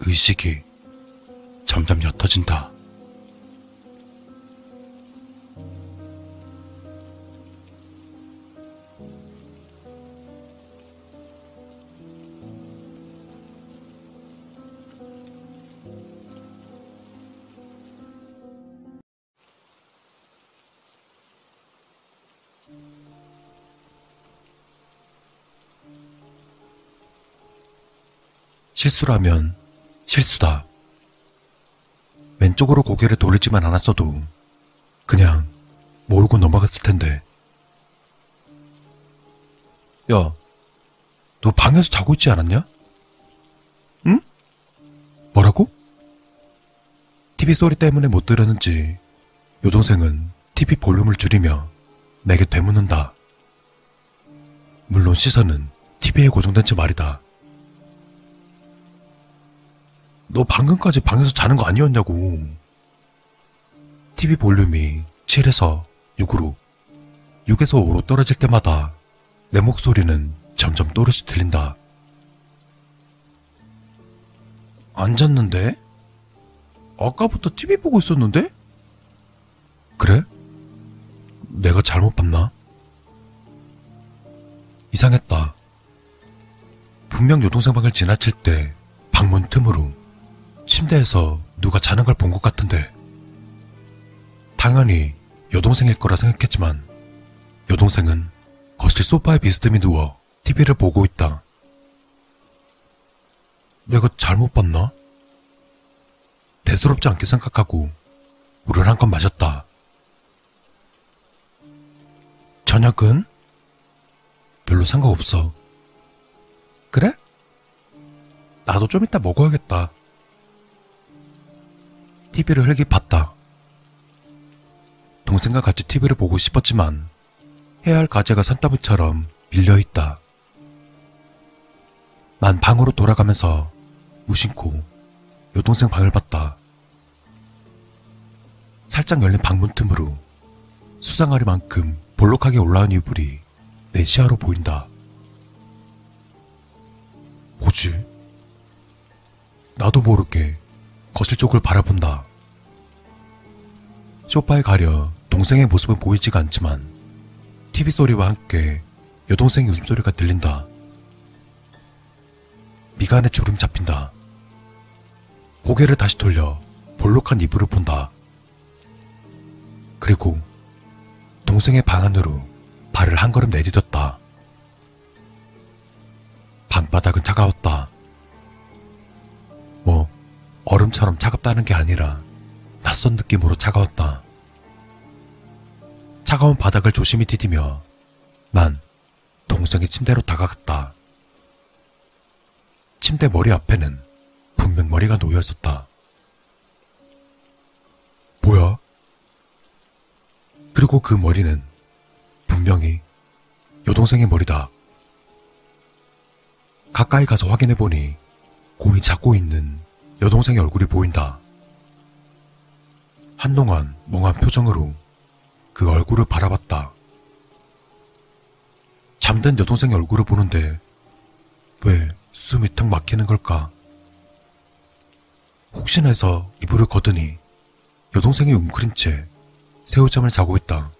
의식이 점점 옅어진다. 실수라면 실수다. 왼쪽으로 고개를 돌리지만 않았어도 그냥 모르고 넘어갔을 텐데. 야, 너 방에서 자고 있지 않았냐? 응? 뭐라고? TV 소리 때문에 못 들었는지 여동생은 TV 볼륨을 줄이며 내게 되묻는다. 물론 시선은 TV에 고정된 채 말이다. 너 방금까지 방에서 자는 거 아니었냐고. TV 볼륨이 7에서 6으로, 6에서 5로 떨어질 때마다 내 목소리는 점점 또렷이 들린다. 안 잤는데? 아까부터 TV 보고 있었는데? 그래? 내가 잘못 봤나? 이상했다. 분명 여동생 방을 지나칠 때 방문 틈으로 침대에서 누가 자는 걸 본 것 같은데. 당연히 여동생일 거라 생각했지만 여동생은 거실 소파에 비스듬히 누워 TV를 보고 있다. 내가 잘못 봤나? 대수롭지 않게 생각하고 물을 한 컵 마셨다. 저녁은? 별로 상관없어. 그래? 나도 좀 이따 먹어야겠다. TV를 흘기 봤다. 동생과 같이 TV를 보고 싶었지만 해야 할 과제가 산더미처럼 밀려있다. 난 방으로 돌아가면서 무심코 여동생 방을 봤다. 살짝 열린 방문 틈으로 수상하리만큼 볼록하게 올라온 이불이 내 시야로 보인다. 뭐지? 나도 모르게 거실 쪽을 바라본다. 소파에 가려 동생의 모습은 보이지가 않지만 TV 소리와 함께 여동생의 웃음소리가 들린다. 미간에 주름 잡힌다. 고개를 다시 돌려 볼록한 이불을 본다. 그리고 동생의 방 안으로 발을 한 걸음 내디뎠다. 방바닥은 차가웠다. 뭐, 얼음처럼 차갑다는 게 아니라 낯선 느낌으로 차가웠다. 차가운 바닥을 조심히 디디며 난 동생의 침대로 다가갔다. 침대 머리 앞에는 분명 머리가 놓여 있었다. 뭐야? 그리고 그 머리는 분명히 여동생의 머리다. 가까이 가서 확인해 보니 곰이 잡고 있는 여동생의 얼굴이 보인다. 한동안 멍한 표정으로 그 얼굴을 바라봤다. 잠든 여동생의 얼굴을 보는데 왜 숨이 턱 막히는 걸까? 혹시나 해서 이불을 걷으니 여동생이 웅크린 채 새우잠을 자고 있다.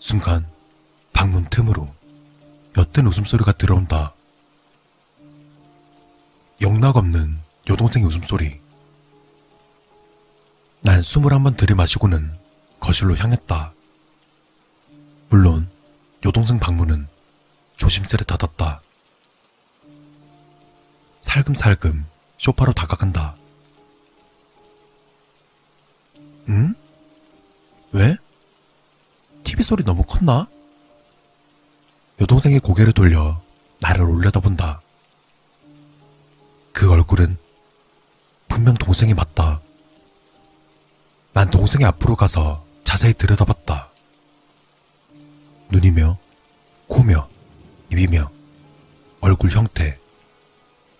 순간 방문 틈으로 옅은 웃음소리가 들어온다. 영락없는 여동생의 웃음소리. 난 숨을 한번 들이마시고는 거실로 향했다. 물론 여동생 방문은 조심스레 닫았다. 살금살금 소파로 다가간다. 응? 왜? TV 소리 너무 컸나? 여동생이 고개를 돌려 나를 올려다본다. 그 얼굴은 분명 동생이 맞다. 난 동생의 앞으로 가서 자세히 들여다봤다. 눈이며, 코며, 입이며, 얼굴 형태,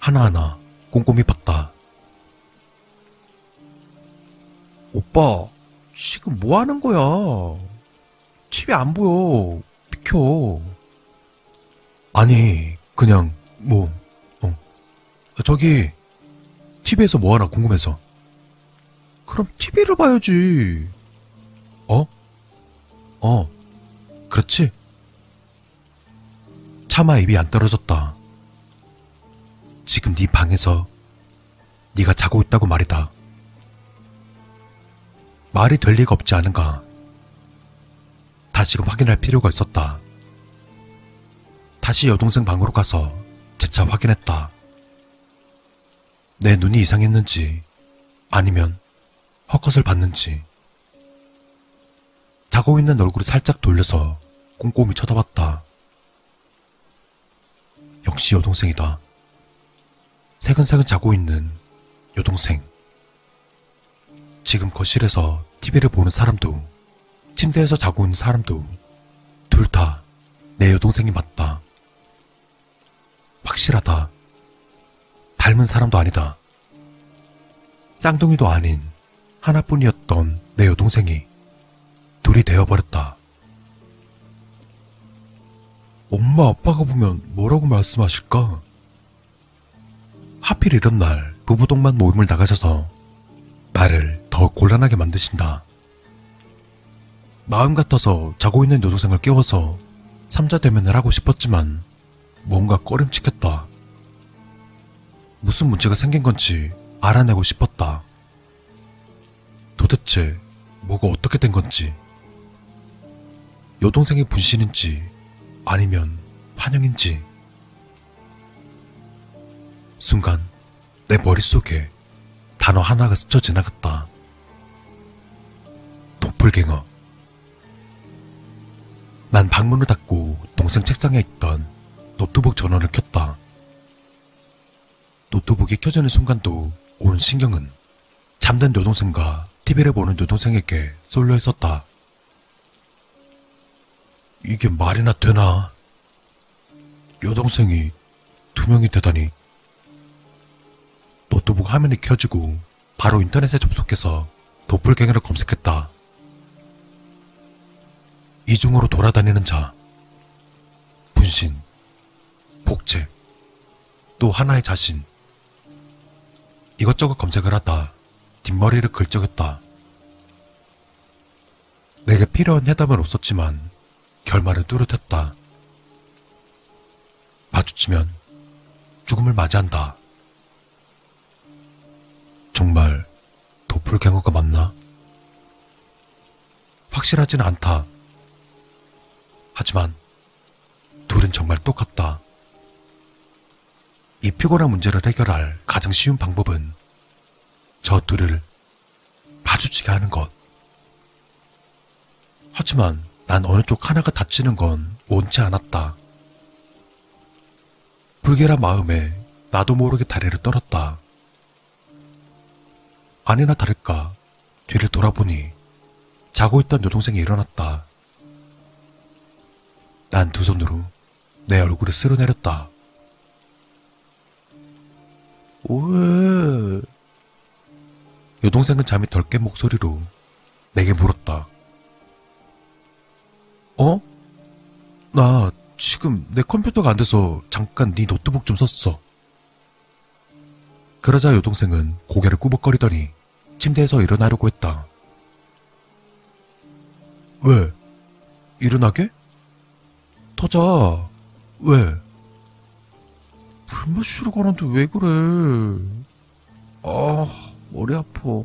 하나하나 꼼꼼히 봤다. 오빠, 지금 뭐 하는 거야? TV 안 보여. 비켜. 아니, 그냥, 뭐, 어. 저기, TV에서 뭐 하나 궁금해서. 그럼 TV를 봐야지. 어? 어, 그렇지? 차마 입이 안 떨어졌다. 지금 네 방에서 네가 자고 있다고 말이다. 말이 될 리가 없지 않은가. 다시금 확인할 필요가 있었다. 다시 여동생 방으로 가서 재차 확인했다. 내 눈이 이상했는지 아니면 헛것을 봤는지 자고 있는 얼굴을 살짝 돌려서 꼼꼼히 쳐다봤다. 역시 여동생이다. 새근새근 자고 있는 여동생. 지금 거실에서 TV를 보는 사람도 침대에서 자고 있는 사람도 둘 다 내 여동생이 맞다. 확실하다. 닮은 사람도 아니다. 쌍둥이도 아닌 하나뿐이었던 내 여동생이 둘이 되어버렸다. 엄마 아빠가 보면 뭐라고 말씀하실까? 하필 이런 날 부부동반 모임을 나가셔서 나를 더 곤란하게 만드신다. 마음 같아서 자고 있는 여동생을 깨워서 삼자 대면을 하고 싶었지만 뭔가 꺼림칙했다. 무슨 문제가 생긴 건지 알아내고 싶었다. 도대체 뭐가 어떻게 된 건지. 여동생의 분신인지 아니면 환영인지. 순간 내 머릿속에 단어 하나가 스쳐 지나갔다. 도플갱어. 난 방문을 닫고 동생 책상에 있던 노트북 전원을 켰다. 노트북이 켜지는 순간도 온 신경은 잠든 여동생과 TV를 보는 여동생에게 쏠려 있었다. 이게 말이나 되나? 여동생이 두 명이 되다니. 노트북 화면이 켜지고 바로 인터넷에 접속해서 도플갱어를 검색했다. 이중으로 돌아다니는 자, 분신, 복제, 또 하나의 자신. 이것저것 검색을 하다 뒷머리를 긁적였다. 내게 필요한 해답은 없었지만 결말은 뚜렷했다. 마주치면 죽음을 맞이한다. 정말 도플갱어가 맞나? 확실하진 않다. 하지만 둘은 정말 똑같다. 이 피곤한 문제를 해결할 가장 쉬운 방법은 저 둘을 마주치게 하는 것. 하지만 난 어느 쪽 하나가 다치는 건 원치 않았다. 불길한 마음에 나도 모르게 다리를 떨었다. 아니나 다를까 뒤를 돌아보니 자고 있던 여동생이 일어났다. 난 두 손으로 내 얼굴을 쓸어내렸다. 왜? 여동생은 잠이 덜 깬 목소리로 내게 물었다. 어? 나 지금 내 컴퓨터가 안 돼서 잠깐 네 노트북 좀 썼어. 그러자 여동생은 고개를 꾸벅거리더니 침대에서 일어나려고 했다. 왜? 일어나게? 터자. 왜? 불 마시러 가는데 왜 그래? 아, 머리 아파.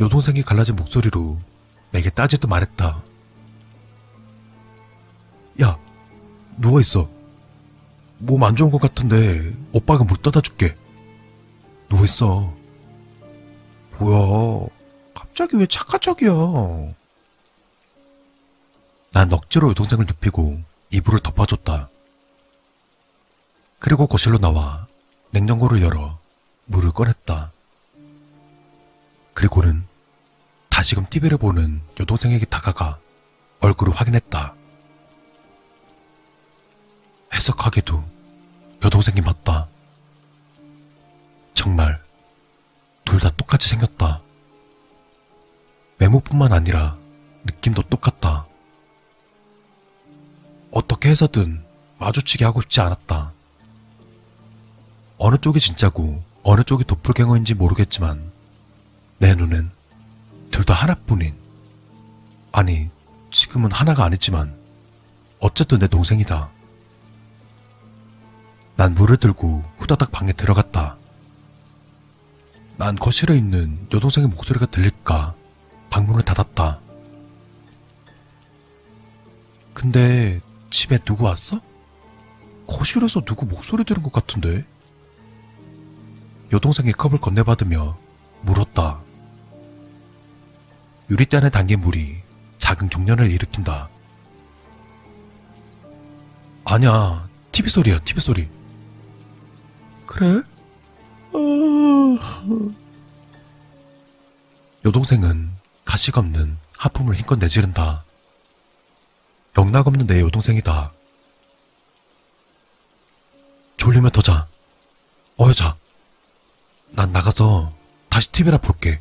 여동생이 갈라진 목소리로 내게 따지듯 말했다. 야, 누워있어. 몸 안 좋은 것 같은데 오빠가 물 떠다 줄게. 누워있어. 뭐야, 갑자기 왜 착한 척이야? 난 억지로 여동생을 눕히고 이불을 덮어줬다. 그리고 거실로 나와 냉장고를 열어 물을 꺼냈다. 그리고는 다시금 TV를 보는 여동생에게 다가가 얼굴을 확인했다. 해석하게도 여동생이 맞다. 정말 둘 다 똑같이 생겼다. 외모뿐만 아니라 느낌도 똑같다. 어떻게 해서든 마주치게 하고 싶지 않았다. 어느 쪽이 진짜고 어느 쪽이 도플갱어인지 모르겠지만 내 눈엔 둘 다 하나뿐인 아니 지금은 하나가 아니지만 어쨌든 내 동생이다. 난 물을 들고 후다닥 방에 들어갔다. 난 거실에 있는 여동생의 목소리가 들릴까 방문을 닫았다. 근데 집에 누구 왔어? 거실에서 누구 목소리 들은 것 같은데? 여동생이 컵을 건네받으며 물었다. 유리대 안에 담긴 물이 작은 경련을 일으킨다. 아니야, TV 소리야, TV 소리. 그래? 여동생은 가식 없는 하품을 힘껏 내지른다. 영락 없는 내 여동생이다. 졸리면 더 자. 어여 자. 난 나가서 다시 TV나 볼게.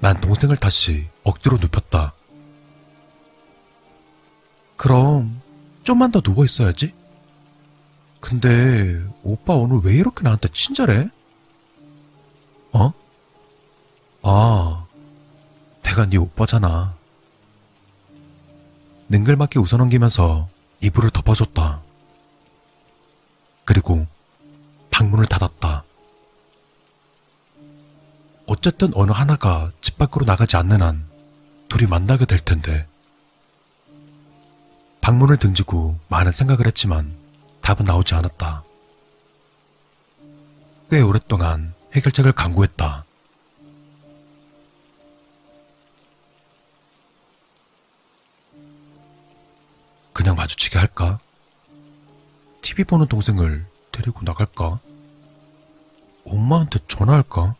난 동생을 다시 억지로 눕혔다. 그럼 좀만 더 누워 있어야지. 근데 오빠 오늘 왜 이렇게 나한테 친절해? 어? 아, 내가 네 오빠잖아. 능글맞게 웃어넘기면서 이불을 덮어줬다. 그리고 방문을 닫았다. 어쨌든 어느 하나가 집 밖으로 나가지 않는 한 둘이 만나게 될 텐데. 방문을 등지고 많은 생각을 했지만 답은 나오지 않았다. 꽤 오랫동안 해결책을 강구했다. 그냥 마주치게 할까? TV 보는 동생을 데리고 나갈까? 엄마한테 전화할까?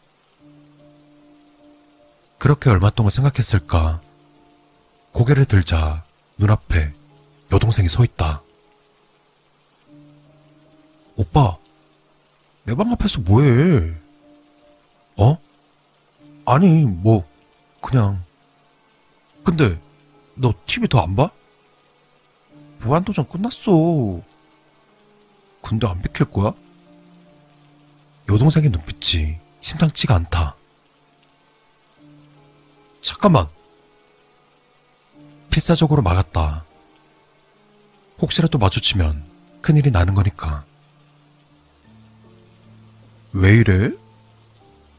그렇게 얼마 동안 생각했을까? 고개를 들자 눈앞에 여동생이 서 있다. 오빠, 내 방 앞에서 뭐해? 어? 아니, 뭐, 그냥. 근데, 너 TV 더 안 봐? 무한도전 끝났어. 근데 안 비킬 거야? 여동생의 눈빛이 심상치가 않다. 잠깐만. 필사적으로 막았다. 혹시라도 마주치면 큰일이 나는 거니까. 왜 이래?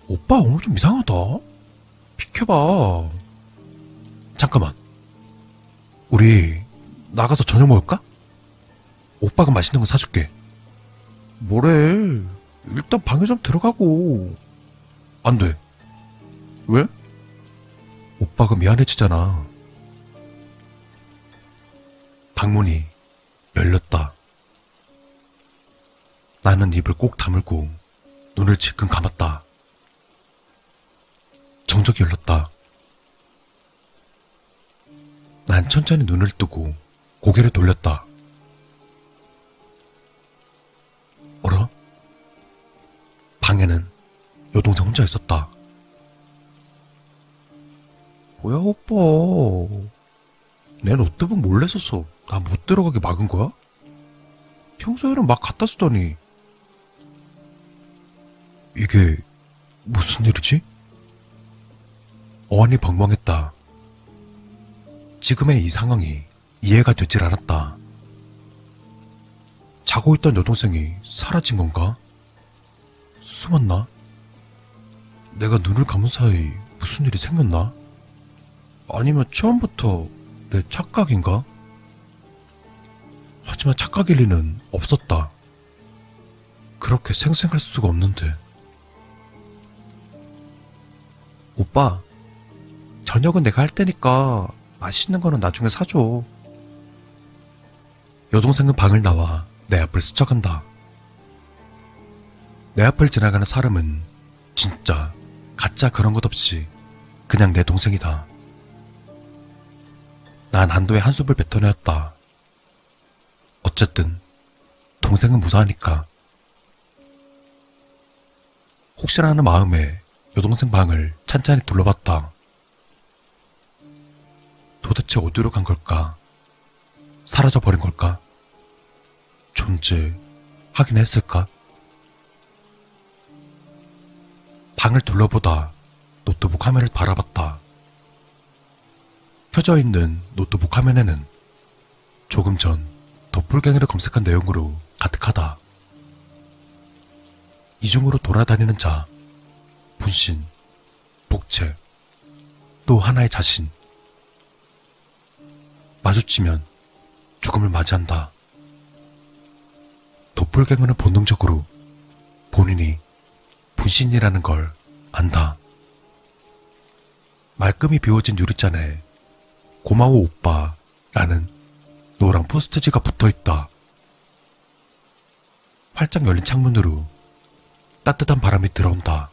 오빠 오늘 좀 이상하다. 비켜봐. 잠깐만. 우리 나가서 저녁 먹을까? 오빠가 맛있는 거 사줄게. 뭐래? 일단 방에 좀 들어가고. 안 돼. 왜? 오빠가 미안해지잖아. 방문이 열렸다. 나는 입을 꼭 다물고 눈을 질끈 감았다. 정적이 열렸다. 난 천천히 눈을 뜨고 고개를 돌렸다. 어라? 방에는 여동생 혼자 있었다. 뭐야, 오빠. 내 노트북 몰래 써서 나못 들어가게 막은 거야? 평소에는 막 갖다 쓰더니. 이게 무슨 일이지? 어안이 벙벙했다. 지금의 이 상황이 이해가 되질 않았다. 자고 있던 여동생이 사라진 건가? 숨었나? 내가 눈을 감은 사이 무슨 일이 생겼나? 아니면 처음부터 내 착각인가? 하지만 착각일 리는 없었다. 그렇게 생생할 수가 없는데. 오빠, 저녁은 내가 할 테니까 맛있는 거는 나중에 사줘. 여동생은 방을 나와 내 앞을 스쳐간다. 내 앞을 지나가는 사람은 진짜 가짜 그런 것 없이 그냥 내 동생이다. 난 한도의 한숨을 뱉어내었다. 어쨌든 동생은 무사하니까. 혹시나 하는 마음에 여동생 방을 찬찬히 둘러봤다. 도대체 어디로 간 걸까? 사라져버린 걸까? 존재하긴 했을까? 방을 둘러보다 노트북 화면을 바라봤다. 켜져 있는 노트북 화면에는 조금 전 도플갱이를 검색한 내용으로 가득하다. 이중으로 돌아다니는 자, 분신, 복채, 또 하나의 자신. 마주치면 죽음을 맞이한다. 도플갱어는 본능적으로 본인이 분신이라는 걸 안다. 말끔히 비워진 유리잔에 고마워 오빠 라는 노랑 포스트지가 붙어 있다. 활짝 열린 창문으로 따뜻한 바람이 들어온다.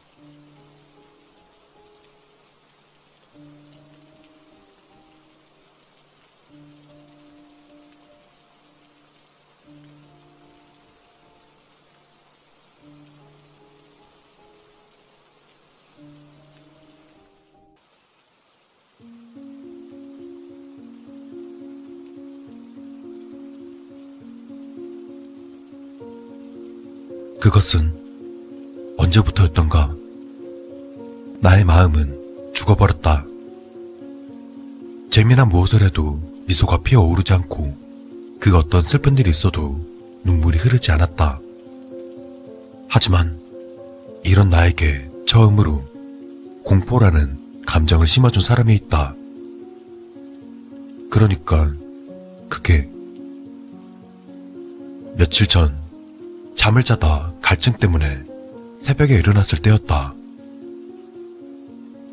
그것은 언제부터였던가 나의 마음은 죽어버렸다. 재미난 무엇을 해도 미소가 피어오르지 않고 그 어떤 슬픈 일이 있어도 눈물이 흐르지 않았다. 하지만 이런 나에게 처음으로 공포라는 감정을 심어준 사람이 있다. 그러니까 그게 며칠 전 잠을 자다 갈증 때문에 새벽에 일어났을 때였다.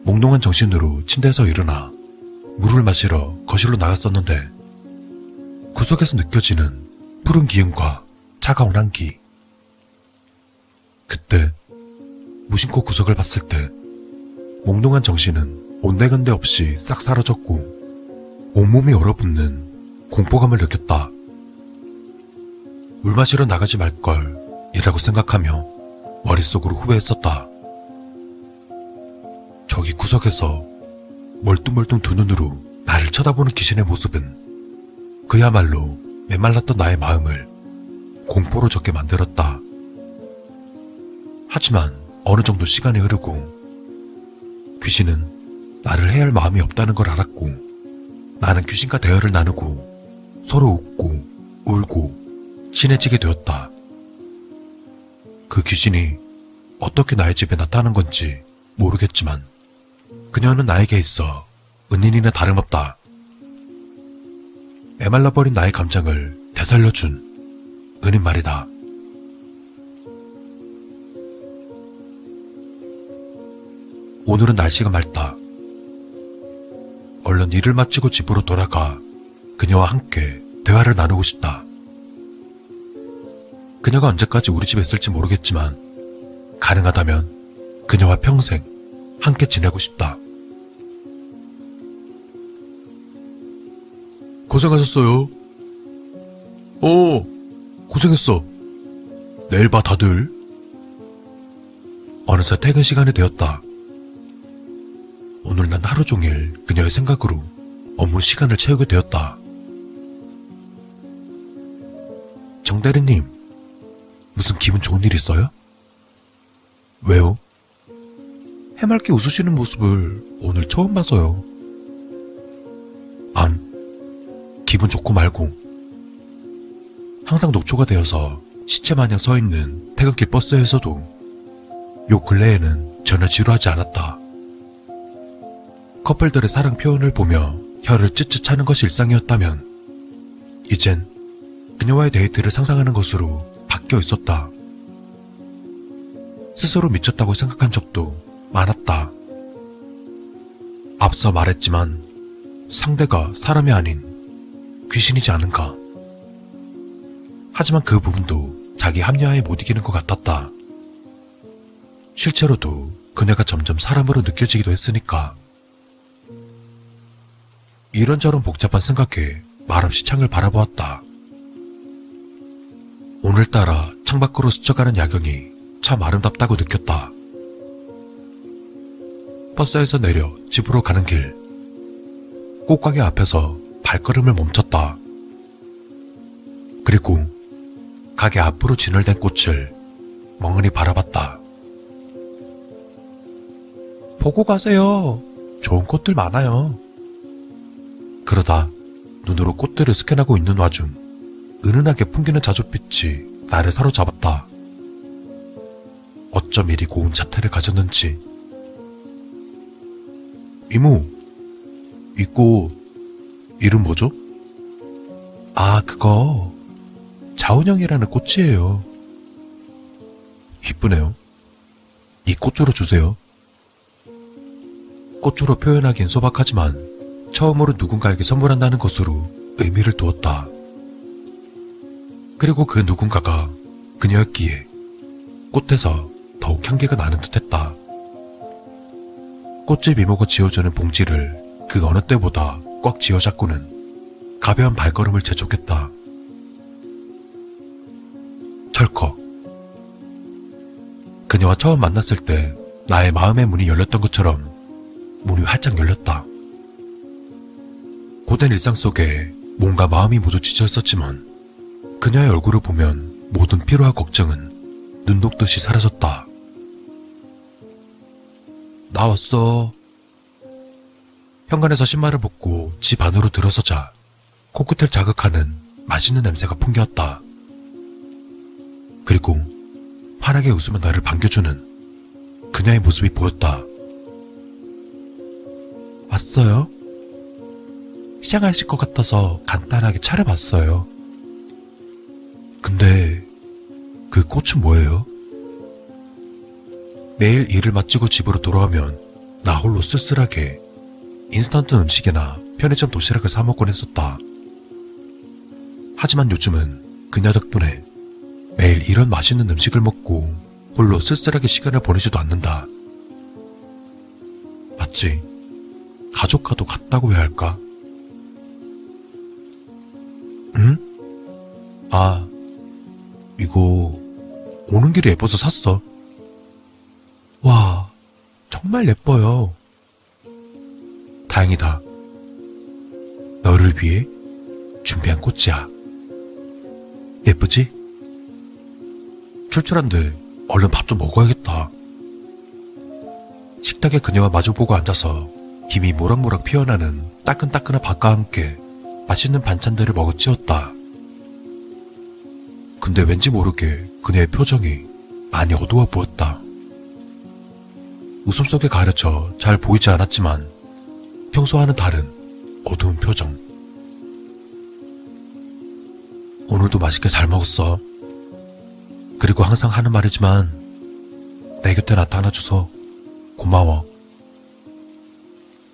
몽롱한 정신으로 침대에서 일어나 물을 마시러 거실로 나갔었는데 구석에서 느껴지는 푸른 기운과 차가운 한기. 그때 무심코 구석을 봤을 때 몽롱한 정신은 온데간데 없이 싹 사라졌고 온몸이 얼어붙는 공포감을 느꼈다. 물 마시러 나가지 말걸 이라고 생각하며 머릿속으로 후회했었다. 저기 구석에서 멀뚱멀뚱 두 눈으로 나를 쳐다보는 귀신의 모습은 그야말로 메말랐던 나의 마음을 공포로 적게 만들었다. 하지만 어느 정도 시간이 흐르고 귀신은 나를 해할 마음이 없다는 걸 알았고 나는 귀신과 대화를 나누고 서로 웃고 울고 친해지게 되었다. 그 귀신이 어떻게 나의 집에 나타난 건지 모르겠지만 그녀는 나에게 있어 은인이나 다름없다. 메말라버린 나의 감정을 되살려준 은인 말이다. 오늘은 날씨가 맑다. 얼른 일을 마치고 집으로 돌아가 그녀와 함께 대화를 나누고 싶다. 그녀가 언제까지 우리 집에 있을지 모르겠지만 가능하다면 그녀와 평생 함께 지내고 싶다. 고생하셨어요. 어, 고생했어. 내일 봐, 다들. 어느새 퇴근 시간이 되었다. 오늘 난 하루 종일 그녀의 생각으로 업무 시간을 채우게 되었다. 정대리님, 무슨 기분 좋은 일 있어요? 왜요? 해맑게 웃으시는 모습을 오늘 처음 봐서요. 안, 기분 좋고 말고. 항상 녹초가 되어서 시체 마냥 서 있는 퇴근길 버스에서도 요 근래에는 전혀 지루하지 않았다. 커플들의 사랑 표현을 보며 혀를 ጭጭ 차는 것이 일상이었다면, 이젠 그녀와의 데이트를 상상하는 것으로 바뀌어 있었다. 스스로 미쳤다고 생각한 적도 많았다. 앞서 말했지만 상대가 사람이 아닌 귀신이지 않은가. 하지만 그 부분도 자기 합리화에 못 이기는 것 같았다. 실제로도 그녀가 점점 사람으로 느껴지기도 했으니까. 이런저런 복잡한 생각에 말없이 창을 바라보았다. 오늘따라 창밖으로 스쳐가는 야경이 참 아름답다고 느꼈다. 버스에서 내려 집으로 가는 길. 꽃가게 앞에서 발걸음을 멈췄다. 그리고 가게 앞으로 진열된 꽃을 멍하니 바라봤다. 보고 가세요. 좋은 꽃들 많아요. 그러다 눈으로 꽃들을 스캔하고 있는 와중 은은하게 풍기는 자줏빛이 나를 사로잡았다. 어쩜 이리 고운 자태를 가졌는지. 이모, 이꽃 이름 뭐죠? 아, 그거 자운형이라는 꽃이에요. 이쁘네요. 이 꽃주로 주세요. 꽃주로 표현하긴 소박하지만 처음으로 누군가에게 선물한다는 것으로 의미를 두었다. 그리고 그 누군가가 그녀였기에 꽃에서 더욱 향기가 나는 듯했다. 꽃집 이모가 지어주는 봉지를 그 어느 때보다 꽉 쥐어잡고는 가벼운 발걸음을 재촉했다. 철컥. 그녀와 처음 만났을 때 나의 마음의 문이 열렸던 것처럼 문이 활짝 열렸다. 고된 일상 속에 뭔가 마음이 모두 지쳐 있었지만 그녀의 얼굴을 보면 모든 피로와 걱정은 눈 녹듯이 사라졌다. 나왔어. 현관에서 신발을 벗고 집 안으로 들어서자 코끝을 자극하는 맛있는 냄새가 풍겨왔다. 그리고 환하게 웃으며 나를 반겨주는 그녀의 모습이 보였다. 없어요? 시장하실 것 같아서 간단하게 차려봤어요. 근데 그 꽃은 뭐예요? 매일 일을 마치고 집으로 돌아오면 나 홀로 쓸쓸하게 인스턴트 음식이나 편의점 도시락을 사 먹곤 했었다. 하지만 요즘은 그녀 덕분에 매일 이런 맛있는 음식을 먹고 홀로 쓸쓸하게 시간을 보내지도 않는다. 맞지? 가족과도 같다고 해야 할까? 응? 아, 이거 오는 길에 예뻐서 샀어. 와, 정말 예뻐요. 다행이다. 너를 위해 준비한 꽃이야. 예쁘지? 출출한데 얼른 밥 좀 먹어야겠다. 식탁에 그녀와 마주보고 앉아서 김이 모락모락 피어나는 따끈따끈한 밥과 함께 맛있는 반찬들을 먹어치웠다. 근데 왠지 모르게 그녀의 표정이 많이 어두워 보였다. 웃음 속에 가려져 잘 보이지 않았지만 평소와는 다른 어두운 표정. 오늘도 맛있게 잘 먹었어. 그리고 항상 하는 말이지만 내 곁에 나타나줘서 고마워.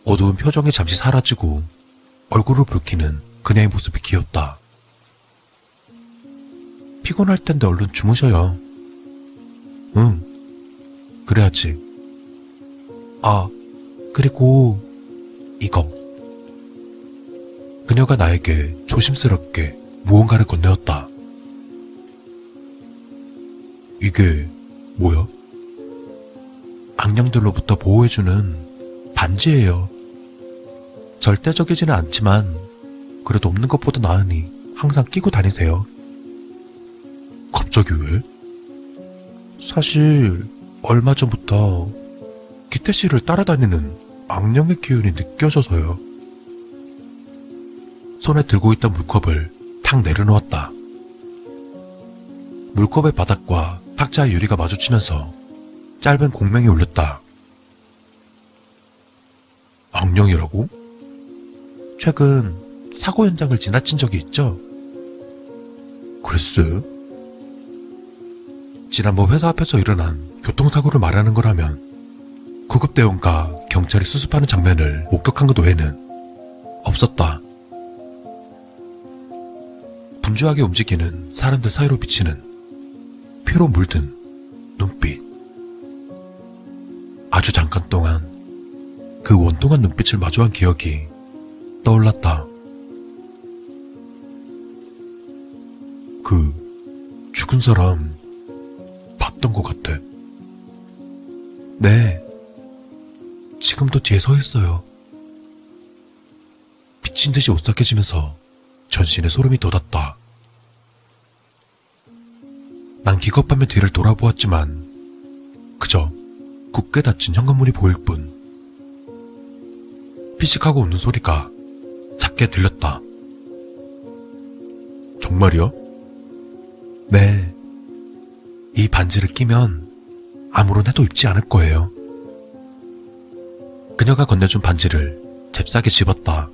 어두운 표정이 잠시 사라지고 얼굴을 붉히는 그녀의 모습이 귀엽다. 피곤할 텐데 얼른 주무셔요. 응, 그래야지. 아, 그리고 이거. 그녀가 나에게 조심스럽게 무언가를 건네었다. 이게 뭐야? 악령들로부터 보호해주는 반지예요. 절대적이지는 않지만 그래도 없는 것보다 나으니 항상 끼고 다니세요. 갑자기 왜? 사실 얼마 전부터 기태 씨를 따라다니는 악령의 기운이 느껴져서요. 손에 들고 있던 물컵을 탁 내려놓았다. 물컵의 바닥과 탁자의 유리가 마주치면서 짧은 공명이 울렸다. 악령이라고? 최근 사고 현장을 지나친 적이 있죠? 글쎄. 지난번 회사 앞에서 일어난 교통사고를 말하는 거라면 구급대원과 경찰이 수습하는 장면을 목격한 것 외에는 없었다. 분주하게 움직이는 사람들 사이로 비치는 피로 물든 눈빛. 아주 잠깐 동안 그 원통한 눈빛을 마주한 기억이 떠올랐다. 그 죽은 사람 봤던 것 같아. 네. 지금도 뒤에 서 있어요. 미친 듯이 오싹해지면서 전신에 소름이 돋았다. 난 기겁하며 뒤를 돌아보았지만 그저 굳게 닫힌 현관문이 보일 뿐. 피식하고 웃는 소리가 작게 들렸다. 정말이요? 네. 이 반지를 끼면 아무런 해도 입지 않을 거예요. 그녀가 건네준 반지를 잽싸게 집었다.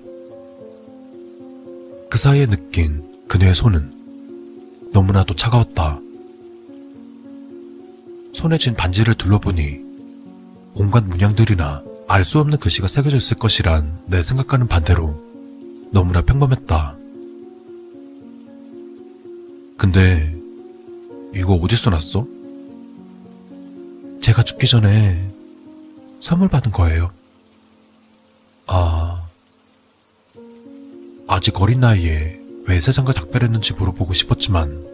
그 사이에 느낀 그녀의 손은 너무나도 차가웠다. 손에 쥔 반지를 둘러보니 온갖 문양들이나 알 수 없는 글씨가 새겨져 있을 것이란 내 생각과는 반대로 너무나 평범했다. 근데 이거 어디서 났어? 제가 죽기 전에 선물 받은 거예요. 아, 아직 어린 나이에 왜 세상과 작별했는지 물어보고 싶었지만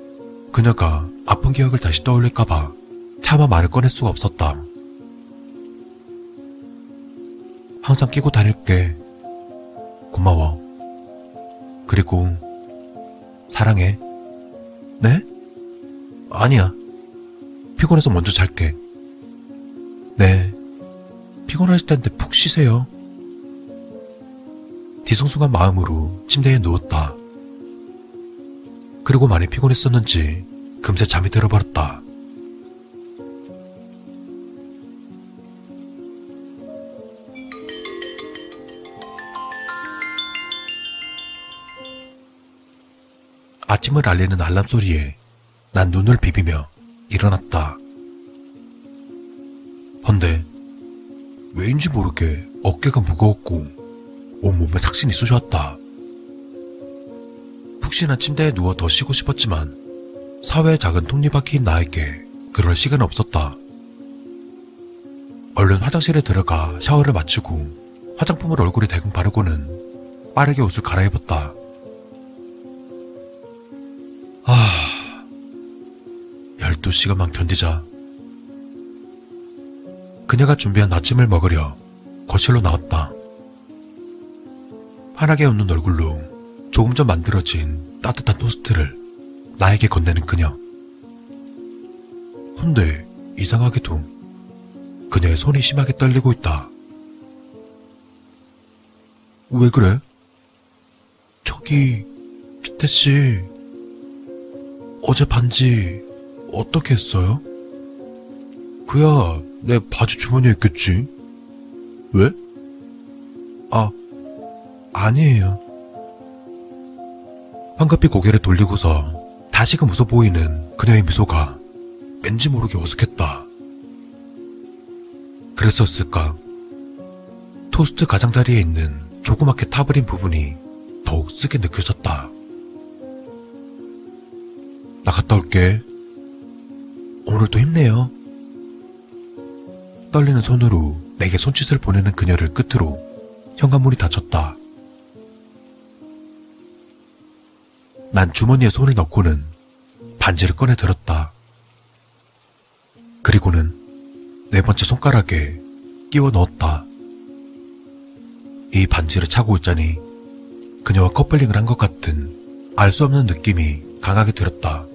그녀가 아픈 기억을 다시 떠올릴까봐 차마 말을 꺼낼 수가 없었다. 항상 끼고 다닐게. 고마워. 그리고 사랑해. 네? 아니야. 피곤해서 먼저 잘게. 네. 피곤하실 텐데 푹 쉬세요. 뒤숭숭한 마음으로 침대에 누웠다. 그리고 많이 피곤했었는지 금세 잠이 들어버렸다. 아침을 알리는 알람 소리에 난 눈을 비비며 일어났다. 헌데 왜인지 모르게 어깨가 무거웠고 온몸에 삭신이 쑤셨다. 푹신한 침대에 누워 더 쉬고 싶었지만 사회의 작은 톱니바퀴인 나에게 그럴 시간 없었다. 얼른 화장실에 들어가 샤워를 마치고 화장품을 얼굴에 대금 바르고는 빠르게 옷을 갈아입었다. 아, 12시간만 견디자. 그녀가 준비한 아침을 먹으려 거실로 나왔다. 환하게 웃는 얼굴로 조금 전 만들어진 따뜻한 토스트를 나에게 건네는 그녀. 헌데 이상하게도 그녀의 손이 심하게 떨리고 있다. 왜 그래? 저기, 기태 씨, 어제 반지 어떻게 했어요? 그야 내 바지 주머니에 있겠지. 왜? 아, 아니에요. 황급히 고개를 돌리고서 다시금 웃어 보이는 그녀의 미소가 왠지 모르게 어색했다. 그랬었을까? 토스트 가장자리에 있는 조그맣게 타버린 부분이 더욱 쓰게 느껴졌다. 나 갔다 올게. 오늘도 힘내요. 떨리는 손으로 내게 손짓을 보내는 그녀를 끝으로 현관문이 닫혔다. 난 주머니에 손을 넣고는 반지를 꺼내 들었다. 그리고는 네 번째 손가락에 끼워 넣었다. 이 반지를 차고 있자니 그녀와 커플링을 한 것 같은 알 수 없는 느낌이 강하게 들었다.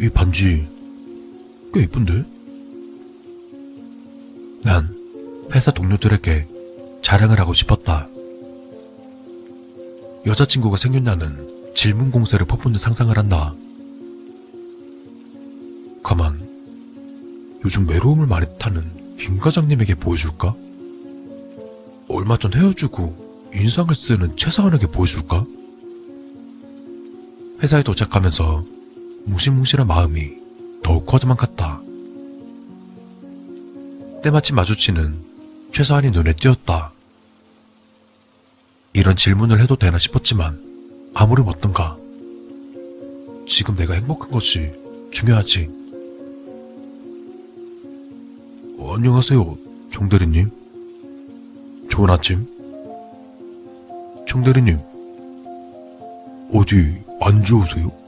이 반지 꽤 이쁜데? 난 회사 동료들에게 자랑을 하고 싶었다. 여자친구가 생겼냐는 질문 공세를 퍼붓는 상상을 한다. 가만, 요즘 외로움을 많이 타는 김 과장님에게 보여줄까? 얼마 전 헤어지고 인상을 쓰는 최사원에게 보여줄까? 회사에 도착하면서 무시무시한 마음이 더욱 커져만 갔다. 때마침 마주치는 최사원이 눈에 띄었다. 이런 질문을 해도 되나 싶었지만 아무렴 어떤가. 지금 내가 행복한 것이 중요하지. 어, 안녕하세요, 정대리님. 좋은 아침. 정대리님, 어디 안 좋으세요?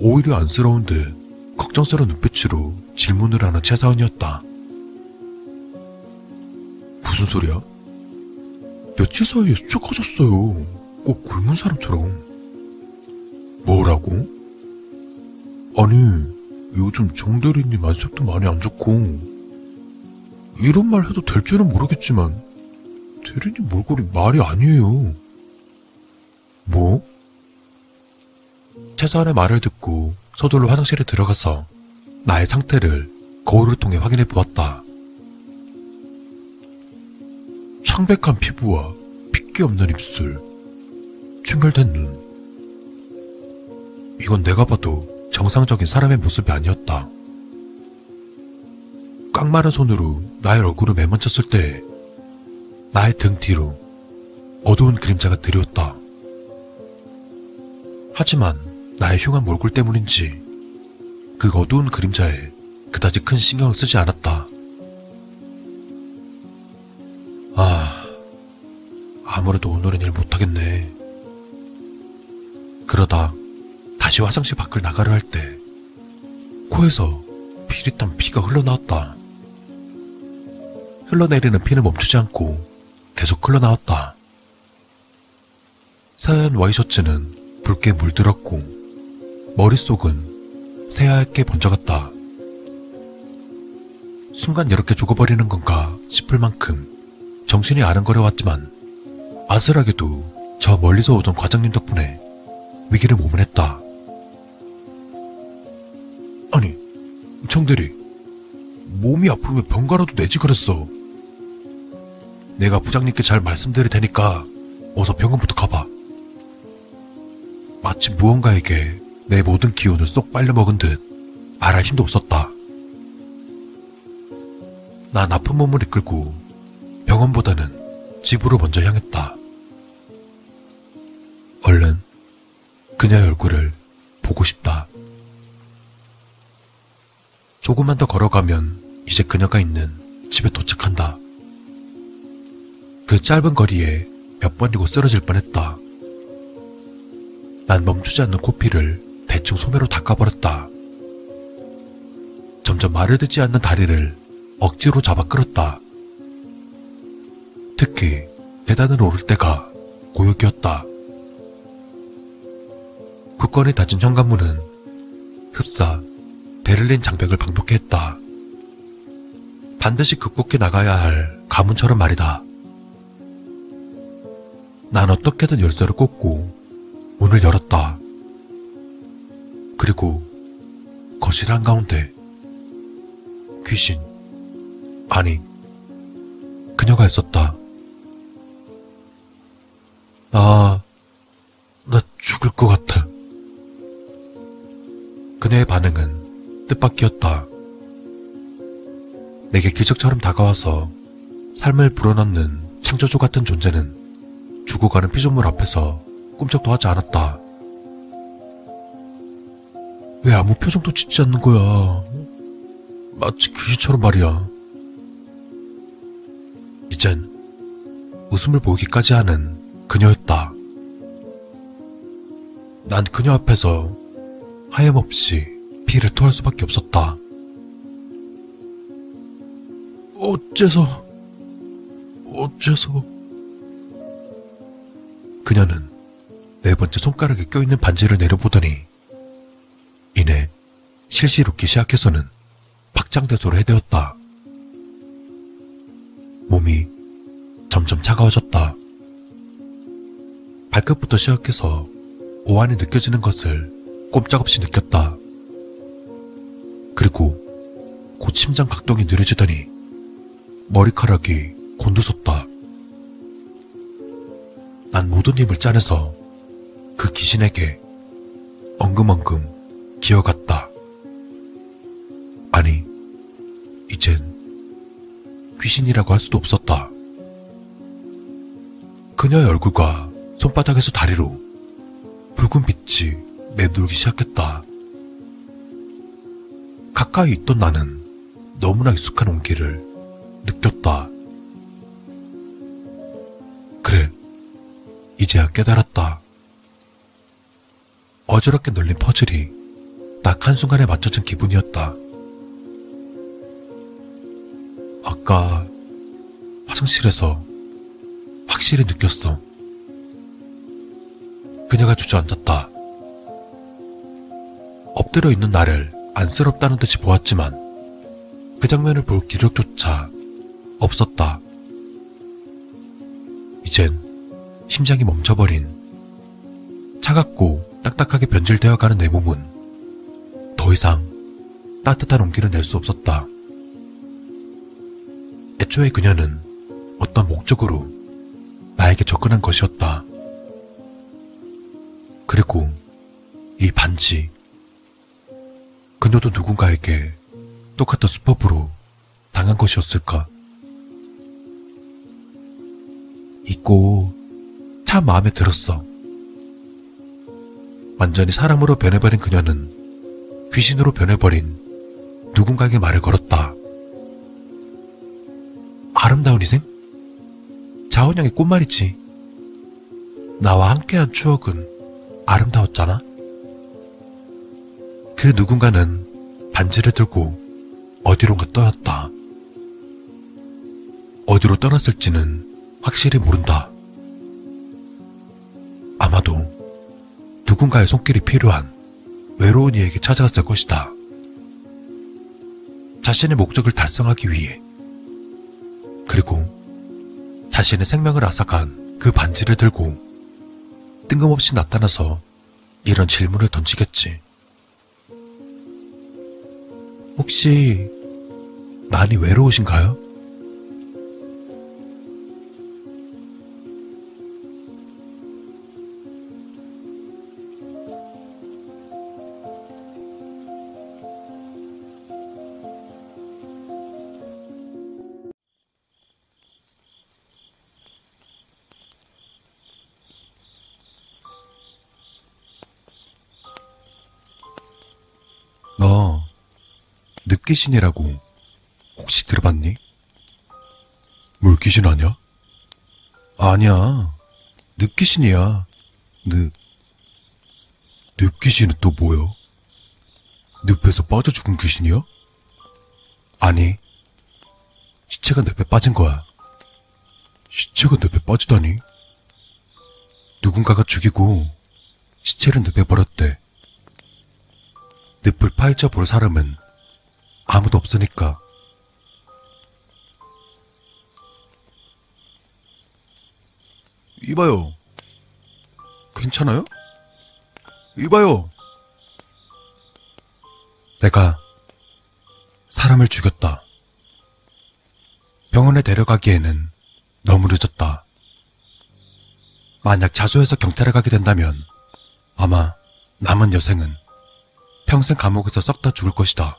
오히려 안쓰러운데 걱정스러운 눈빛으로 질문을 하는 최사원이었다. 무슨 소리야? 며칠 사이에 쑥 커졌어요. 꼭 굶은 사람처럼. 뭐라고? 아니, 요즘 정대리님 안색도 많이 안 좋고, 이런 말 해도 될 줄은 모르겠지만, 대리님 몰골이 말이 아니에요. 뭐? 최서한의 말을 듣고 서둘러 화장실에 들어가서 나의 상태를 거울을 통해 확인해 보았다. 창백한 피부와 핏기 없는 입술, 충혈된 눈. 이건 내가 봐도 정상적인 사람의 모습이 아니었다. 깡마른 손으로 나의 얼굴을 매만졌을 때 나의 등 뒤로 어두운 그림자가 드리웠다. 하지만 나의 흉한 몰골 때문인지 그 어두운 그림자에 그다지 큰 신경을 쓰지 않았다. 아, 아무래도 오늘은 일 못하겠네. 그러다 다시 화장실 밖을 나가려 할 때 코에서 피릿한 피가 흘러나왔다. 흘러내리는 피는 멈추지 않고 계속 흘러나왔다. 새하얀 와이셔츠는 붉게 물들었고 머릿속은 새하얗게 번져갔다. 순간 이렇게 죽어버리는 건가 싶을 만큼 정신이 아른거려왔지만 아슬하게도 저 멀리서 오던 과장님 덕분에 위기를 모면했다. 아니, 정대리, 몸이 아프면 병가라도 내지 그랬어. 내가 부장님께 잘 말씀드릴 테니까 어서 병원부터 가봐. 마치 무언가에게 내 모든 기운을 쏙 빨려먹은 듯 말할 힘도 없었다. 난 아픈 몸을 이끌고 병원보다는 집으로 먼저 향했다. 얼른 그녀의 얼굴을 보고 싶다. 조금만 더 걸어가면 이제 그녀가 있는 집에 도착한다. 그 짧은 거리에 몇 번이고 쓰러질 뻔했다. 난 멈추지 않는 코피를 대충 소매로 닦아버렸다. 점점 말을 듣지 않는 다리를 억지로 잡아 끌었다. 특히 계단을 오를 때가 고역이었다. 굳건히 닫힌 현관문은 흡사 베를린 장벽을 방독해 했다. 반드시 극복해 나가야 할 가문처럼 말이다. 난 어떻게든 열쇠를 꽂고 문을 열었다. 그리고 거실 한가운데 귀신, 아니, 그녀가 있었다. 나, 나 죽을 것 같아. 그녀의 반응은 뜻밖이었다. 내게 기적처럼 다가와서 삶을 불어넣는 창조주 같은 존재는 죽어가는 피조물 앞에서 꿈쩍도 하지 않았다. 왜 아무 표정도 짓지 않는 거야? 마치 귀신처럼 말이야. 이젠 웃음을 보이기까지 하는 그녀였다. 난 그녀 앞에서 하염없이 피를 토할 수밖에 없었다. 어째서, 어째서. 그녀는 네 번째 손가락에 껴있는 반지를 내려보더니 이내 실실 웃기 시작해서는 박장대소를 해대었다. 몸이 점점 차가워졌다. 발끝부터 시작해서 오한이 느껴지는 것을 꼼짝없이 느꼈다. 그리고 곧 심장 박동이 느려지더니 머리카락이 곤두섰다. 난 모든 힘을 짜내서 그 귀신에게 엉금엉금 기어갔다. 아니, 이젠 귀신이라고 할 수도 없었다. 그녀의 얼굴과 손바닥에서 다리로 붉은 빛이 맴돌기 시작했다. 가까이 있던 나는 너무나 익숙한 온기를 느꼈다. 그래, 이제야 깨달았다. 어지럽게 널린 퍼즐이 딱 한순간에 맞춰진 기분이었다. 아까 화장실에서 확실히 느꼈어. 그녀가 주저앉았다. 엎드려 있는 나를 안쓰럽다는 듯이 보았지만 그 장면을 볼 기력조차 없었다. 이젠 심장이 멈춰버린 차갑고 딱딱하게 변질되어 가는 내 몸은 더 이상 따뜻한 온기를 낼 수 없었다. 애초에 그녀는 어떤 목적으로 나에게 접근한 것이었다. 그리고 이 반지. 그녀도 누군가에게 똑같은 수법으로 당한 것이었을까? 있고 참 마음에 들었어. 완전히 사람으로 변해버린 그녀는 귀신으로 변해버린 누군가에게 말을 걸었다. 아름다운 희생? 자원형의 꽃말이지. 나와 함께한 추억은 아름다웠잖아. 그 누군가는 반지를 들고 어디론가 떠났다. 어디로 떠났을지는 확실히 모른다. 아마도 누군가의 손길이 필요한 외로운 이에게 찾아갔을 것이다. 자신의 목적을 달성하기 위해 그리고 자신의 생명을 앗아간 그 반지를 들고 뜬금없이 나타나서 이런 질문을 던지겠지. 혹시 많이 외로우신가요? 늪귀신이라고 혹시 들어봤니? 물귀신 아니야? 아니야. 늪귀신이야. 늪. 늪귀신은 또 뭐야? 늪에서 빠져 죽은 귀신이야? 아니. 시체가 늪에 빠진 거야. 시체가 늪에 빠지다니? 누군가가 죽이고 시체를 늪에 버렸대. 늪을 파헤쳐 볼 사람은 아무도 없으니까. 이봐요. 괜찮아요? 이봐요. 내가 사람을 죽였다. 병원에 데려가기에는 너무 늦었다. 만약 자수해서 경찰에 가게 된다면 아마 남은 여생은 평생 감옥에서 썩다 죽을 것이다.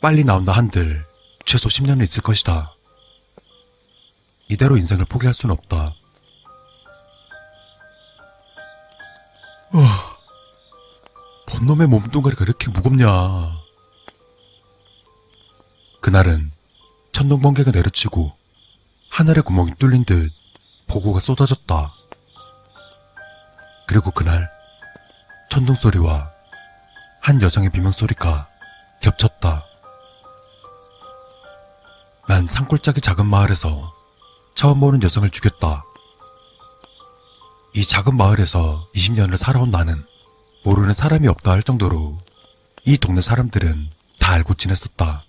빨리 나온다 한들 최소 10년은 있을 것이다. 이대로 인생을 포기할 수는 없다. 아, 번놈의 몸뚱아리가 이렇게 무겁냐. 그날은 천둥 번개가 내려치고 하늘에 구멍이 뚫린 듯 보고가 쏟아졌다. 그리고 그날 천둥 소리와 한 여성의 비명 소리가 겹쳤다. 난 산골짜기 작은 마을에서 처음 보는 여성을 죽였다. 이 작은 마을에서 20년을 살아온 나는 모르는 사람이 없다 할 정도로 이 동네 사람들은 다 알고 지냈었다.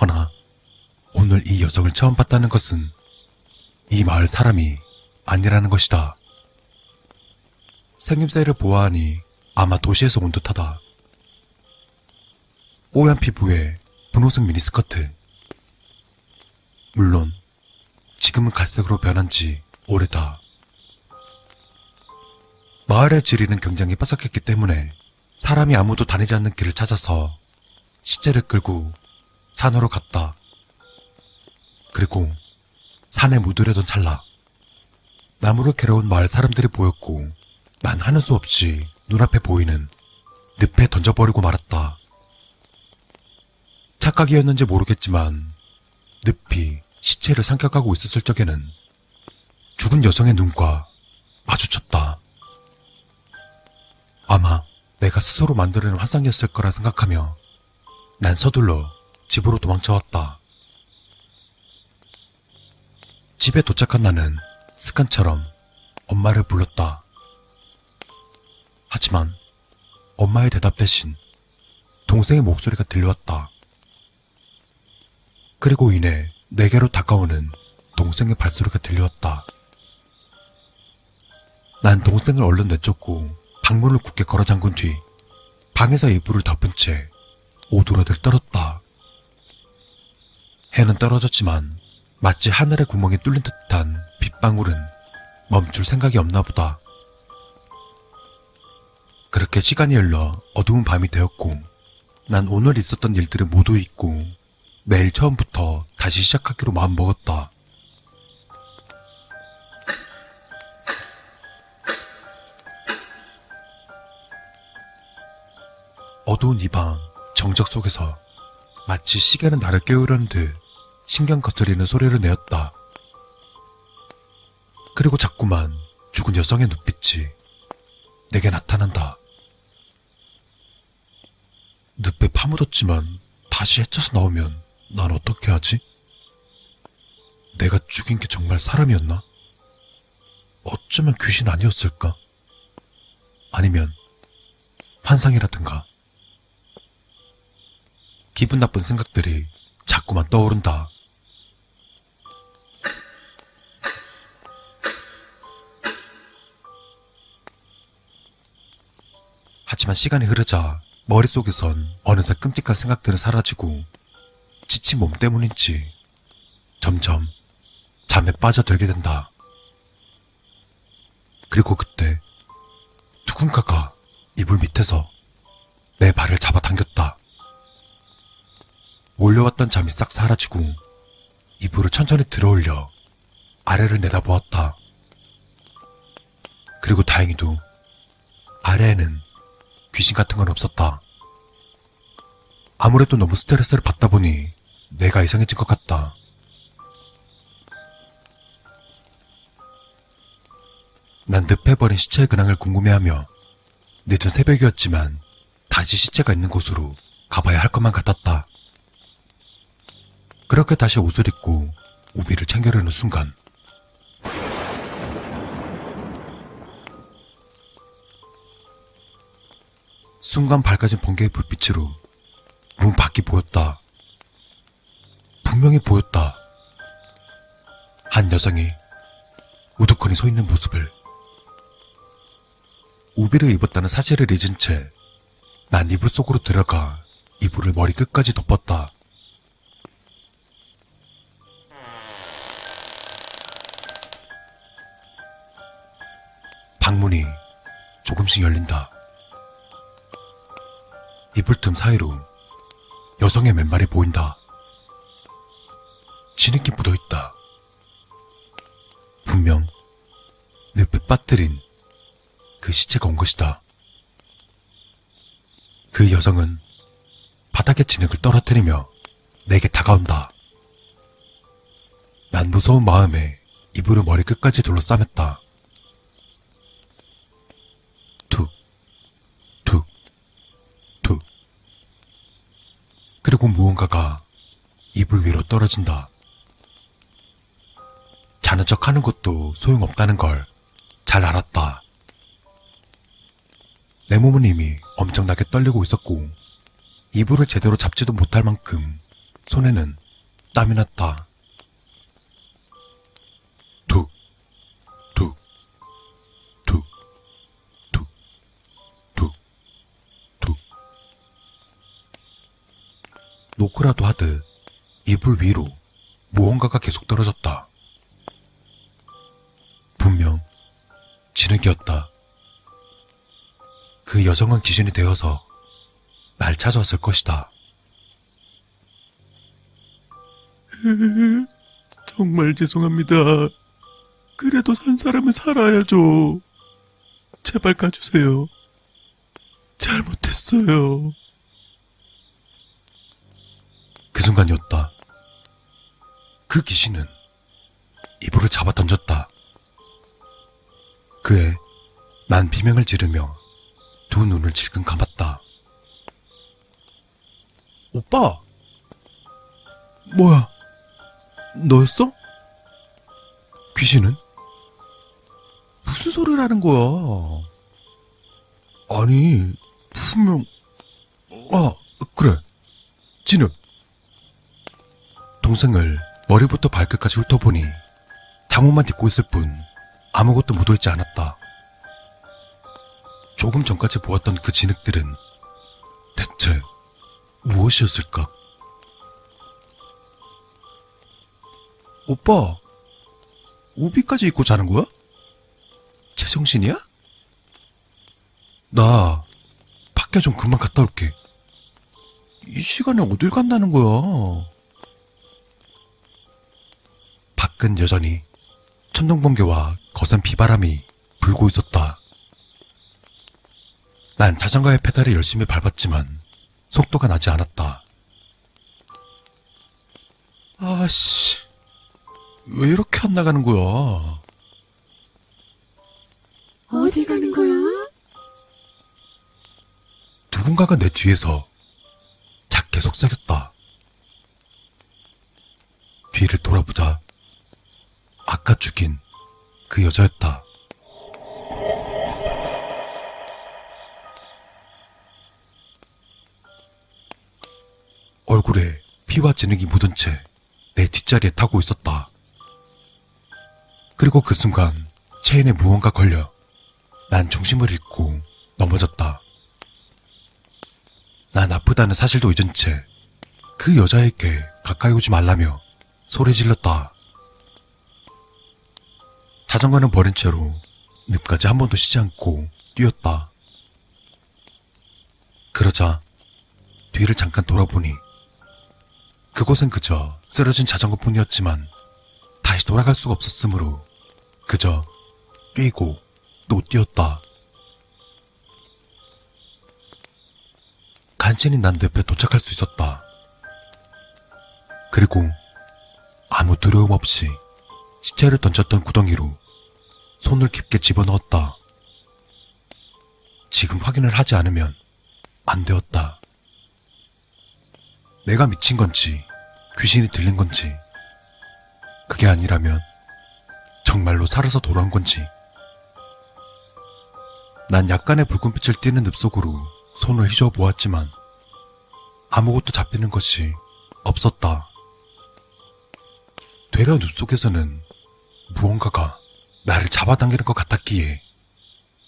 허나 오늘 이 여성을 처음 봤다는 것은 이 마을 사람이 아니라는 것이다. 생김새를 보아하니 아마 도시에서 온 듯하다. 뽀얀 피부에 분홍색 미니스커트. 물론 지금은 갈색으로 변한 지 오래다. 마을의 지리는 굉장히 빠삭했기 때문에 사람이 아무도 다니지 않는 길을 찾아서 시체를 끌고 산으로 갔다. 그리고 산에 묻으려던 찰나 나무를 온 마을 사람들이 보였고 난 하는 수 없이 눈앞에 보이는 늪에 던져버리고 말았다. 착각이었는지 모르겠지만 늪이 시체를 삼켜가고 있었을 적에는 죽은 여성의 눈과 마주쳤다. 아마 내가 스스로 만들어낸 환상이었을 거라 생각하며 난 서둘러 집으로 도망쳐왔다. 집에 도착한 나는 습관처럼 엄마를 불렀다. 하지만 엄마의 대답 대신 동생의 목소리가 들려왔다. 그리고 이내 내게로 다가오는 동생의 발소리가 들려왔다. 난 동생을 얼른 내쫓고 방문을 굳게 걸어 잠근 뒤 방에서 이불을 덮은 채 오두라들 떨었다. 해는 떨어졌지만 마치 하늘의 구멍이 뚫린 듯한 빗방울은 멈출 생각이 없나 보다. 그렇게 시간이 흘러 어두운 밤이 되었고 난 오늘 있었던 일들을 모두 잊고 매일 처음부터 다시 시작하기로 마음먹었다. 어두운 이 방 정적 속에서 마치 시계는 나를 깨우려는 듯 신경 거스리는 소리를 내었다. 그리고 자꾸만 죽은 여성의 눈빛이 내게 나타난다. 늪에 파묻었지만 다시 헤쳐서 나오면 난 어떻게 하지? 내가 죽인 게 정말 사람이었나? 어쩌면 귀신 아니었을까? 아니면 환상이라든가. 기분 나쁜 생각들이 자꾸만 떠오른다. 하지만 시간이 흐르자 머릿속에선 어느새 끔찍한 생각들은 사라지고 지친 몸 때문인지 점점 잠에 빠져들게 된다. 그리고 그때 누군가가 이불 밑에서 내 발을 잡아당겼다. 몰려왔던 잠이 싹 사라지고 이불을 천천히 들어올려 아래를 내다보았다. 그리고 다행히도 아래에는 귀신 같은 건 없었다. 아무래도 너무 스트레스를 받다 보니 내가 이상해진 것 같다. 난 늪해버린 시체의 근황을 궁금해하며 늦은 새벽이었지만 다시 시체가 있는 곳으로 가봐야 할 것만 같았다. 그렇게 다시 옷을 입고 우비를 챙겨려는 순간 순간 밝아진 번개의 불빛으로 문 밖이 보였다. 분명히 보였다. 한 여성이 우두커니 서 있는 모습을 우비를 입었다는 사실을 잊은 채 난 이불 속으로 들어가 이불을 머리 끝까지 덮었다. 방문이 조금씩 열린다. 이불 틈 사이로 여성의 맨발이 보인다. 진흙이 묻어 있다. 분명 늪에 빠뜨린 그 시체가 온 것이다. 그 여성은 바닥에 진흙을 떨어뜨리며 내게 다가온다. 난 무서운 마음에 이불을 머리 끝까지 둘러싸맸다. 툭, 툭, 툭. 그리고 무언가가 이불 위로 떨어진다. 자는 척 하는 것도 소용없다는 걸 잘 알았다. 내 몸은 이미 엄청나게 떨리고 있었고, 이불을 제대로 잡지도 못할 만큼 손에는 땀이 났다. 노크라도 하듯 이불 위로 무언가가 계속 떨어졌다. 분명 진흙이었다. 그 여성은 귀신이 되어서 날 찾아왔을 것이다. 정말 죄송합니다. 그래도 산 사람은 살아야죠. 제발 가주세요. 잘못했어요. 그 순간이었다. 그 귀신은 이불을 잡아 던졌다. 그에 난 비명을 지르며 두 눈을 질끈 감았다. 오빠! 뭐야? 너였어? 귀신은? 무슨 소리를 하는 거야? 아니, 분명, 아, 그래. 진흙. 동생을 머리부터 발끝까지 훑어보니 잠옷만 입고 있을 뿐 아무것도 묻어있지 않았다. 조금 전까지 보았던 그 진흙들은 대체 무엇이었을까? 오빠, 우비까지 입고 자는 거야? 제정신이야? 나 밖에 좀 금방 갔다 올게. 이 시간에 어딜 간다는 거야? 밖은 여전히 천둥번개와 거센 비바람이 불고 있었다. 난 자전거의 페달을 열심히 밟았지만 속도가 나지 않았다. 아씨, 왜 이렇게 안 나가는 거야? 어디 가는 거야? 누군가가 내 뒤에서 작게 속삭였다. 뒤를 돌아보자. 아까 죽인 그 여자였다. 얼굴에 피와 진흙이 묻은 채 내 뒷자리에 타고 있었다. 그리고 그 순간 체인에 무언가 걸려 난 중심을 잃고 넘어졌다. 난 아프다는 사실도 잊은 채 그 여자에게 가까이 오지 말라며 소리 질렀다. 자전거는 버린 채로 늪까지 한 번도 쉬지 않고 뛰었다. 그러자 뒤를 잠깐 돌아보니 그곳엔 그저 쓰러진 자전거뿐이었지만 다시 돌아갈 수가 없었으므로 그저 뛰고 또 뛰었다. 간신히 난 늪에 도착할 수 있었다. 그리고 아무 두려움 없이 시체를 던졌던 구덩이로 손을 깊게 집어넣었다. 지금 확인을 하지 않으면 안 되었다. 내가 미친 건지 귀신이 들린 건지 그게 아니라면 정말로 살아서 돌아온 건지 난 약간의 붉은빛을 띠는 늪 속으로 손을 휘저어 보았지만 아무것도 잡히는 것이 없었다. 되려 늪 속에서는 무언가가 나를 잡아당기는 것 같았기에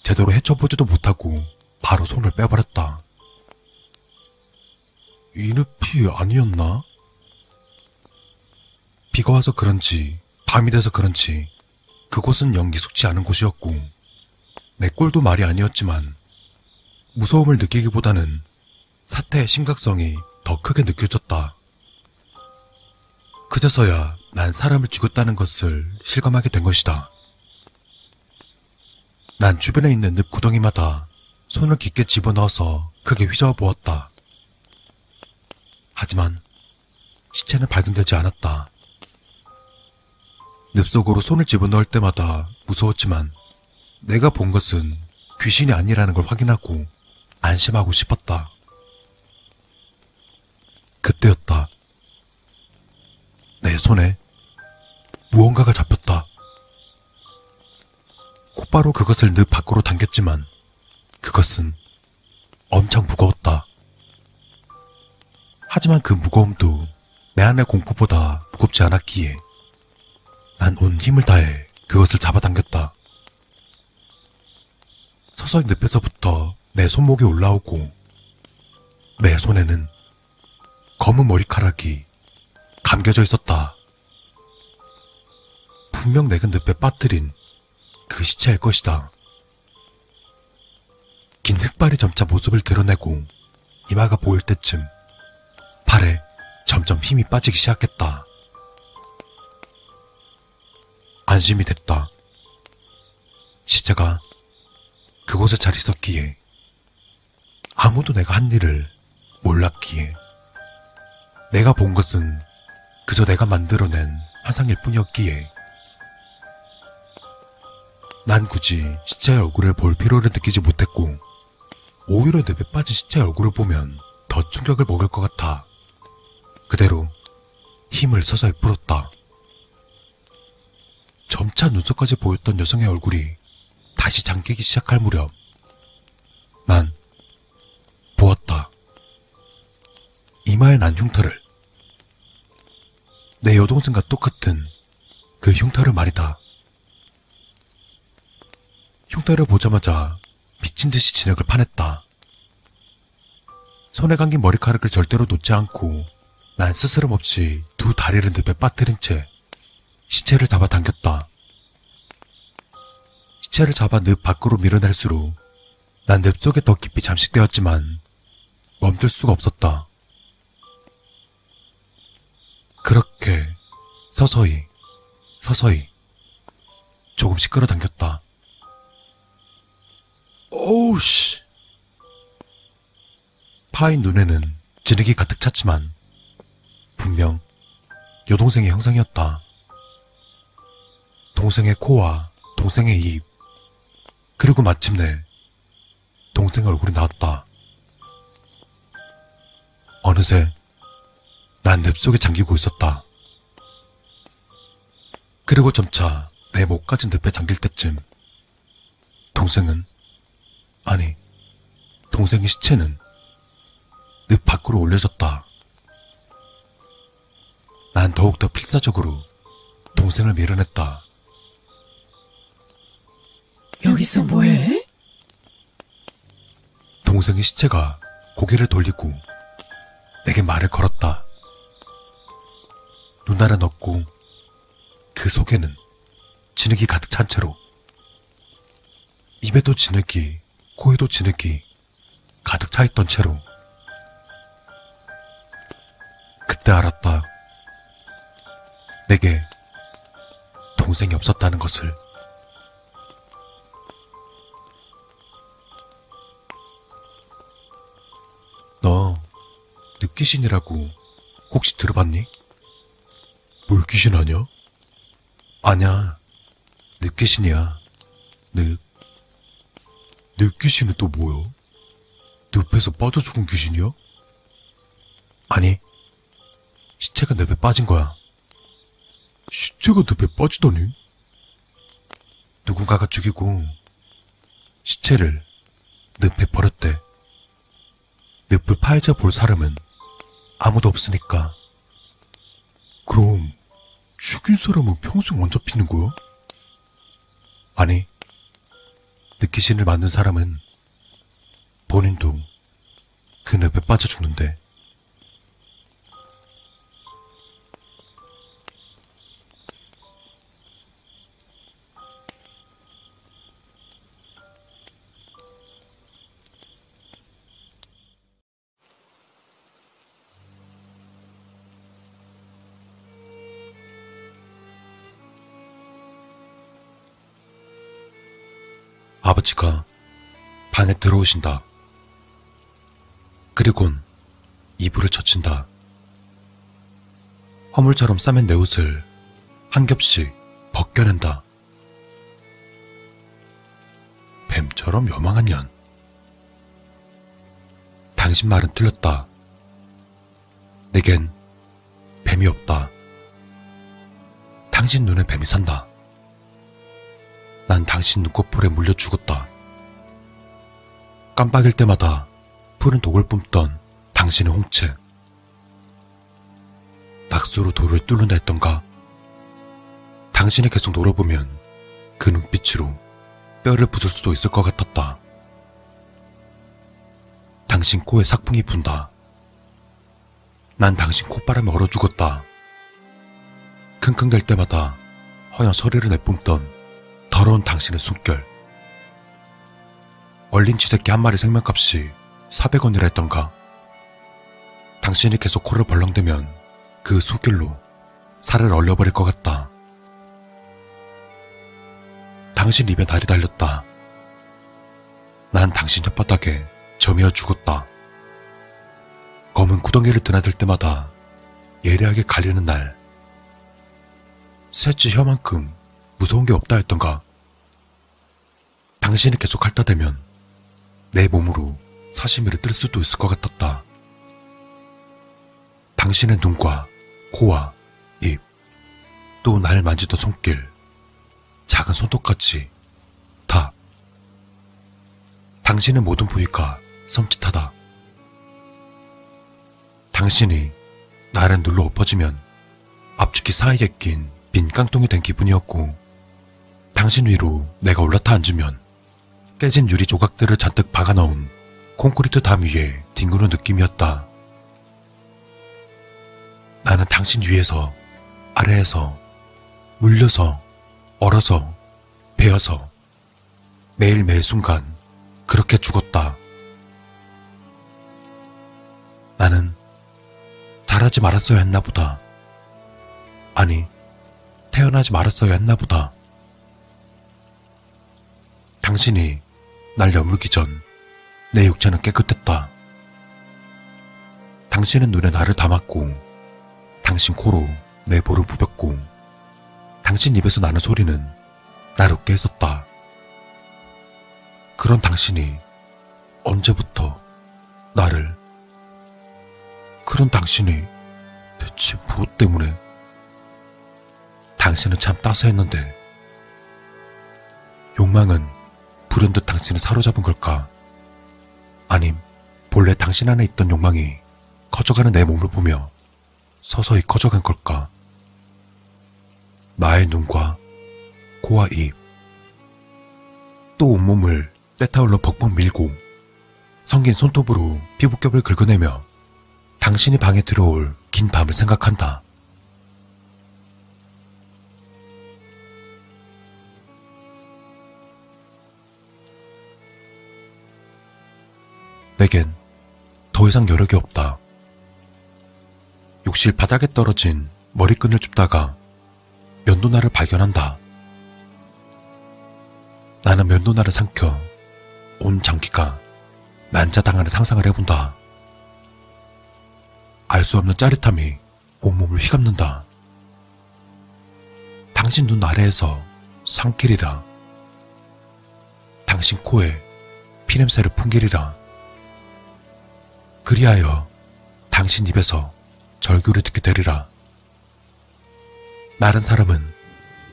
제대로 헤쳐보지도 못하고 바로 손을 빼버렸다. 이 늪이 아니었나? 비가 와서 그런지 밤이 돼서 그런지 그곳은 연기 숙지 않은 곳이었고 내 꼴도 말이 아니었지만 무서움을 느끼기보다는 사태의 심각성이 더 크게 느껴졌다. 그제서야 난 사람을 죽였다는 것을 실감하게 된 것이다. 난 주변에 있는 늪 구덩이마다 손을 깊게 집어넣어서 크게 휘저어 보았다. 하지만 시체는 발견되지 않았다. 늪 속으로 손을 집어넣을 때마다 무서웠지만 내가 본 것은 귀신이 아니라는 걸 확인하고 안심하고 싶었다. 그때였다. 내 손에 무언가가 잡혔다. 곧바로 그것을 늪 밖으로 당겼지만 그것은 엄청 무거웠다. 하지만 그 무거움도 내 안의 공포보다 무겁지 않았기에 난 온 힘을 다해 그것을 잡아당겼다. 서서히 늪에서부터 내 손목이 올라오고 내 손에는 검은 머리카락이 감겨져 있었다. 분명 내가 늪에 빠뜨린 그 시체일 것이다. 긴 흑발이 점차 모습을 드러내고 이마가 보일 때쯤 팔에 점점 힘이 빠지기 시작했다. 안심이 됐다. 시체가 그곳에 잘 있었기에 아무도 내가 한 일을 몰랐기에 내가 본 것은 그저 내가 만들어낸 화상일 뿐이었기에 난 굳이 시체의 얼굴을 볼 필요를 느끼지 못했고 오히려 늪에 빠진 시체의 얼굴을 보면 더 충격을 먹을 것 같아 그대로 힘을 서서히 풀었다. 점차 눈썹까지 보였던 여성의 얼굴이 다시 잠기기 시작할 무렵 난 보았다. 이마에 난 흉터를 내 여동생과 똑같은 그 흉터를 말이다. 흉터를 보자마자 미친 듯이 진흙을 파냈다. 손에 감긴 머리카락을 절대로 놓지 않고 난 스스럼 없이 두 다리를 늪에 빠뜨린 채 시체를 잡아 당겼다. 시체를 잡아 늪 밖으로 밀어낼수록 난 늪 속에 더 깊이 잠식되었지만 멈출 수가 없었다. 그렇게 서서히 서서히 조금씩 끌어당겼다. 오우 씨. 파인 눈에는 진흙이 가득 찼지만 분명 여동생의 형상이었다. 동생의 코와 동생의 입 그리고 마침내 동생 얼굴이 나왔다. 어느새 난늪 속에 잠기고 있었다. 그리고 점차 내 목까지 늪에 잠길 때쯤 동생은 아니 동생의 시체는 늪 밖으로 올려졌다. 난 더욱더 필사적으로 동생을 밀어냈다. 여기서 뭐해? 동생의 시체가 고개를 돌리고 내게 말을 걸었다. 눈알은 없고 그 속에는 진흙이 가득 찬 채로 입에도 진흙이 코에도 진흙이 가득 차 있던 채로 그때 알았다. 내게 동생이 없었다는 것을. 너 늪귀신이라고 혹시 들어봤니? 뭘 귀신 아냐? 아냐, 늪 귀신이야. 늪. 늪 귀신은 또 뭐야? 늪에서 빠져 죽은 귀신이야? 아니, 시체가 늪에 빠진 거야. 시체가 늪에 빠지다니? 누군가가 죽이고 시체를 늪에 버렸대. 늪을 파헤쳐 볼 사람은 아무도 없으니까. 그럼 죽인 사람은 평생 원 잡히는 거야? 아니, 느끼신을 만든 사람은 본인도 그 늪에 빠져 죽는데. 아버지가 방에 들어오신다. 그리곤 이불을 젖힌다. 허물처럼 싸맨 내 옷을 한 겹씩 벗겨낸다. 뱀처럼 요망한 년. 당신 말은 틀렸다. 내겐 뱀이 없다. 당신 눈에 뱀이 산다. 난 당신 눈꺼풀에 물려 죽었다. 깜빡일 때마다 푸른 독을 뿜던 당신의 홍채. 낙수로 돌을 뚫는다 했던가? 당신이 계속 놀아보면 그 눈빛으로 뼈를 부술 수도 있을 것 같았다. 당신 코에 삭풍이 분다. 난 당신 콧바람에 얼어 죽었다. 킁킁댈 때마다 허연 소리를 내뿜던 더러운 당신의 숨결. 얼린 쥐새끼 한 마리 생명값이 400원이라 했던가. 당신이 계속 코를 벌렁대면 그 숨결로 살을 얼려버릴 것 같다. 당신 입에 날이 달렸다. 난 당신 혓바닥에 점이어 죽었다. 검은 구덩이를 드나들 때마다 예리하게 갈리는 날. 셋째 혀만큼 무서운 게 없다 했던가. 당신이 계속 핥아대면 내 몸으로 사시미를 뜰 수도 있을 것 같았다. 당신의 눈과 코와 입, 또 날 만지던 손길, 작은 손톱같이 다. 당신의 모든 부위가 섬찟하다. 당신이 나를 눌러 엎어지면 앞주기 사이에 낀 빈 깡통이 된 기분이었고, 당신 위로 내가 올라타 앉으면 깨진 유리 조각들을 잔뜩 박아 넣은 콘크리트 담 위에 뒹구는 느낌이었다. 나는 당신 위에서, 아래에서, 물려서, 얼어서, 베어서, 매일매일 순간 그렇게 죽었다. 나는 잘하지 말았어야 했나 보다. 아니, 태어나지 말았어야 했나 보다. 당신이 날 여물기 전 내 육체는 깨끗했다. 당신은 눈에 나를 담았고, 당신 코로 내 볼을 부볐고, 당신 입에서 나는 소리는 날 웃게 했었다. 그런 당신이 언제부터 나를, 그런 당신이 대체 무엇 때문에 당신은 참 따스했는데 욕망은 불현 듯 당신을 사로잡은 걸까? 아님 본래 당신 안에 있던 욕망이 커져가는 내 몸을 보며 서서히 커져간 걸까? 나의 눈과 코와 입, 또 온몸을 때타올로 벅벅 밀고 성긴 손톱으로 피부겹을 긁어내며 당신이 방에 들어올 긴 밤을 생각한다. 내겐 더 이상 여력이 없다. 욕실 바닥에 떨어진 머리끈을 줍다가 면도날을 발견한다. 나는 면도날을 삼켜 온 장기가 난자당하는 상상을 해본다. 알 수 없는 짜릿함이 온몸을 휘감는다. 당신 눈 아래에서 상길이라. 당신 코에 피냄새를 풍기리라. 그리하여 당신 입에서 절규를 듣게 되리라. 마른 사람은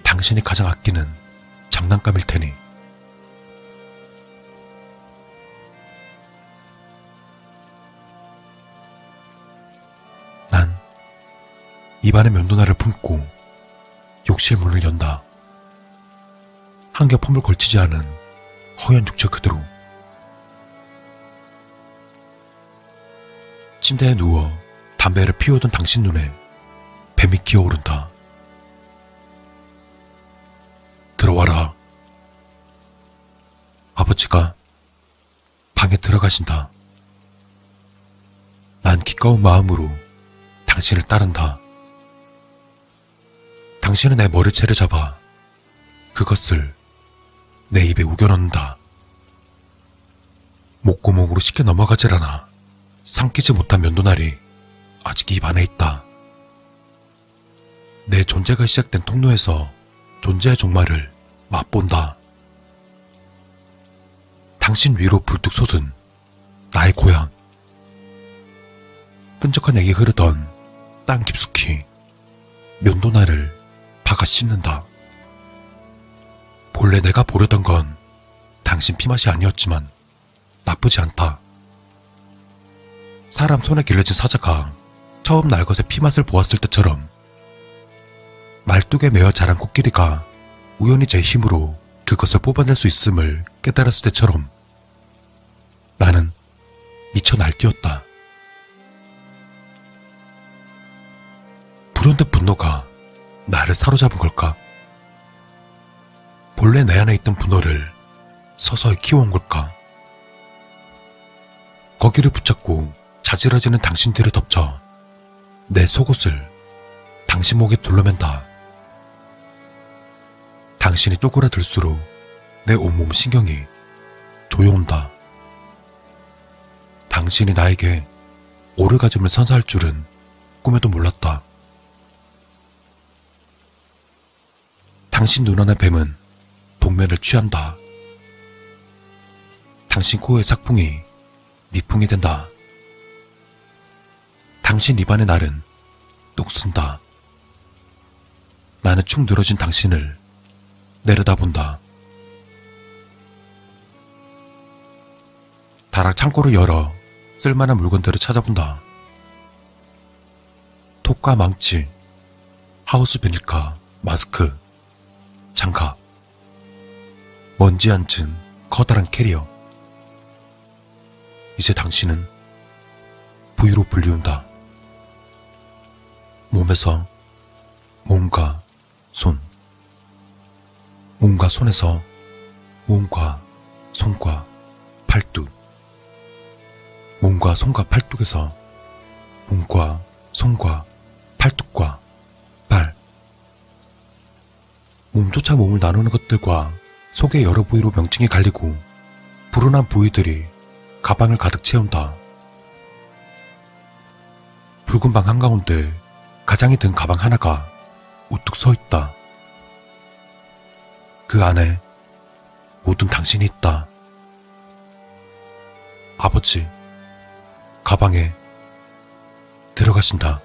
당신이 가장 아끼는 장난감일 테니. 난 입안에 면도날을 품고 욕실 문을 연다. 한겹 펌을 걸치지 않은 허연 육체 그대로 침대에 누워 담배를 피우던 당신 눈에 뱀이 기어오른다. 들어와라. 아버지가 방에 들어가신다. 난 기꺼운 마음으로 당신을 따른다. 당신은 내 머리채를 잡아 그것을 내 입에 우겨넣는다. 목구멍으로 쉽게 넘어가질 않아. 삼키지 못한 면도날이 아직 입 안에 있다. 내 존재가 시작된 통로에서 존재의 종말을 맛본다. 당신 위로 불뚝 솟은 나의 고향. 끈적한 액이 흐르던 땅 깊숙이 면도날을 박아 씹는다. 본래 내가 보려던 건 당신 피맛이 아니었지만 나쁘지 않다. 사람 손에 길러진 사자가 처음 날것의 피맛을 보았을 때처럼 말뚝에 매어 자란 코끼리가 우연히 제 힘으로 그것을 뽑아낼 수 있음을 깨달았을 때처럼 나는 미쳐 날뛰었다. 불현듯 분노가 나를 사로잡은 걸까? 본래 내 안에 있던 분노를 서서히 키워온 걸까? 거기를 붙잡고 자지러지는 당신 뒤를 덮쳐 내 속옷을 당신 목에 둘러맨다. 당신이 쪼그라들수록 내 온몸 신경이 조여온다. 당신이 나에게 오르가즘을 선사할 줄은 꿈에도 몰랐다. 당신 눈안의 뱀은 동면을 취한다. 당신 코의 삭풍이 미풍이 된다. 당신 입안의 날은 녹슨다. 나는 축 늘어진 당신을 내려다본다. 다락 창고를 열어 쓸만한 물건들을 찾아본다. 톱과 망치, 하우스 비닐카, 마스크, 장갑, 먼지 앉은 커다란 캐리어. 이제 당신은 부위로 불리운다. 몸에서 몸과 손, 몸과 손에서 몸과 손과 팔뚝, 몸과 손과 팔뚝에서 몸과 손과 팔뚝과 발, 몸조차 몸을 나누는 것들과 속의 여러 부위로 명칭이 갈리고 불운한 부위들이 가방을 가득 채운다. 붉은 방 한가운데 가장이 든 가방 하나가 우뚝 서 있다. 그 안에 모든 당신이 있다. 아버지, 가방에 들어가신다.